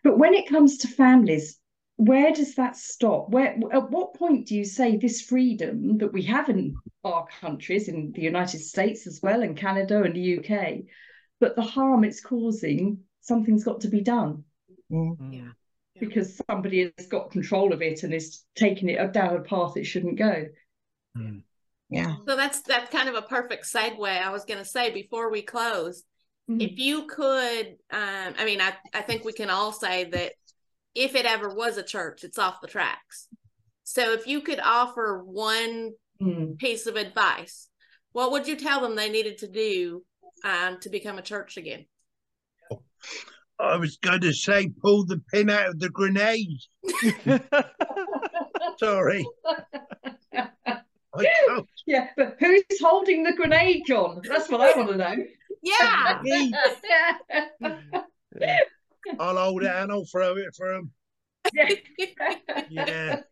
Speaker 6: But when it comes to families, where does that stop? Where at what point do you say this freedom that we have in our countries, in the United States as well, and Canada and the UK, but the harm it's causing, something's got to be done
Speaker 4: Mm.
Speaker 2: Yeah.
Speaker 6: because somebody has got control of it and is taking it down a path it shouldn't go.
Speaker 4: Yeah.
Speaker 2: So that's that's kind of a perfect segue. I was going to say before we close,
Speaker 6: Mm.
Speaker 2: if you could, um, I mean, I I think we can all say that if it ever was a church, it's off the tracks. So if you could offer one
Speaker 6: Mm.
Speaker 2: piece of advice, what would you tell them they needed to do um, to become a church again?
Speaker 5: I was going to say, pull the pin out of the grenade. [LAUGHS] Sorry.
Speaker 6: Yeah, but who's holding the grenade, John? That's what I want to know.
Speaker 2: Yeah. [LAUGHS]
Speaker 5: Me. [LAUGHS] I'll hold it and I'll throw it for him. Yeah. [LAUGHS]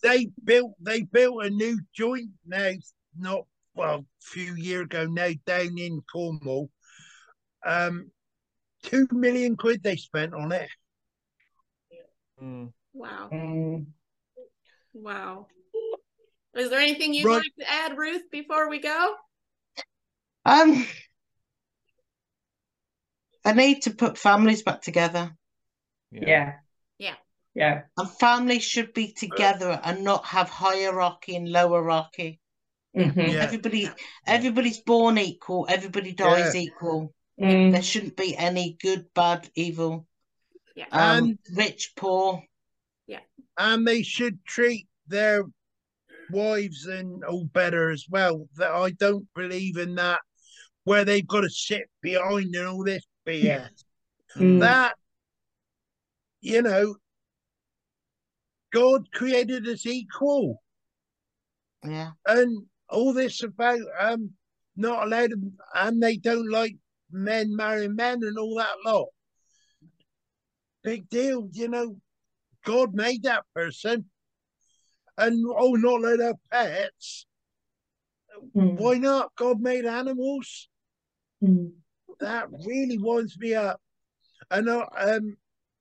Speaker 5: They built they built a new joint now, not well, a few years ago now down in Cornwall. Um two million quid they spent on it.
Speaker 3: Mm.
Speaker 2: wow.
Speaker 6: Mm.
Speaker 2: Wow. Is there anything you'd
Speaker 5: Right.
Speaker 2: like to add, Ruth, before we go?
Speaker 4: Um, I need to put families back together,
Speaker 6: Yeah.
Speaker 2: Yeah.
Speaker 6: Yeah.
Speaker 4: and families should be together and not have hierarchy and lowerarchy.
Speaker 6: Mhm.
Speaker 5: Yeah.
Speaker 4: Everybody, everybody's born equal. Everybody dies equal.
Speaker 6: Mm.
Speaker 4: There shouldn't be any good, bad, evil,
Speaker 2: Yeah.
Speaker 4: um,
Speaker 5: And
Speaker 4: rich, poor.
Speaker 5: Yeah, and they should treat their wives and all better as well. That I don't believe in that where they've got to sit behind and all this BS. [LAUGHS]
Speaker 6: Mm.
Speaker 5: That you know, God created us equal,
Speaker 4: Yeah,
Speaker 5: and all this about um not allowed and they don't like men marrying men and all that lot. Big deal, you know. God made that person, and oh, not let have pets.
Speaker 6: Mm.
Speaker 5: Why not? God made animals.
Speaker 6: Mm.
Speaker 5: That really winds me up. And I, um,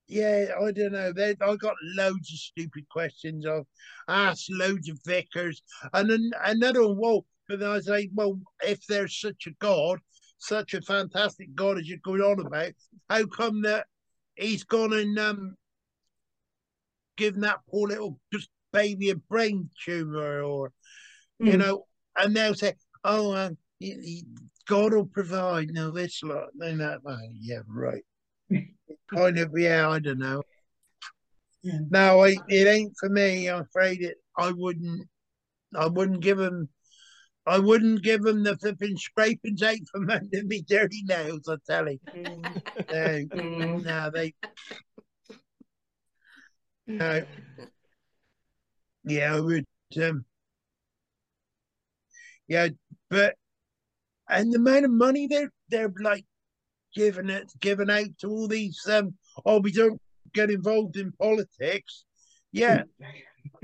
Speaker 5: yeah, I don't know. They, I got loads of stupid questions. I've asked loads of vicars, and then another one. Well, but I like, well, if there's such a God, such a fantastic God as you're going on about, how come that he's gone and um given that poor little just baby a brain tumor, or you
Speaker 6: Mm.
Speaker 5: know, and they'll say, oh, um, God will provide. No, this lot, then that, well, yeah, right. [LAUGHS] kind of, yeah, I don't know.
Speaker 6: Yeah.
Speaker 5: No, I, it ain't for me. I'm afraid it. I wouldn't. I wouldn't give him. I wouldn't give him the flipping scrapings [LAUGHS] out from under me dirty nails. I tell you.
Speaker 6: Mm.
Speaker 5: No,
Speaker 6: Mm.
Speaker 5: no, they. No. Yeah, I would. Um, yeah, but and the amount of money they're they're like giving it giving out to all these um oh we don't get involved in politics. Yeah, [LAUGHS]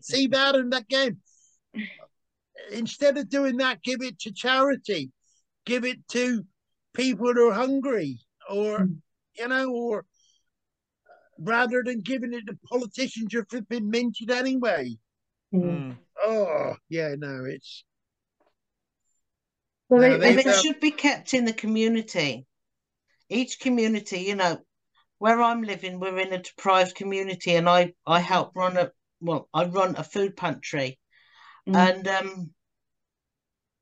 Speaker 5: See that in that game. Instead of doing that, give it to charity. Give it to people who are hungry or
Speaker 6: Mm.
Speaker 5: you know, or rather than giving it to politicians who've been minted anyway.
Speaker 6: Mm.
Speaker 5: Oh, yeah, no, it's
Speaker 6: Well,
Speaker 5: No,
Speaker 6: they-
Speaker 5: they
Speaker 4: and
Speaker 6: they-
Speaker 4: they should be kept in the community. Each community, you know, where I'm living, we're in a deprived community, and I I help run a well, I run a food pantry,
Speaker 6: Mm.
Speaker 4: and um,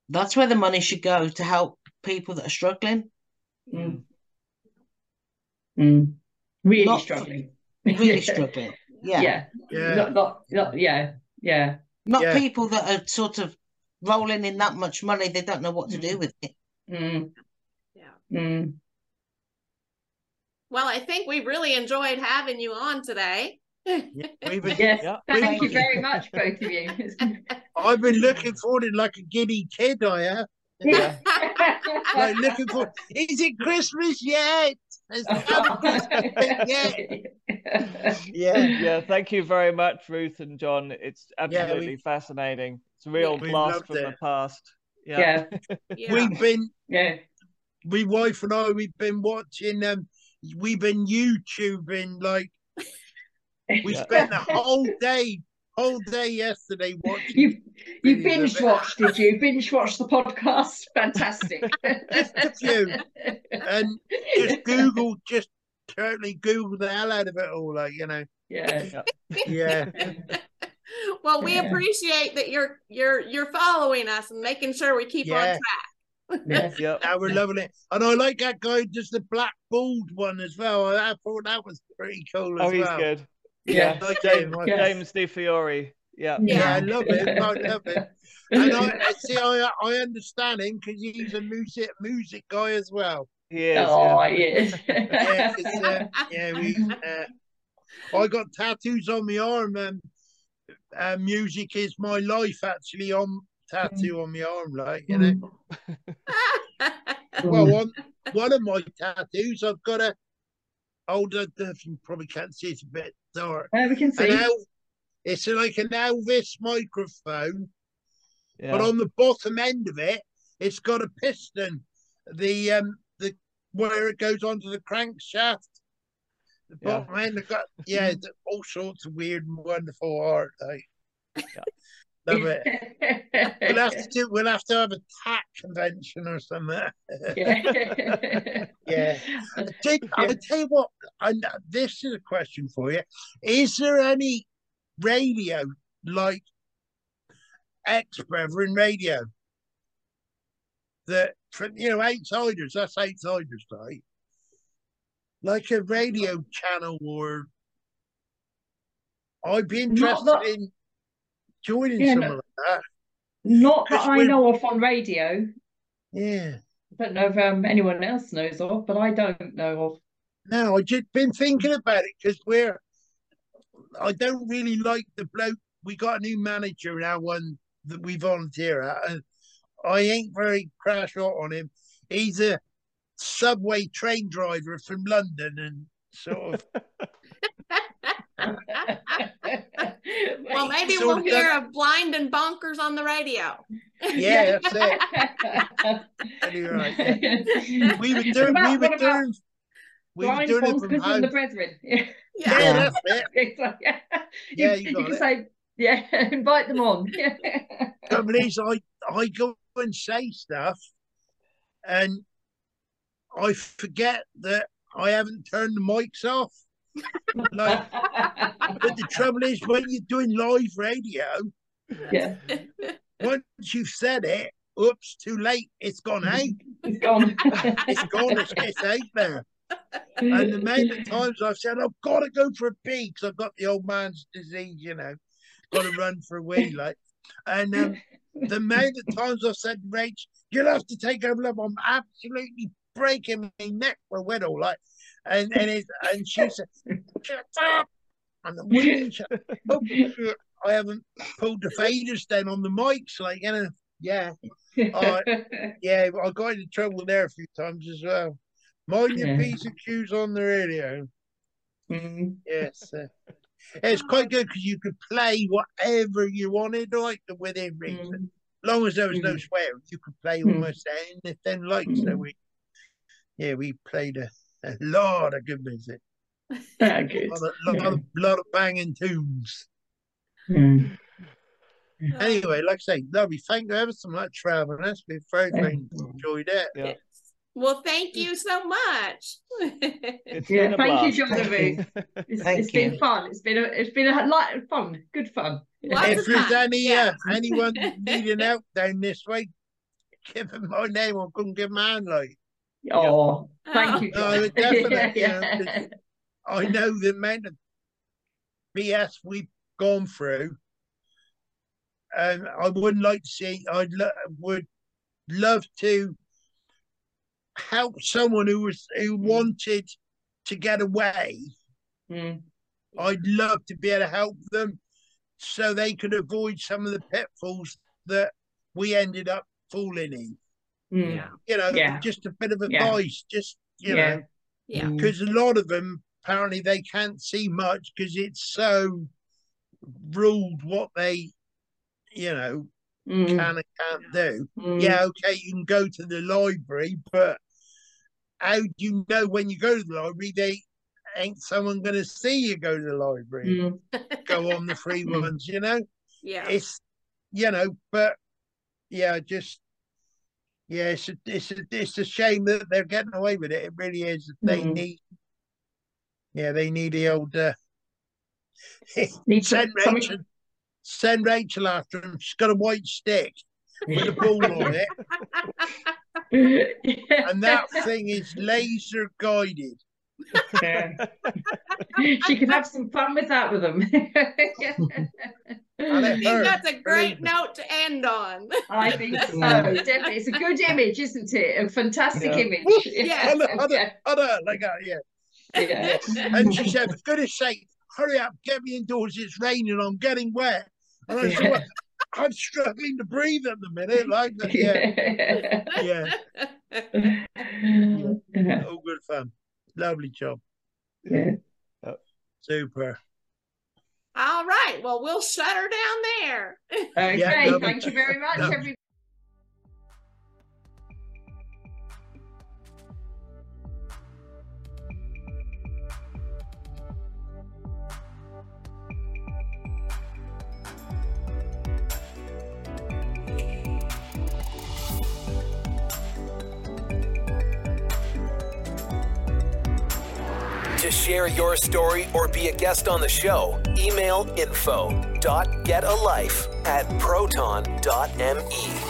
Speaker 4: that's where the money should go to help people that are struggling.
Speaker 6: Mm. Mm. Really
Speaker 4: Not-
Speaker 6: struggling.
Speaker 4: really [LAUGHS] struggling. Yeah.
Speaker 6: Yeah.
Speaker 5: yeah,
Speaker 6: Not, not, not, yeah. Yeah.
Speaker 4: Not
Speaker 5: Yeah.
Speaker 4: people that are sort of rolling in that much money, they don't know what to do with it.
Speaker 6: Mm.
Speaker 2: Yeah.
Speaker 6: Mm.
Speaker 2: Well, I think we really enjoyed having you on today.
Speaker 5: we've been,
Speaker 6: Yes.
Speaker 3: Yeah.
Speaker 6: Thank
Speaker 4: Thank
Speaker 6: you
Speaker 4: you.
Speaker 6: very much, both of you. [LAUGHS]
Speaker 5: I've been looking forward to like a giddy kid. I have
Speaker 3: Yeah. [LAUGHS]
Speaker 5: like looking for. Is it Christmas yet? Is Santa Christmas yet? [LAUGHS] Yeah,
Speaker 3: Yeah, thank you very much, Ruth and John. It's absolutely
Speaker 5: we-
Speaker 3: fascinating. It's a real
Speaker 5: We
Speaker 3: blast
Speaker 5: loved
Speaker 3: from the past. Yeah.
Speaker 6: yeah. [LAUGHS]
Speaker 2: yeah.
Speaker 5: we've been.
Speaker 6: Yeah.
Speaker 5: My wife and I. We've been watching um we've been YouTubing like [LAUGHS] we
Speaker 3: Yeah.
Speaker 5: spent the whole day, whole day yesterday watching.
Speaker 6: You you binge watched, did you? Binge watched the podcast. Fantastic.
Speaker 5: Just a few. and just Google, just totally Google the hell out of it all, like you know.
Speaker 6: yeah.
Speaker 5: Yeah, [LAUGHS] [LAUGHS]
Speaker 2: well, we
Speaker 6: Yeah.
Speaker 2: appreciate that you're you're you're following us and making sure we keep on track.
Speaker 6: yeah. [LAUGHS]
Speaker 3: Yep.
Speaker 5: now we're loving it, and I like that guy, just the black bald one as well. I thought that was pretty cool as well.
Speaker 3: Oh, he's
Speaker 5: well.
Speaker 3: good.
Speaker 6: Yeah.
Speaker 5: I like
Speaker 3: James,
Speaker 5: him. I-
Speaker 6: Yeah.
Speaker 3: James Di Fiore. Yeah.
Speaker 5: Yeah, I love it. I love it. [LAUGHS] And I I see, I I understand him because he's a music music guy as well.
Speaker 3: He is.
Speaker 6: Oh,
Speaker 3: yeah.
Speaker 6: yes.
Speaker 5: Yeah, 'cause, uh, yeah, we. Uh, I got tattoos on my arm, and uh, music is my life. Actually, on tattoo on my arm, like you know. Well, [LAUGHS] on one of my tattoos, I've got a. Oh, the, the, you probably can't see it's a bit dark.
Speaker 6: Uh, we can see.
Speaker 5: El, it's like an Elvis microphone,
Speaker 3: Yeah.
Speaker 5: but on the bottom end of it, it's got a piston. The um the where it goes onto the crankshaft. The
Speaker 3: Yeah.
Speaker 5: end, have got yeah, mm-hmm. all sorts of weird and wonderful art. Like, [LAUGHS] love it. We'll have to do. We'll have to have a tat convention or something.
Speaker 6: yeah. [LAUGHS] [LAUGHS]
Speaker 5: Yeah. Did, I tell you what, and this is a question for you. Is there any radio like ex Brethren radio that, for, you know, outsiders, that's outsiders, right? Like a radio channel or. I'd be interested
Speaker 6: that-
Speaker 5: in joining
Speaker 6: Yeah,
Speaker 5: something
Speaker 6: no.
Speaker 5: like that.
Speaker 6: Not that I know of on radio.
Speaker 5: Yeah.
Speaker 6: I don't know if um, anyone else knows of, but I don't know of.
Speaker 5: No, I just been thinking about it because we're. I don't really like the bloke. We got a new manager now, one that we volunteer at, and I ain't very crash hot on him. He's a subway train driver from London, and sort of [LAUGHS]
Speaker 2: well, maybe we'll hear of blind and bonkers on the radio.
Speaker 5: yeah, that's it. [LAUGHS] You're yeah. We were doing.
Speaker 6: about-
Speaker 5: we were doing. We were
Speaker 6: Blind
Speaker 5: doing it from home.
Speaker 6: the Brethren. Yeah. [LAUGHS]
Speaker 5: Yeah,
Speaker 2: Yeah.
Speaker 5: that's it.
Speaker 6: Like, yeah.
Speaker 5: Yeah,
Speaker 6: you,
Speaker 5: you got
Speaker 6: can
Speaker 5: it.
Speaker 6: say, yeah, invite them on. Yeah.
Speaker 5: trouble is, I I go and say stuff, and I forget that I haven't turned the mics off. Like, [LAUGHS] but the trouble is, when you're doing live radio,
Speaker 6: yeah,
Speaker 5: once you've said it, oops, too late. It's gone [LAUGHS] out. [LAUGHS]
Speaker 6: it's gone.
Speaker 5: It's gone. It's, it's out there. And the amount of times I've said, I've got to go for a pee because I've got the old man's disease, you know, got to run for a wee, like. And um, the amount of times I've said, Rach, you'll have to take over. love. I'm absolutely breaking my neck for widow, like. And and and she said, shut up. And the shut [LAUGHS] up. I haven't pulled the faders down on the mics, like, you know. Yeah, [LAUGHS] yeah, I got into trouble there a few times as well. Mind your
Speaker 6: Yeah.
Speaker 5: piece of cues on the radio.
Speaker 6: Mm,
Speaker 5: Yes. uh, it's quite good because you could play whatever you wanted, like within reason.
Speaker 6: mm.
Speaker 5: As long as there was no
Speaker 6: Mhm.
Speaker 5: swearing, you could play
Speaker 6: Mm.
Speaker 5: almost anything like so.
Speaker 6: Mm.
Speaker 5: We, yeah, we played a, a lot of good music, [LAUGHS]
Speaker 6: Ah,
Speaker 5: a lot of, lot,
Speaker 6: Yeah.
Speaker 5: of, lot of banging tunes.
Speaker 6: Mm.
Speaker 5: Anyway, like I say, lovely. Thank you ever so much for having us. We've very, very enjoyed it.
Speaker 3: Yeah.
Speaker 2: Well, thank you so much. [LAUGHS]
Speaker 3: It's
Speaker 6: Yeah,
Speaker 3: been a
Speaker 6: thank you,
Speaker 3: blast.
Speaker 6: Genevieve. It's,
Speaker 4: Thank
Speaker 6: it's been fun. It's been a it's been a light fun, good fun.
Speaker 2: Lots
Speaker 5: if there's
Speaker 2: fun,
Speaker 5: any
Speaker 2: yeah.
Speaker 5: uh, anyone [LAUGHS] needing help down this way, give them my name. I'll come give them a hand. Like
Speaker 6: Oh, thank you,
Speaker 5: No, definitely, [LAUGHS]
Speaker 6: yeah, yeah.
Speaker 5: I know the amount of BS we've gone through, and I wouldn't like to see. I lo- would love to help someone who was who wanted to get away.
Speaker 6: Mm,
Speaker 5: I'd love to be able to help them so they could avoid some of the pitfalls that we ended up falling in.
Speaker 6: Mm.
Speaker 2: Yeah.
Speaker 5: You know,
Speaker 6: Yeah.
Speaker 5: just a bit of
Speaker 6: Yeah.
Speaker 5: advice, just you
Speaker 6: Yeah.
Speaker 5: know,
Speaker 2: Yeah.
Speaker 5: because a lot of them apparently they can't see much because it's so ruled what they, you know,
Speaker 6: Mm,
Speaker 5: can and can't do.
Speaker 6: mm.
Speaker 5: Yeah, okay, you can go to the library, but how do you know when you go to the library they ain't someone going to see you go to the library
Speaker 6: Mm.
Speaker 5: go on the free [LAUGHS]
Speaker 6: Mm.
Speaker 5: ones you know
Speaker 2: Yeah.
Speaker 5: it's you know but yeah just yeah it's a, it's a, it's a shame that they're getting away with it. It really is. They
Speaker 6: Mm.
Speaker 5: need yeah they need the old uh,
Speaker 6: Need
Speaker 5: send Rachel send Rachel after him. She's got a white stick with a ball on it. [LAUGHS] And that thing is laser guided
Speaker 6: Yeah. [LAUGHS] she can have some fun with that with them. [LAUGHS]
Speaker 2: I think that's a great note to end on.
Speaker 6: I think so.
Speaker 3: Yeah.
Speaker 6: Definitely, it's a good [LAUGHS] image, isn't it? A fantastic
Speaker 3: Yeah.
Speaker 6: image.
Speaker 2: Yeah.
Speaker 5: I know, I know, like that, yeah.
Speaker 6: yeah.
Speaker 5: And she said, for goodness sake, hurry up, get me indoors, it's raining, I'm getting wet. And I said, well, I'm struggling to breathe at the minute, like that, yeah, yeah,
Speaker 6: yeah.
Speaker 5: all good fun. Lovely job,
Speaker 6: Yeah.
Speaker 5: Super.
Speaker 2: All right. Well, we'll shut her down there.
Speaker 6: Okay,
Speaker 5: Yeah, lovely.
Speaker 6: thank you very much,
Speaker 5: Lovely.
Speaker 6: everybody.
Speaker 1: To share your story or be a guest on the show, email info.getalife at proton.me.